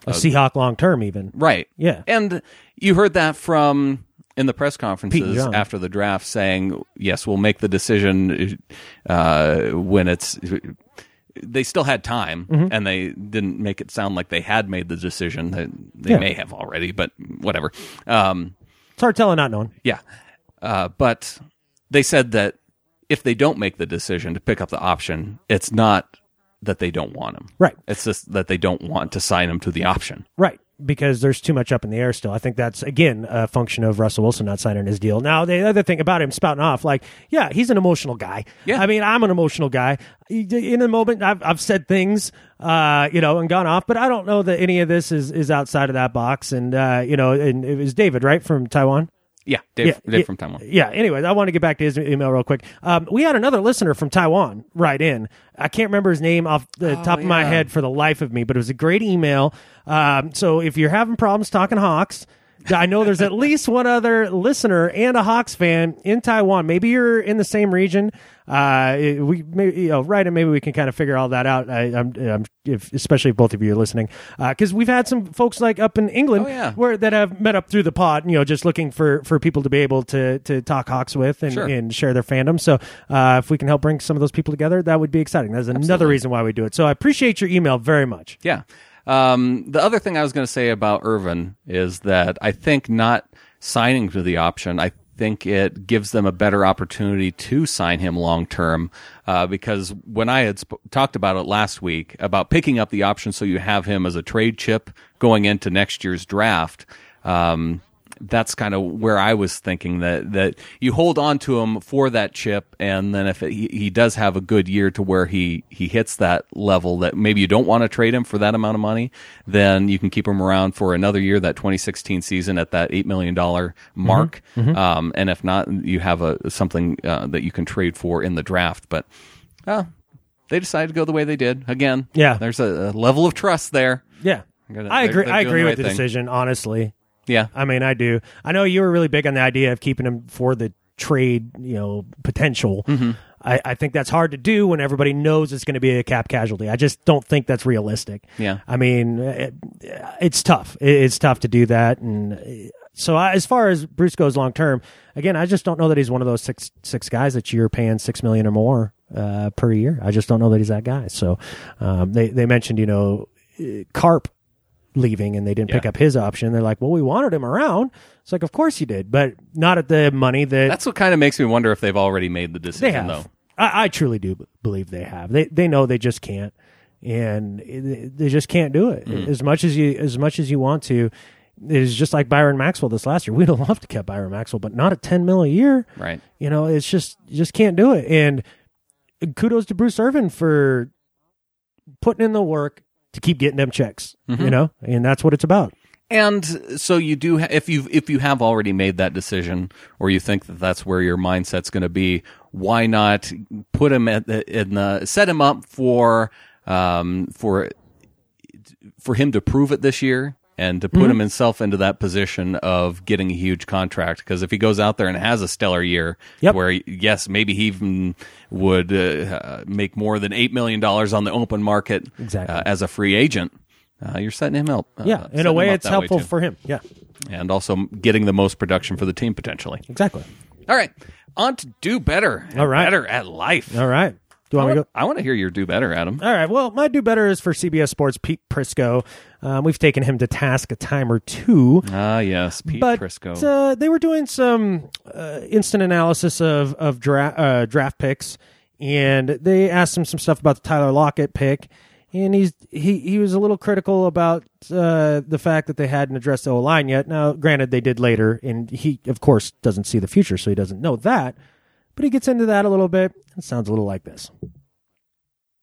B: a Seahawk long term, even
C: right.
B: Yeah.
C: and you heard that from in the press conferences after the draft, saying, "Yes, we'll make the decision uh, when it's." They still had time,
B: Mhm.
C: and they didn't make it sound like they had made the decision. They, they
B: Yeah.
C: may have already, but whatever. Um,
B: It's hard telling not knowing.
C: yeah, uh, but they said that if they don't make the decision to pick up the option, it's not that they don't want him.
B: Right.
C: It's just that they don't want to sign him to the option.
B: Right. Because there's too much up in the air still. I think that's, again, a function of Russell Wilson not signing his deal. Now, the other thing about him spouting off, like, yeah, he's an emotional guy. Yeah. I mean, I'm an emotional guy. In a moment, I've, I've said things, uh, you know, and gone off, but I don't know that any of this is, is outside of that box. And, uh, you know, and it was David, right, from Taiwan?
C: Yeah, Dave, Dave from Taiwan.
B: Yeah. Anyways, I want to get back to his email real quick. Um, we had another listener from Taiwan write in. I can't remember his name off the top of my head for the life of me, but it was a great email. Um, so if you're having problems talking Hawks, I know there's at least one other listener and a Hawks fan in Taiwan. Maybe you're in the same region. Uh, we maybe you know, right, and maybe we can kind of figure all that out. I, I'm, I'm if, especially if both of you are listening, because we've had some folks like up in England
C: yeah.
B: where that have met up through the pod. You know, just looking for for people to be able to to talk Hawks with and,
C: Sure.
B: and share their fandom. So uh, if we can help bring some of those people together, that would be exciting. That's another
C: Absolutely.
B: reason why we do it. So I appreciate your email very much.
C: Yeah. Um, the other thing I was going to say about Irvin is that I think not signing to the option, I think it gives them a better opportunity to sign him long term. Uh, because when I had sp- talked about it last week about picking up the option so you have him as a trade chip going into next year's draft, um, that's kind of where I was thinking that that you hold on to him for that chip, and then if it, he, he does have a good year to where he he hits that level that maybe you don't want to trade him for that amount of money, then you can keep him around for another year, that 2016 season at that eight million dollar mark,
B: Mhm.
C: Um, and if not, you have a something uh, that you can trade for in the draft, but. Uh, they decided to go the way they did. Again,
B: Yeah.
C: There's a, a level of trust there.
B: Yeah.
C: Gotta-
B: I agree. I agree
C: the
B: with the
C: thing.
B: decision. Honestly,
C: Yeah.
B: I mean, I do. I know you were really big on the idea of keeping him for the trade, you know, potential.
C: Mm-hmm.
B: I, I think that's hard to do when everybody knows it's going to be a cap casualty. I just don't think that's realistic.
C: Yeah.
B: I mean, it, it's tough. It- It's tough to do that, and uh, so I, as far as Bruce goes long term, again, I just don't know that he's one of those six six guys that you're paying six million or more uh, per year. I just don't know that he's that guy. So um, they they mentioned you know uh, Carp leaving and they didn't pick up his option. They're like, well, we wanted him around. It's like, of course you did, but not at the money that
C: That's what kind of makes me wonder if they've already made the
B: they
C: decision,
B: have.
C: though.
B: I, I truly do believe they have. They they know they just can't, and they just can't do it
C: Mm.
B: as much as you as much as you want to. It's just like Byron Maxwell this last year. We'd have loved to keep Byron Maxwell, but not at ten mil a year.
C: Right.
B: You know, it's just you just can't do it. And kudos to Bruce Irvin for putting in the work to keep getting them checks. You
C: Mhm.
B: know, and that's what it's about.
C: And so you do, ha- if you if you have already made that decision, or you think that that's where your mindset's going to be, why not put him at the, in the set him up for um, for for him to prove it this year and to put
B: Mhm.
C: him himself into that position of getting a huge contract. Because if he goes out there and has a stellar year,
B: Yep.
C: where yes, maybe he even would uh, uh, make more than eight million dollars on the open market
B: Exactly.
C: uh, as a free agent. Uh, you're setting him up. Uh,
B: Yeah, in a way, it's helpful
C: too.
B: for him. Yeah,
C: and also getting the most production for the team potentially.
B: exactly.
C: All right, on to do better.
B: All right.
C: better at life.
B: All right. Do you
C: I
B: want to go?
C: I want to hear your do better, Adam.
B: All right. Well, my do better is for CBS Sports Pete Prisco. Um, we've taken him to task a time or two.
C: Ah, yes, Pete
B: but
C: Prisco.
B: uh, they were doing some uh, instant analysis of of dra- uh, draft picks, and they asked him some stuff about the Tyler Lockett pick, and he's he he was a little critical about uh, the fact that they hadn't addressed the O line yet. Now, granted, they did later, and he of course doesn't see the future, so he doesn't know that. But he gets into that a little bit. It sounds a little like this.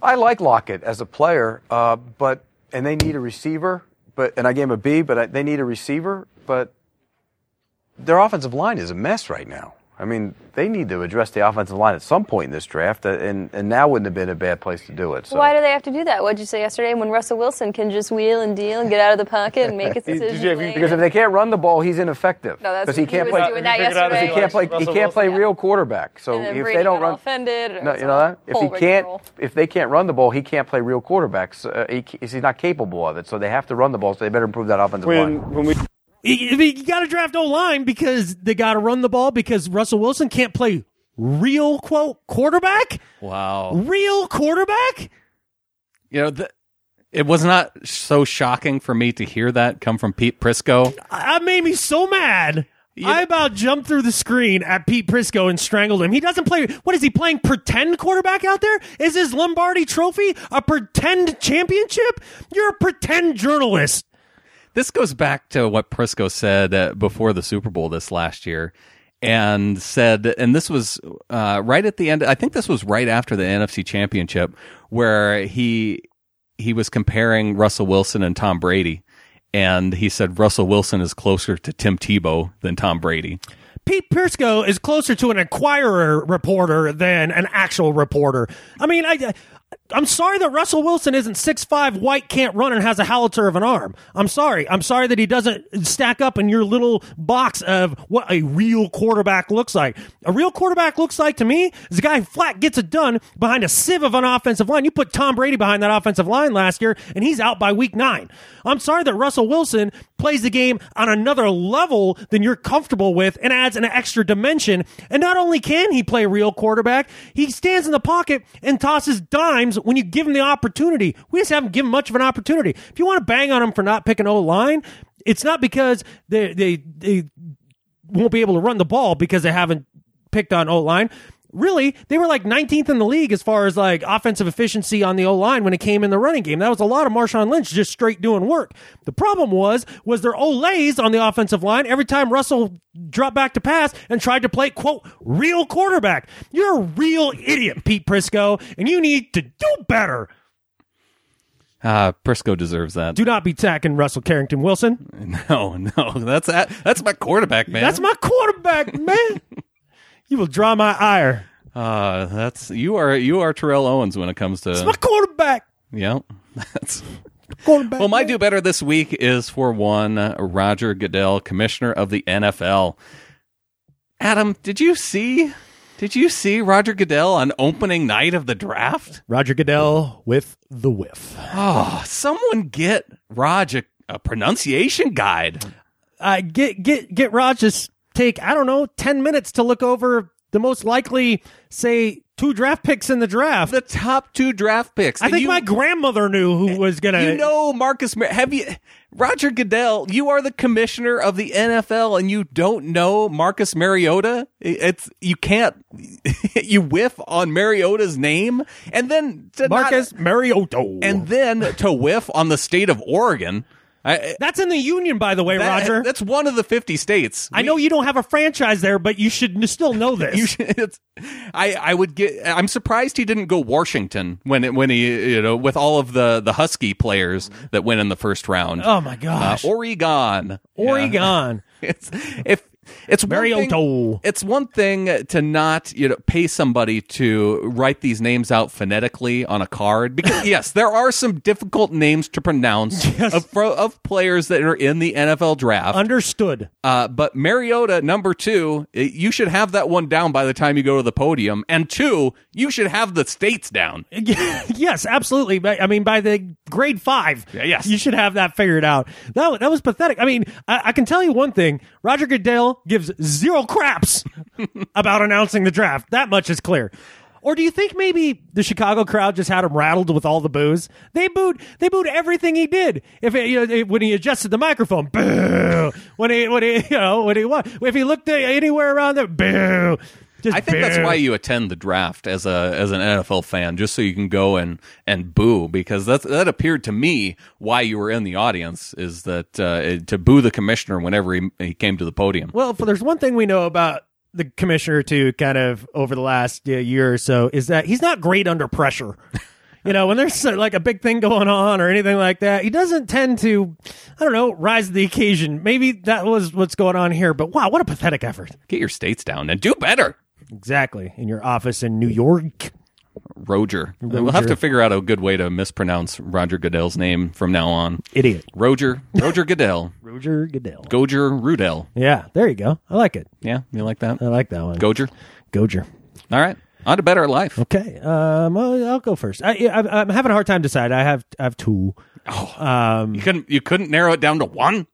N: I like Lockett as a player, uh, but and they need a receiver. But and I gave him a B, but I, they need a receiver. But their offensive line is a mess right now. I mean, they need to address the offensive line at some point in this draft, uh, and and now wouldn't have been a bad place to do it. So.
O: Why do they have to do that? What did you say yesterday? When Russell Wilson can just wheel and deal and get out of the pocket and make his decision.
N: because if they can't run the ball, he's ineffective.
O: No, that's-
N: because he
O: he
N: can't
O: was
N: play.
O: doing that
N: because
O: yesterday.
N: he can't play. He can't play
O: Wilson,
N: real quarterback. So
O: And
N: if
O: Brady
N: they don't run,
O: offended. or
N: no,
O: it
N: you
O: was
N: know
O: a
N: that if he can't,
O: rigmarole.
N: if they can't run the ball, he can't play real quarterbacks. Uh, he, he's not capable of it. So they have to run the ball. So they better improve that offensive line.
H: When we
B: You, you got to draft O line because they got to run the ball because Russell Wilson can't play real quote quarterback.
C: Wow.
B: Real quarterback.
C: You know, the, it was not so shocking for me to hear that come from Pete Prisco.
B: That made me so mad. I about jumped through the screen at Pete Prisco and strangled him. He doesn't play. What is he playing? Pretend quarterback out there? Is his Lombardi Trophy a pretend championship? You're a pretend journalist.
C: This goes back to what Prisco said uh, before the Super Bowl this last year, and said, and this was uh, right at the end. I think this was right after the NFC Championship, where he he was comparing Russell Wilson and Tom Brady, and he said Russell Wilson is closer to Tim Tebow than Tom Brady.
B: Pete Prisco is closer to an Inquirer reporter than an actual reporter. I mean, I. I'm sorry that Russell Wilson isn't 6'5, white, can't run, and has a howitzer of an arm. I'm sorry. I'm sorry that he doesn't stack up in your little box of what a real quarterback looks like. A real quarterback looks like to me is a guy who flat gets it done behind a sieve of an offensive line. You put Tom Brady behind that offensive line last year, and he's out by week nine. I'm sorry that Russell Wilson plays the game on another level than you're comfortable with and adds an extra dimension. And not only can he play real quarterback, he stands in the pocket and tosses dimes when you give him the opportunity. We just haven't given much of an opportunity. If you want to bang on him for not picking O line, it's not because they they they won't be able to run the ball because they haven't picked on O line. Really, they were like 19th in the league as far as like offensive efficiency on the O line when it came in the running game. That was a lot of Marshawn Lynch just straight doing work. The problem was was their Olays on the offensive line every time Russell dropped back to pass and tried to play quote real quarterback. You're a real idiot, Pete Prisco, and you need to do better.
C: Uh, Prisco deserves that.
B: Do not be tacking Russell Carrington Wilson.
C: No, no, that's that, that's my quarterback, man.
B: That's my quarterback, man. you will draw my ire.
C: Uh, that's you are you are Terrell Owens when it comes to
B: It's my quarterback.
C: Yeah, that's
B: quarterback.
C: well. My do better this week is for one uh, Roger Goodell, Commissioner of the NFL. Adam, did you see? Did you see Roger Goodell on opening night of the draft?
B: Roger Goodell with the whiff.
C: Oh, someone get Roger a, a pronunciation guide.
B: Uh, get get get Rogers take I don't know ten minutes to look over the most likely say two draft picks in the draft.
C: The top two draft picks.
B: I
C: And
B: think
C: you-
B: my grandmother knew who was gonna.
C: You know Marcus. Have you, Roger Goodell? You are the commissioner of the NFL, and you don't know Marcus Mariota. It's you can't. you whiff on Mariota's name, and then to not-
B: Marcus Mariota.
C: and then to whiff on the state of Oregon. I,
B: That's in the union, by the way,
C: that-
B: Roger.
C: That's one of the 50 states.
B: I know you don't have a franchise there, but you should still know this.
C: Should, I I would get. I'm surprised he didn't go Washington when it, when he you know with all of the the Husky players that went in the first round.
B: oh my gosh,
C: Uh, Oregon,
B: Oregon.
C: Yeah. it's if it's one
B: Mariota.
C: thing, it's one thing to not you know pay somebody to write these names out phonetically on a card because yes, there are some difficult names to pronounce of of players that are in the NFL draft.
B: Understood.
C: Uh, but Mariota, number two, you should have that one down by the time you go to the podium. And two, you should have the states down.
B: yes, absolutely. I mean, by the grade five,
C: yes.
B: you should have that figured out. That that was pathetic. I mean, I, I can tell you one thing: Roger Goodell gives zero craps about announcing the draft. That much is clear. Or do you think maybe the Chicago crowd just had him rattled with all the boos? They booed. They booed everything he did. If it, you know, when he adjusted the microphone, boo. When he, when he, you know, when he? If he looked anywhere around there, boo. Just
C: I think that's why you attend the draft as a as an NFL fan, just so you can go and and boo. Because that's that appeared to me why you were in the audience is that uh, to boo the commissioner whenever he, he came to the podium.
B: Well, if there's one thing we know about the commissioner too, kind of over the last uh, year or so, is that he's not great under pressure. you know, when there's uh, like a big thing going on or anything like that, he doesn't tend to, I don't know, rise to the occasion. Maybe that was what's going on here, but wow, what a pathetic effort.
C: Get your states down and do better.
B: Exactly. In your office in New York.
C: Roger. We'll have to figure out a good way to mispronounce Roger Goodell's name from now on.
B: Idiot.
C: Roger. Roger Goodell.
B: Roger Goodell.
C: Goger Rudell.
B: Yeah, there you go. I like it.
C: Yeah, you like that?
B: I like that one.
C: Goger.
B: Goger.
C: All right. On to better life.
B: Okay. Um, I'll, I'll go first. I, I, I'm having a hard time deciding. I have I have two.
C: Oh,
B: um,
C: you couldn't you couldn't narrow it down to one.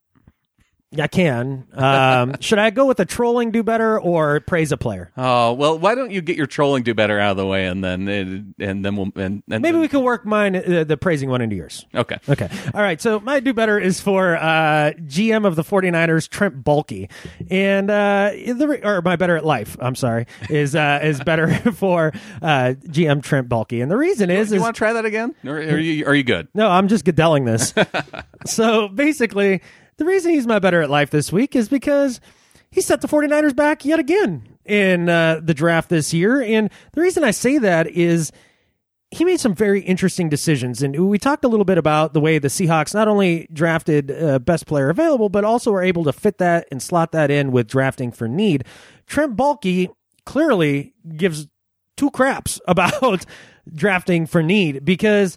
B: I can. Um, should I go with a trolling do better or praise a player?
C: Oh well, why don't you get your trolling do better out of the way, and then and then we'll and, and
B: Maybe we can work mine, uh, the praising one into yours.
C: Okay.
B: Okay. All right. So my do better is for uh, GM of the 49ers, Trent Baalke. And uh, the, or my better at life, I'm sorry, is uh, is better for uh, GM Trent Baalke. And the reason is,
C: you
B: is
C: want to try that again, or are you are you good?
B: no, I'm just Goodelling this. so basically, the reason he's my better at life this week is because he set the 49ers back yet again in uh, the draft this year. And the reason I say that is he made some very interesting decisions. And we talked a little bit about the way the Seahawks not only drafted uh, best player available, but also were able to fit that and slot that in with drafting for need. Trent Baalke clearly gives two craps about drafting for need because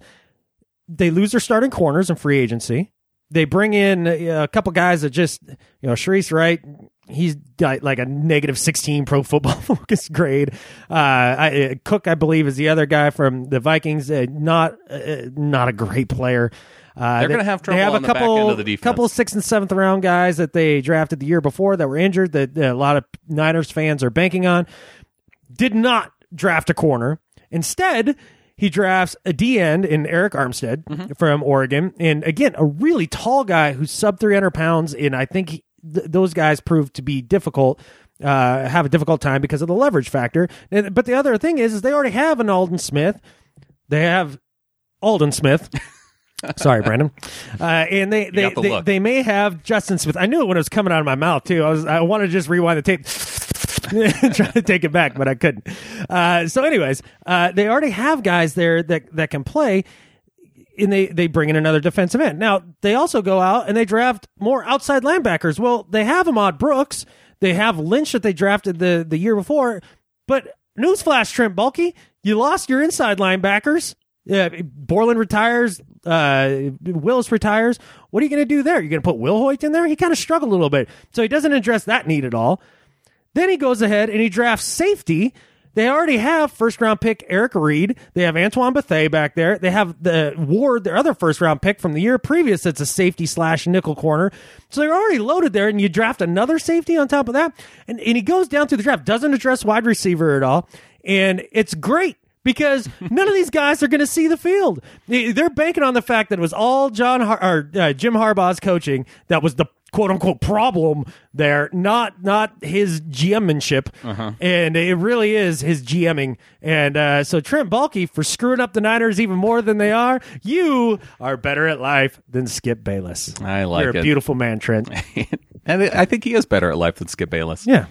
B: they lose their starting corners in free agency. They bring in uh, a couple guys that just, you know, Shareece Wright, he's got like a negative 16 pro football focus grade. Uh, I, uh, Cook, I believe, is the other guy from the Vikings. Uh, not, uh, not a great player. Uh,
C: They're
B: they-
C: gonna have trouble
B: They have
C: on
B: a
C: the back
B: couple,
C: end of the defense.
B: couple sixth and seventh round guys that they drafted the year before that were injured that uh, a lot of Niners fans are banking on. Did not draft a corner. Instead, he drafts a D end in Arik Armstead
C: Mm-hmm.
B: from Oregon, and again, a really tall guy who's sub 300 pounds. And I think he, th- those guys proved to be difficult, uh, have a difficult time because of the leverage factor. And, but the other thing is, is they already have an Aldon Smith. They have Aldon Smith. Sorry, Brandon. Uh, and they they,
C: the
B: they, they may have Justin Smith. I knew it when it was coming out of my mouth too. I was I wanted to just rewind the tape. trying to take it back, but I couldn't. Uh, so, anyways, uh, they already have guys there that that can play, and they they bring in another defensive end. Now they also go out and they draft more outside linebackers. Well, they have Ahmad Brooks, they have Lynch that they drafted the the year before, but newsflash, Trent Baalke, you lost your inside linebackers. Yeah, Borland retires. Uh, Willis retires. What are you going to do there? You're going to put Wilhoite in there? He kind of struggled a little bit, so he doesn't address that need at all. Then he goes ahead and he drafts safety. They already have first round pick Eric Reid. They have Antoine Bethea back there. They have the Ward, their other first round pick from the year previous. That's a safety slash nickel corner. So they're already loaded there, and you draft another safety on top of that. And, and he goes down through the draft, doesn't address wide receiver at all. And it's great because none of these guys are going to see the field. They- They're banking on the fact that it was all John Har- or uh, Jim Harbaugh's coaching that was the quote unquote problem there, not not his GMmanship,
C: Uh-huh.
B: and it really is his GMing. And uh, so Trent Baalke for screwing up the Niners even more than they are. You are better at life than Skip Bayless.
C: I like
B: You're a beautiful man, Trent.
C: and I think he is better at life than Skip Bayless.
B: Yeah.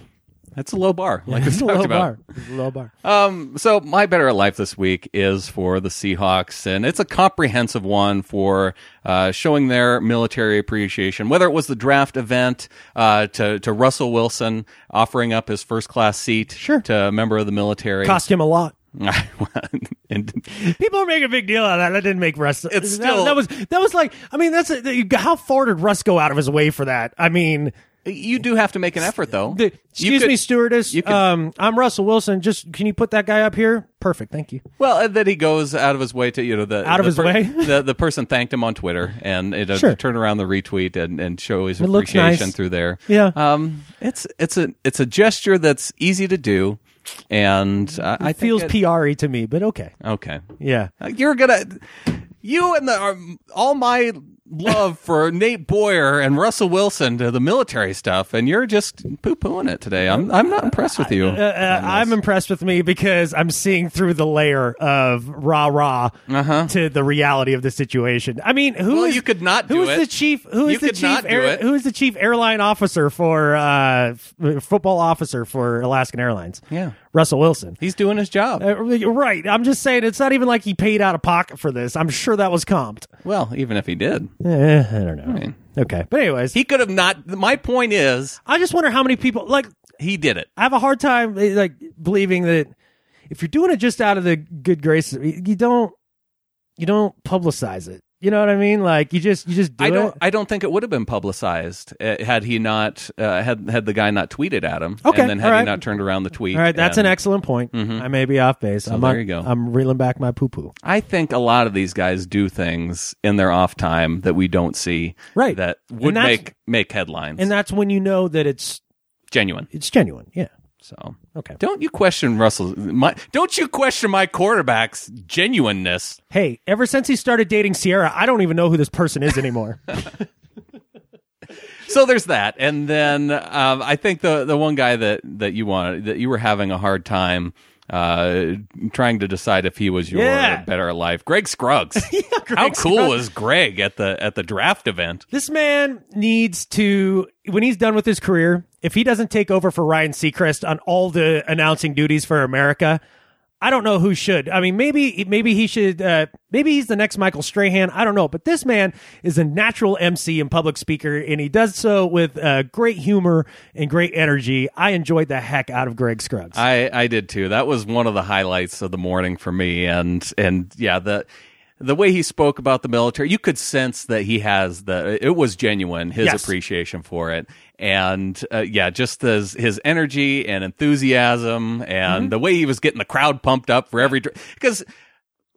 C: That's a low bar, like we
B: It's a
C: talked
B: low
C: about.
B: bar. It's a low bar.
C: Um, so my better at life this week is for the Seahawks, and it's a comprehensive one for uh, showing their military appreciation. Whether it was the draft event uh, to to Russell Wilson offering up his first class seat
B: Sure.
C: to a member of the military,
B: Cost him a lot.
C: and
B: People are making a big deal out of that. That didn't make Russ.
C: It's
B: that-
C: still-
B: that, was that was like. I mean, that's a, how far did Russ go out of his way for that? I mean,
C: you do have to make an effort, though.
B: the- excuse
C: could-
B: me, stewardess.
C: could-
B: um, I'm Russell Wilson. Just can you put that guy up here? Perfect. Thank you.
C: Well, and that he goes out of his way to you know the
B: Out of
C: the
B: his way?
C: the the person thanked him on Twitter and it, uh,
B: Sure.
C: turn around the retweet and, and show his
B: It
C: appreciation
B: nice.
C: through there.
B: Yeah.
C: um, it's it's a it's a gesture that's easy to do, and uh, I
B: It feels
C: it,
B: PR to me, but okay.
C: okay.
B: Yeah.
C: Uh, You're gonna you and the um, all my love for Nate Boyer and Russell Wilson to the military stuff, and you're just poo pooing it today. I'm I'm not impressed with you.
B: Uh, uh, I'm impressed with me because I'm seeing through the layer of rah rah to the reality of the situation. I mean, who
C: Uh-huh. Well,
B: is-
C: you could not
B: who is the chief? Who is
C: You
B: the chief? air- Who is the chief airline officer for uh, f- football officer for Alaskan Airlines?
C: Yeah.
B: Russell Wilson.
C: He's doing his job.
B: Uh, right. I'm just saying it's not even like he paid out of pocket for this. I'm sure that was comped.
C: Well, even if he did,
B: Eh, I don't know. Okay, but anyways,
C: he could have not. My point is,
B: I just wonder how many people like
C: he did it.
B: I have a hard time eh, like believing that if you're doing it just out of the good graces, you don't you don't publicize it. You know what I mean? Like you just you just do
C: I don't.
B: it.
C: I don't think it would have been publicized uh, had he not uh, had had the guy not tweeted at him.
B: Okay,
C: and then had
B: all
C: he
B: right.
C: not turned around the tweet.
B: All right, that's
C: and-
B: an excellent point.
C: Mhm.
B: I may be off base. I'm
C: there
B: on-
C: you go.
B: I'm reeling back my poo poo.
C: I think a lot of these guys do things in their off time that we don't see.
B: Right.
C: That
B: And
C: would
B: that's-
C: make make headlines.
B: And that's when you know that it's
C: genuine.
B: it's genuine. Yeah.
C: So
B: okay.
C: Don't you question Russell? My, don't you question my quarterback's genuineness?
B: Hey, ever since he started dating Ciara, I don't even know who this person is anymore.
C: So there's that, and then um, I think the the one guy that that you wanted that you were having a hard time uh, trying to decide if he was your
B: Yeah.
C: better life. Greg Scruggs. How cool
B: Scruggs.
C: was Greg at the at the draft event?
B: This man needs to, when he's done with his career, if he doesn't take over for Ryan Seacrest on all the announcing duties for America, I don't know who should. I mean, maybe maybe he should. Uh, maybe he's the next Michael Strahan. I don't know, but this man is a natural MC and public speaker, and he does so with uh, great humor and great energy. I enjoyed the heck out of Greg Scruggs.
C: I I did too. That was one of the highlights of the morning for me, and and yeah the. The way he spoke about the military, you could sense that he has the. It was genuine his
B: Yes.
C: appreciation for it, and uh, yeah, just his his energy and enthusiasm, and
B: Mhm.
C: the way he was getting the crowd pumped up for every. Because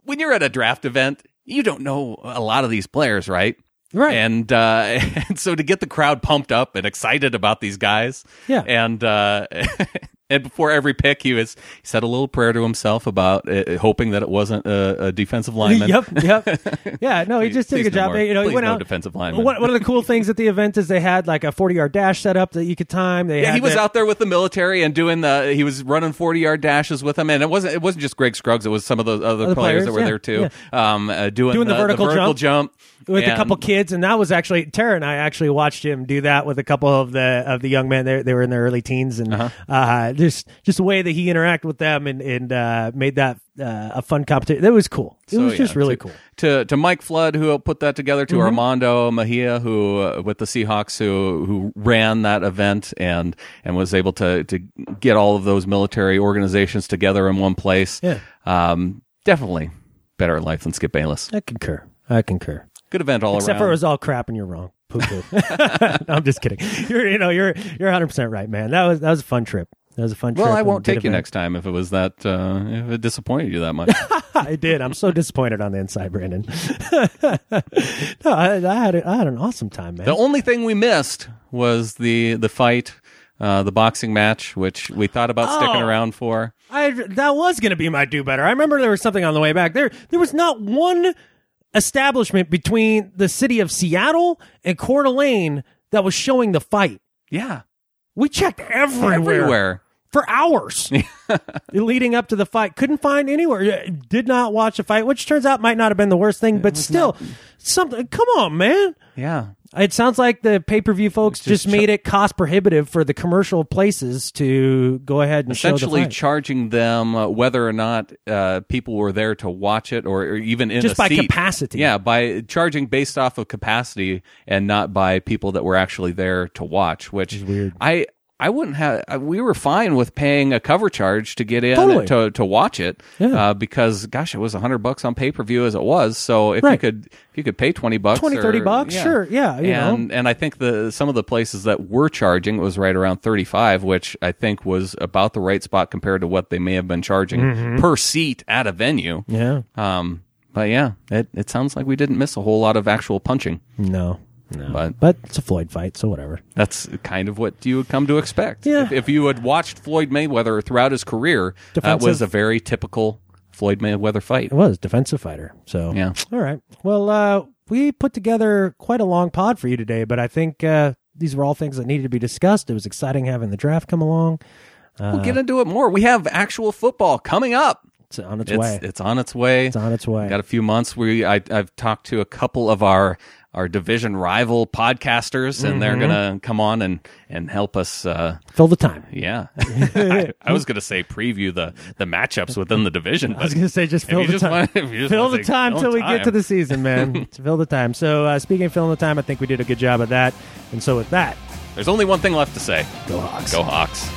C: when you're at a draft event, you don't know a lot of these players, right?
B: Right.
C: And uh, and so to get the crowd pumped up and excited about these guys,
B: Yeah.
C: and uh, and before every pick, he was he said a little prayer to himself about uh, hoping that it wasn't a, a defensive lineman.
B: Yep, yep. Yeah, no, he just did a good
C: no
B: job.
C: more-
B: You know, he went
C: no
B: out.
C: defensive lineman.
B: One, one of the cool things at the event is they had like a forty yard dash set up that you could time. They
C: Yeah, he was
B: the-
C: out there with the military and doing the. He was running forty yard dashes with them, and it wasn't. It wasn't just Greg Scruggs. It was some of those other,
B: Other
C: players,
B: players,
C: that were
B: yeah,
C: there too, um, uh, doing,
B: doing the, vertical,
C: jump,
B: jump, with a couple kids, and that was actually Tara and I actually watched him do that with a couple of the of the young men. They they were in their early teens, and
C: Uh-huh.
B: uh just just the way that he interacted with them and and uh, made that uh, a fun competition. That was cool. It
C: So,
B: was
C: yeah,
B: just really
C: to,
B: cool.
C: To to Mike Flood, who put that together, to
B: Mhm.
C: Armando Mejia, who uh, with the Seahawks, who who ran that event and and was able to to get all of those military organizations together in one place.
B: Yeah.
C: um, definitely better at life than Skip Bayless.
B: I concur. I concur.
C: Good event all
B: Except
C: around.
B: for it was all crap and you're wrong. Poo poo. no, I'm just kidding. You're you know you're you're 100 percent right, man. That was that was a fun trip. That was a fun trip.
C: well, I won't take you
B: event.
C: next time if it was that uh, if it disappointed you that much.
B: I did. I'm so disappointed on the inside, Brandon. no, I, I had a, I had an awesome time, man.
C: The only thing we missed was the the fight, uh, the boxing match, which we thought about sticking
B: Oh.
C: around for.
B: I that was going to be my do better. I remember there was something on the way back. There there was not one establishment between the city of Seattle and Coeur d'Alene that was showing the fight.
C: Yeah.
B: We checked everywhere.
C: Everywhere.
B: For hours leading up to the fight. Couldn't find anywhere. Uh, did not watch the fight, which turns out might not have been the worst thing, but still, something. Come on, man.
C: Yeah.
B: It sounds like the pay per view folks just,
C: Just
B: made it cost prohibitive for the commercial places to go ahead and
C: Essentially charging them uh, whether or not uh, people were there to watch it or, or even in
B: Just
C: a
B: by
C: seat.
B: capacity.
C: Yeah, by charging based off of capacity and not by people that were actually there to watch, which is
B: weird.
C: I I wouldn't have. We were fine with paying a cover charge to get in
B: Totally.
C: to to watch it,
B: Yeah.
C: uh, because gosh, it was a hundred bucks on pay per view as it was. So if you could if you could pay twenty bucks,
B: 20,
C: or-
B: 30 bucks, sure, yeah, you know.
C: and and I think the some of the places that were charging was right around thirty five, which I think was about the right spot compared to what they may have been charging
B: Mhm.
C: per seat at a venue.
B: Yeah.
C: Um. But yeah, it it sounds like we didn't miss a whole lot of actual punching.
B: No. No.
C: But
B: But it's a Floyd fight, so whatever.
C: that's kind of what you would come to expect.
B: Yeah.
C: If, if you had watched Floyd Mayweather throughout his career, that was a very typical Floyd Mayweather fight.
B: It was defensive fighter. So
C: Yeah.
B: All right. Well, uh, we put together quite a long pod for you today, but I think uh, these were all things that needed to be discussed. It was exciting having the draft come along. Uh,
C: We'll get into it more. We have actual football coming up.
B: It's on its,
C: It's,
B: way.
C: it's on its way.
B: It's on its way.
C: Got a few months. We I, I've talked to a couple of our our division rival podcasters, and they're
B: Mhm.
C: gonna come on and and help us uh,
B: Fill the time.
C: Yeah, I, I was gonna say preview the the matchups within the division.
B: I was going to say just fill the time.
C: want- if you just
B: fill the time till we get to the season, man. to fill the time. So uh, speaking of filling the time, I think we did a good job of that. And so with that,
C: There's only one thing left to say.
B: Go Hawks.
C: Go Hawks.